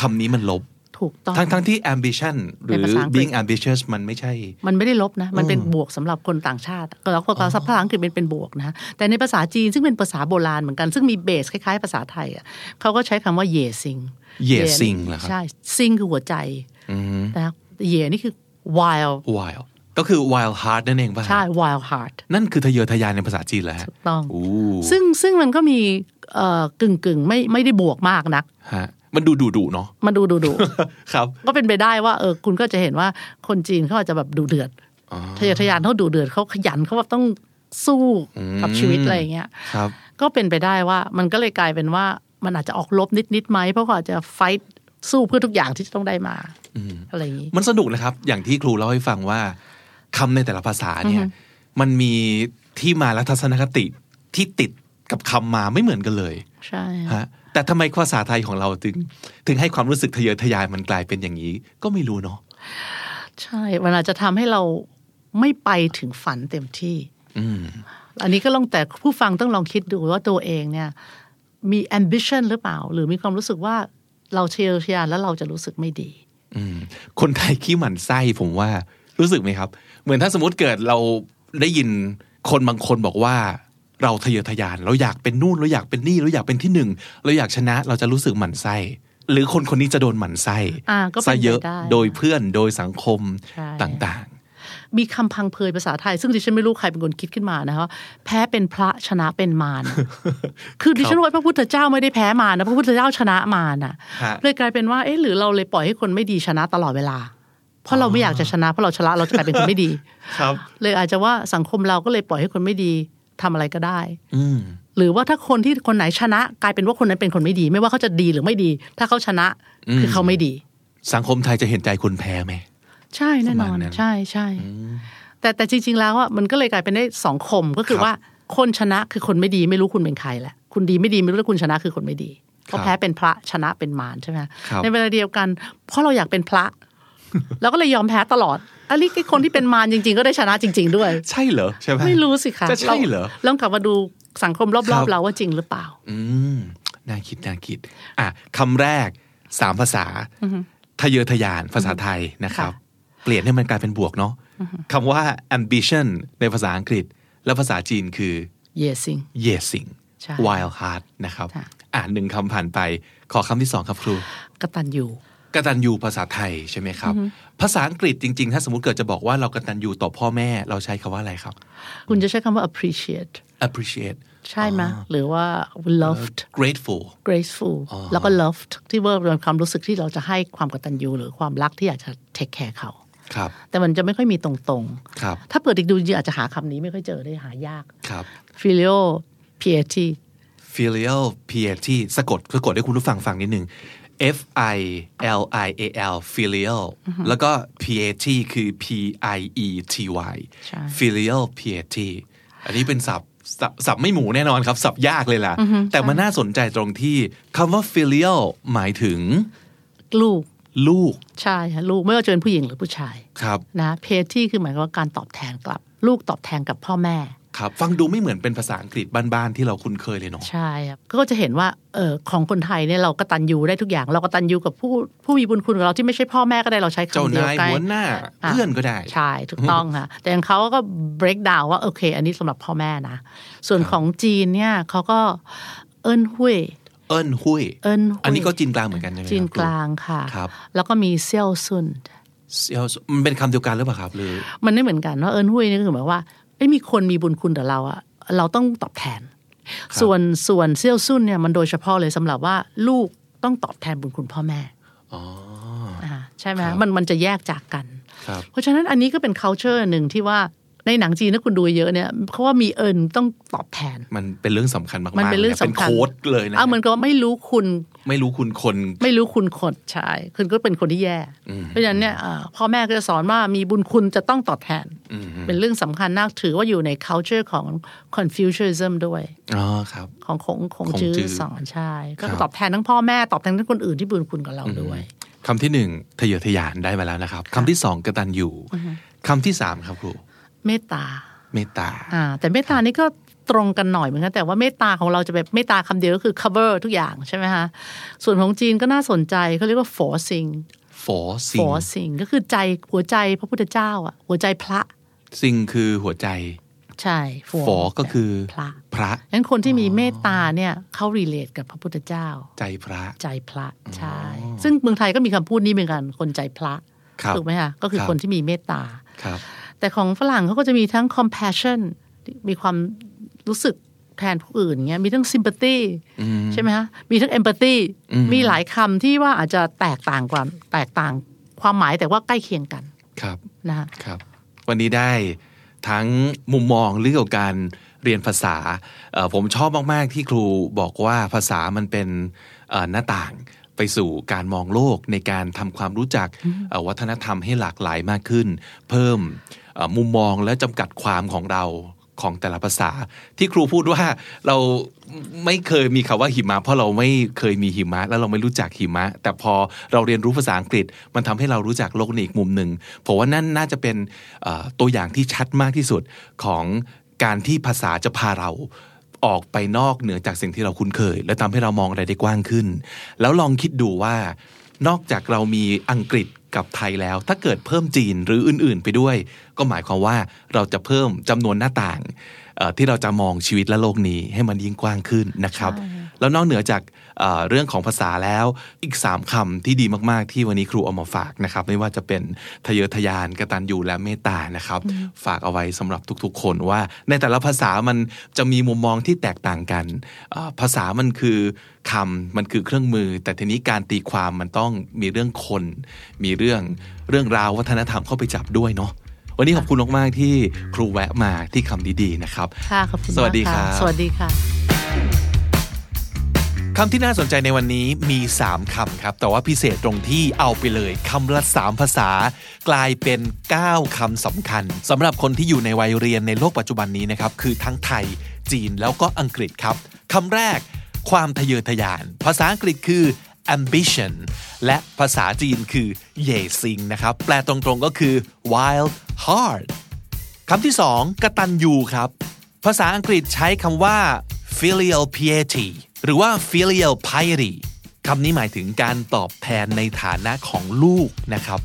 คำนี้มันลบถูกต้องทั้งทั้งที่ ambition หรือในภาษาอังกฤษ being ambitious มันไม่ใช่ มันไม่ได้ลบนะ มันเป็นบวกสำหรับคนต่างชาติแล้วก็ภาษาภาษาอังกฤษเป็นเป็นบวกนะแต่ในภาษาจีนซึ่งเป็นภาษาโบราณเหมือนกันซึ่งมีเบสคล้ายๆ ภาษาไทยอะเขาก็ใช้คำว่าเย่ซิงเย่ซิงเหรอครับใช่ซิงคือหัวใจอืมนะเย่นี่คือ wild wild ก็คือ wild heart นั่นเองป่ะฮะใช่ wild heart นั่นคือทะเยอทะยานในภาษาจีนเหรอฮะถูกต้องอู้ซึ่งซึ่งมันก็มีเอ่อกึ่งกึ่งๆไม่ไม่ได้บวกมากนักฮะมันดูดุดุๆเนาะมาดูดูดูครับ ก็เป็นไปได้ว่าเออคุณก็จะเห็นว่าคนจีนเขาอาจจะแบบดูเดือดอ๋อทะเยอทะยานเขาดูเดือดเขาขยันเขาแบบต้องสู้กับอืมชีวิตอะไรอย่างเงี้ยครับก็เป็นไปได้ว่ามันก็เลยกลายเป็นว่ามันอาจจะออกลบนิดนิดๆไหมเพราะเขาอาจจะไฟท์สู้เพื่อทุกอย่างที่จะต้องได้มาอะไรอย่างนี้มันสนุกนะครับ อย่างที่ครูเล่าให้ฟังว่า คำในแต่ละภาษาเนี่ยมันมีที่มาและทัศนคติที่ติดกับคำมาไม่เหมือนกันเลยใช่ฮะแต่ทำไมภาษาไทยของเราถึง ถึงให้ความรู้สึกทะเยอทะยานมันกลายเป็นอย่างนี้ ก็ไม่รู้เนาะใช่มันอาจจะทำให้เราไม่ไปถึงฝันเต็มที่ อืมอันนี้ก็ลองแต่ผู้ฟังต้องลองคิดดูว่าตัวเองเนี่ย มี ambition หรือเปล่า หรือมีความรู้สึกว่าเราเชียร์ทะยานแล้วเราจะรู้สึกไม่ดีอืมคนไทยขี้หมั่นไส้ผมว่า รู้สึกไหมครับ เหมือนถ้าสมมติเกิดเราได้ยินคนบางคนบอกว่า เราทะเยอทะยาน เราอยากเป็นนู่นเราอยากเป็นนี่เราอยากเป็นที่หนึ่งเราอยากชนะเราจะรู้สึกหมั่นไส้หรือคนคนนี้จะโดนหมั่นไส้อ่าก็เป็นซะเยอะไปได้โดยเพื่อนโดยสังคมใช่ต่างมีคำพังเพยภาษาไทย ซึ่งดิฉันไม่รู้ใครเป็นคนคิดขึ้นมานะคะแพ้เป็นพระชนะเป็นมารคือดิฉันว่าพระพุทธเจ้าไม่ได้แพ้มารนะพระพุทธเจ้าชนะมารน่ะฮะเลยกลายเป็นว่าเอ๊ะหรือเราเลยปล่อยให้คนไม่ดีชนะตลอดเวลา เพราะเราไม่อยากจะชนะเพราะเราชนะเราจะกลายเป็นคนไม่ดีๆครับ เลยอาจจะว่าสังคมเราก็เลยปล่อยให้คนไม่ดีทำอะไรก็ได้ อืมหรือว่าถ้าคนที่คนไหนชนะ กลายเป็นว่าคนนั้นเป็นคนไม่ดี ไม่ว่าเขาจะดีหรือไม่ดี ถ้าเขาชนะอืมคือเขาไม่ดี สังคมไทยจะเห็นใจคนแพ้ไหมใช่แน่นอนประมาณนั้นใช่ใช่แต่แต่จริง ๆ แล้วอะมันก็เลยกลายเป็นได้สองคมก็คือครับว่าคนชนะคือคนไม่ดีไม่รู้คุณเป็นใครแหละ คุณดีไม่ดีไม่รู้แล้วคุณชนะคือคนไม่ดีเพราะครับแพ้เป็นพระชนะเป็นมารใช่ไหมครับในเวลาเดียวกัน เพราะเราอยากเป็นพระ เราก็เลยยอมแพ้ตลอดอันนี้ไอ้คนที่เป็นมารจริง ๆ ก็ได้ชนะจริง ๆ ด้วย ใช่เหรอใช่ไหมไม่รู้สิคะจะใช่เหรอลองกลับมาดูสังคมรครัอบบๆเราว่าจริงหรือเปล่า อืมน่าคิดน่าคิด อะคำแรกสามภาษาทะเยอทะยานภาษาไทยนะครับค่ะเปลี่ยนให้มันกลายเป็นบวกเนาะคำว่า ambition ในภาษาอังกฤษ และภาษาจีนคือ Yesing yesing ใช่ wild heart นะครับค่ะอ่านหนึ่งคำผ่านไป ขอคำที่สองครับครูกตัญญู กตัญญูภาษาไทยใช่ไหมครับ ภาษาอังกฤษจริง ๆ ถ้าสมมติเกิดจะบอกว่าเรากตัญญูต่อพ่อแม่เราใช้คำว่าอะไรครับ คุณจะใช้คำว่า appreciate appreciate ใช่ไหมหรือว่า loved grateful graceful แล้วก็ loved ที่ว่าเป็นความรู้สึกที่เราจะให้ความกตัญญูหรือความรักที่อยากจะ take care เขาครับแต่มันจะไม่ค่อยมีตรงครับๆถ้าเปิดอีกดูจริงๆอาจจะหาคำนี้ไม่ค่อยเจอได้หายากครับ filial piety filial piety สะกดสะกดให้คุณผู้ฟังฟังนิดนึง F I L I A L filial แล้วก็ piety คือ P I E T Y ใช่ filial piety อันนี้เป็นศัพท์ศัพท์ศัพท์ไม่หมูแน่นอนครับศัพท์ยากเลยล่ะ แต่มันน่าสนใจตรงที่คำว่า filial หมายถึง ลูก ลูก ใช่ค่ะลูกไม่ว่าจะเป็นผู้หญิงหรือผู้ชาย ครับนะเพที่คือหมายความว่าการตอบแทนกลับ ลูกตอบแทนกับพ่อแม่ ครับฟังดูไม่เหมือนเป็นภาษาอังกฤษบ้านๆที่เราคุ้นเคยเลยเนาะใช่ครับก็จะเห็นว่าเออของคนไทยเนี่ยเรากตัญญูได้ทุกอย่าง เรากตัญญูกับผู้ผู้มีบุญคุณกับเราที่ไม่ใช่พ่อแม่ก็ได้เราใช้เจ้าคำเดียวนายใกล้หัวหน้าอะเพื่อนก็ได้ ใช่ถูกต้องค่ะแต่อย่างเขาก็ break down ว่าโอเค อันนี้สำหรับพ่อแม่นะ ส่วนของจีนเนี่ยเขาก็เอิ้นหุยเอิ้นหุยเอิ้นหุยอันนี้ก็จีนกลางเหมือนกันใช่ไหมครับจีนกลางค่ะครับแล้วก็มีเซี่ยวซุนเซียวมันเป็นคำเดียวกันหรือเปล่าครับหรือมันไม่เหมือนกันว่าเอิญหุยนี่คือหมายว่า ไม่มีคนมีบุญคุณต่อเราอะเราต้องตอบแทน ส่วนส่วนเซี่ยวซุนเนี่ยมันโดยเฉพาะเลยสำหรับว่าลูกต้องตอบแทนบุญคุณพ่อแม่อ๋ออ่าใช่ไหมครับมันมันจะแยกจากกันครับเพราะฉะนั้นอันนี้ก็เป็น culture หนึ่งที่ว่าในหนังจีนถ้าคุณดูเยอะเนี่ยเขาว่ามีเอิญต้องตอบแทน มันเป็นเรื่องสำคัญมากๆมันเป็นเรื่องลยะสำคัญเป็นโค้ดเลยนะเอาเหมือนกับว่าไม่รู้คุณ ไม่รู้คุณคน ไม่รู้คุณคนใช่คุณก็เป็นคนที่แย่ เพราะฉะนั้นเนี่ยอ่าพ่อแม่ก็จะสอนว่ามีบุญคุณจะต้องตอบแทน เป็นเรื่องสำคัญมากถือว่าอยู่ใน culture ของ Confucianism ด้วยอ๋อครับ ของของของของจื้อจื้อสอนใช่ก็ครับตอบแทนทั้งพ่อแม่ตอบแทนทั้งคนอื่นที่บุญคุณกับเราด้วยคำที่หนึ่งทะเยอทะยานได้มาแล้วนะครับคำที่สองกตัญญูคำที่สามครับครูเมตตาเมตตาอ่าแต่เมตตานี่ก็ ตรงกันหน่อยเหมือนกันแต่ว่าเมตตาของเราจะแบบเมตตาคำเดียวก็คือ cover ทุกอย่างใช่ไหมคะส่วนของจีนก็น่าสนใจเขาเรียกว่าฝอซิงฝอซิฝงอซิงก็คือใจหัวใจพระพุทธเจ้าอะหัวใจพระซิงคือหัวใจใช่ฝอก็คือพระพระงั้นคนที่มีเมตตาเนี่ยเขา relate กับพระพุทธเจ้า ใจพระใจพระใช่ซึ่งเมืองไทยก็มีคำพูดนี้เหมือนกันคนใจพระครับถูกไหมคะก็คือครับคนที่มีเมตตาครับ แต่ของฝรั่งเขาก็จะมีทั้ง compassion มีความ รู้สึกแทนผู้อื่นเงี้ยมีทั้ง sympathy ใช่ไหมคะมีทั้ง empathy มีหลายคำที่ว่าอาจจะแตกต่างกันแตกต่างความหมายแต่ว่าใกล้เคียงกันครับนะคะครับ วันนี้ได้ทั้งมุมมองเรื่องของการเรียนภาษาเอ่อผมชอบมาก ๆ ที่ครูบอกว่าภาษามันเป็นเอ่อหน้าต่างไปสู่การมองโลกในการทำความรู้จักเอ่อวัฒนธรรมให้หลากหลายมากขึ้น เพิ่มเอ่อมุมมองและจำกัดความของเรา ของแต่ละภาษา ที่ครูพูดว่าเราไม่เคยมีคำว่าหิมะ เพราะเราไม่เคยมีหิมะ แล้วเราไม่รู้จักหิมะ แต่พอเราเรียนรู้ภาษาอังกฤษ มันทำให้เรารู้จักโลกในอีกมุมหนึ่งผมว่านั่นน่าจะเป็นตัวอย่างที่ชัดมากที่สุดของการที่ภาษาจะพาเราออกไปนอกเหนือจากสิ่งที่เราคุ้นเคย และทำให้เรามองอะไรได้กว้างขึ้น แล้วลองคิดดูว่านอกจากเรามีอังกฤษ กับไทยแล้ว ถ้าเกิดเพิ่มจีนหรืออื่นๆ ไปด้วย ก็หมายความว่าเราจะเพิ่มจำนวนหน้าต่างที่เราจะมองชีวิตและโลกนี้ให้มันยิ่งกว้างขึ้นนะครับ แล้วนอกเหนือจากเอ่อเรื่องของภาษาแล้วอีก 3คำที่ดีมากๆ ที่วันนี้ครูเอามาฝากนะครับ ไม่ว่าจะเป็นทะเยอทะยานกตัญญูและเมตตานะครับ ฝากเอาไว้สำหรับทุกๆ คนว่าในแต่ละภาษามันจะมีมุมมองที่แตกต่างกันเอ่อภาษามันคือคำมันคือเครื่องมือ แต่ทีนี้การตีความมันต้องมีเรื่องคน มีเรื่องเรื่องราววัฒนธรรมเข้าไปจับด้วยเนาะวันนี้ขอบคุณมากๆที่ครูแวะมาที่คำดีๆนะครับ ค่ะขอบคุณสวัสดีมากครับสวัสดีค่ะ คำที่น่าสนใจในวันนี้มี 3คำครับ แต่ว่าพิเศษตรงที่เอาไปเลยคำละ 3 ภาษา กลายเป็น 9คำสำคัญสำหรับคนที่อยู่ในวัยเรียนในโลกปัจจุบันนี้นะครับ คือทั้งไทย จีนแล้วก็อังกฤษครับคำแรก ความทะเยอทะยาน ภาษาอังกฤษคือ ambition และภาษาจีนคือเย่ซิงนะครับ แปลตรงๆก็คือ wild heart คำที่สองกตัญญูครับ ภาษาอังกฤษใช้คำว่า filial piety หรือว่า filial piety คำนี้หมายถึงการตอบแทนในฐานะของลูกนะครับ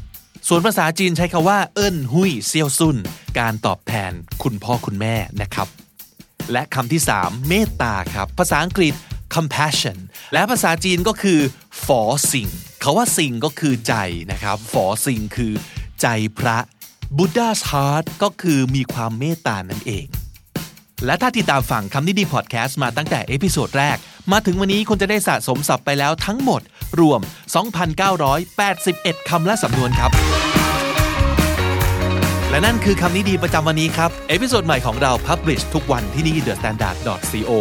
ส่วนภาษาจีนใช้คำว่า เอิ้นหุยเซียวซุนการตอบแทนคุณพ่อคุณแม่นะครับ และคำที่ 3 เมตตาครับ ภาษาอังกฤษ compassion และภาษาจีนก็คือฝอสิงคาว่าสิงก็คือใจนะครับฝอสิงคือใจพระ Buddha's heart ก็คือมีความเมตตานั่นเอง และถ้าติดตามฟังคำนี้ดีพอดแคสต์มาตั้งแต่ episode แรก มาถึงวันนี้คุณจะได้สะสมศัพท์ไปแล้วทั้งหมด รวม 2,981 คำและสำนวนครับ และนั่นคือคำนี้ดีประจำวันนี้ครับ episode ใหม่ของเรา Publish ทุกวันที่นี่ The Standard co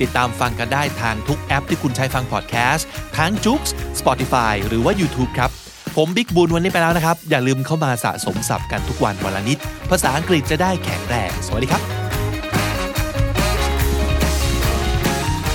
ติดตามฟังกันได้ทางทุกแอปที่คุณใช้ฟังพอดแคสต์ทั้ง j o o x Spotify หรือว่า YouTube ครับผมบิ๊กบูลวันนี้ไปแล้วนะครับ อย่าลืมเข้ามาสะสมศัพท์กันทุกวันวันละนิด ภาษาอังกฤษจะได้แข็งแรง สวัสดีครับ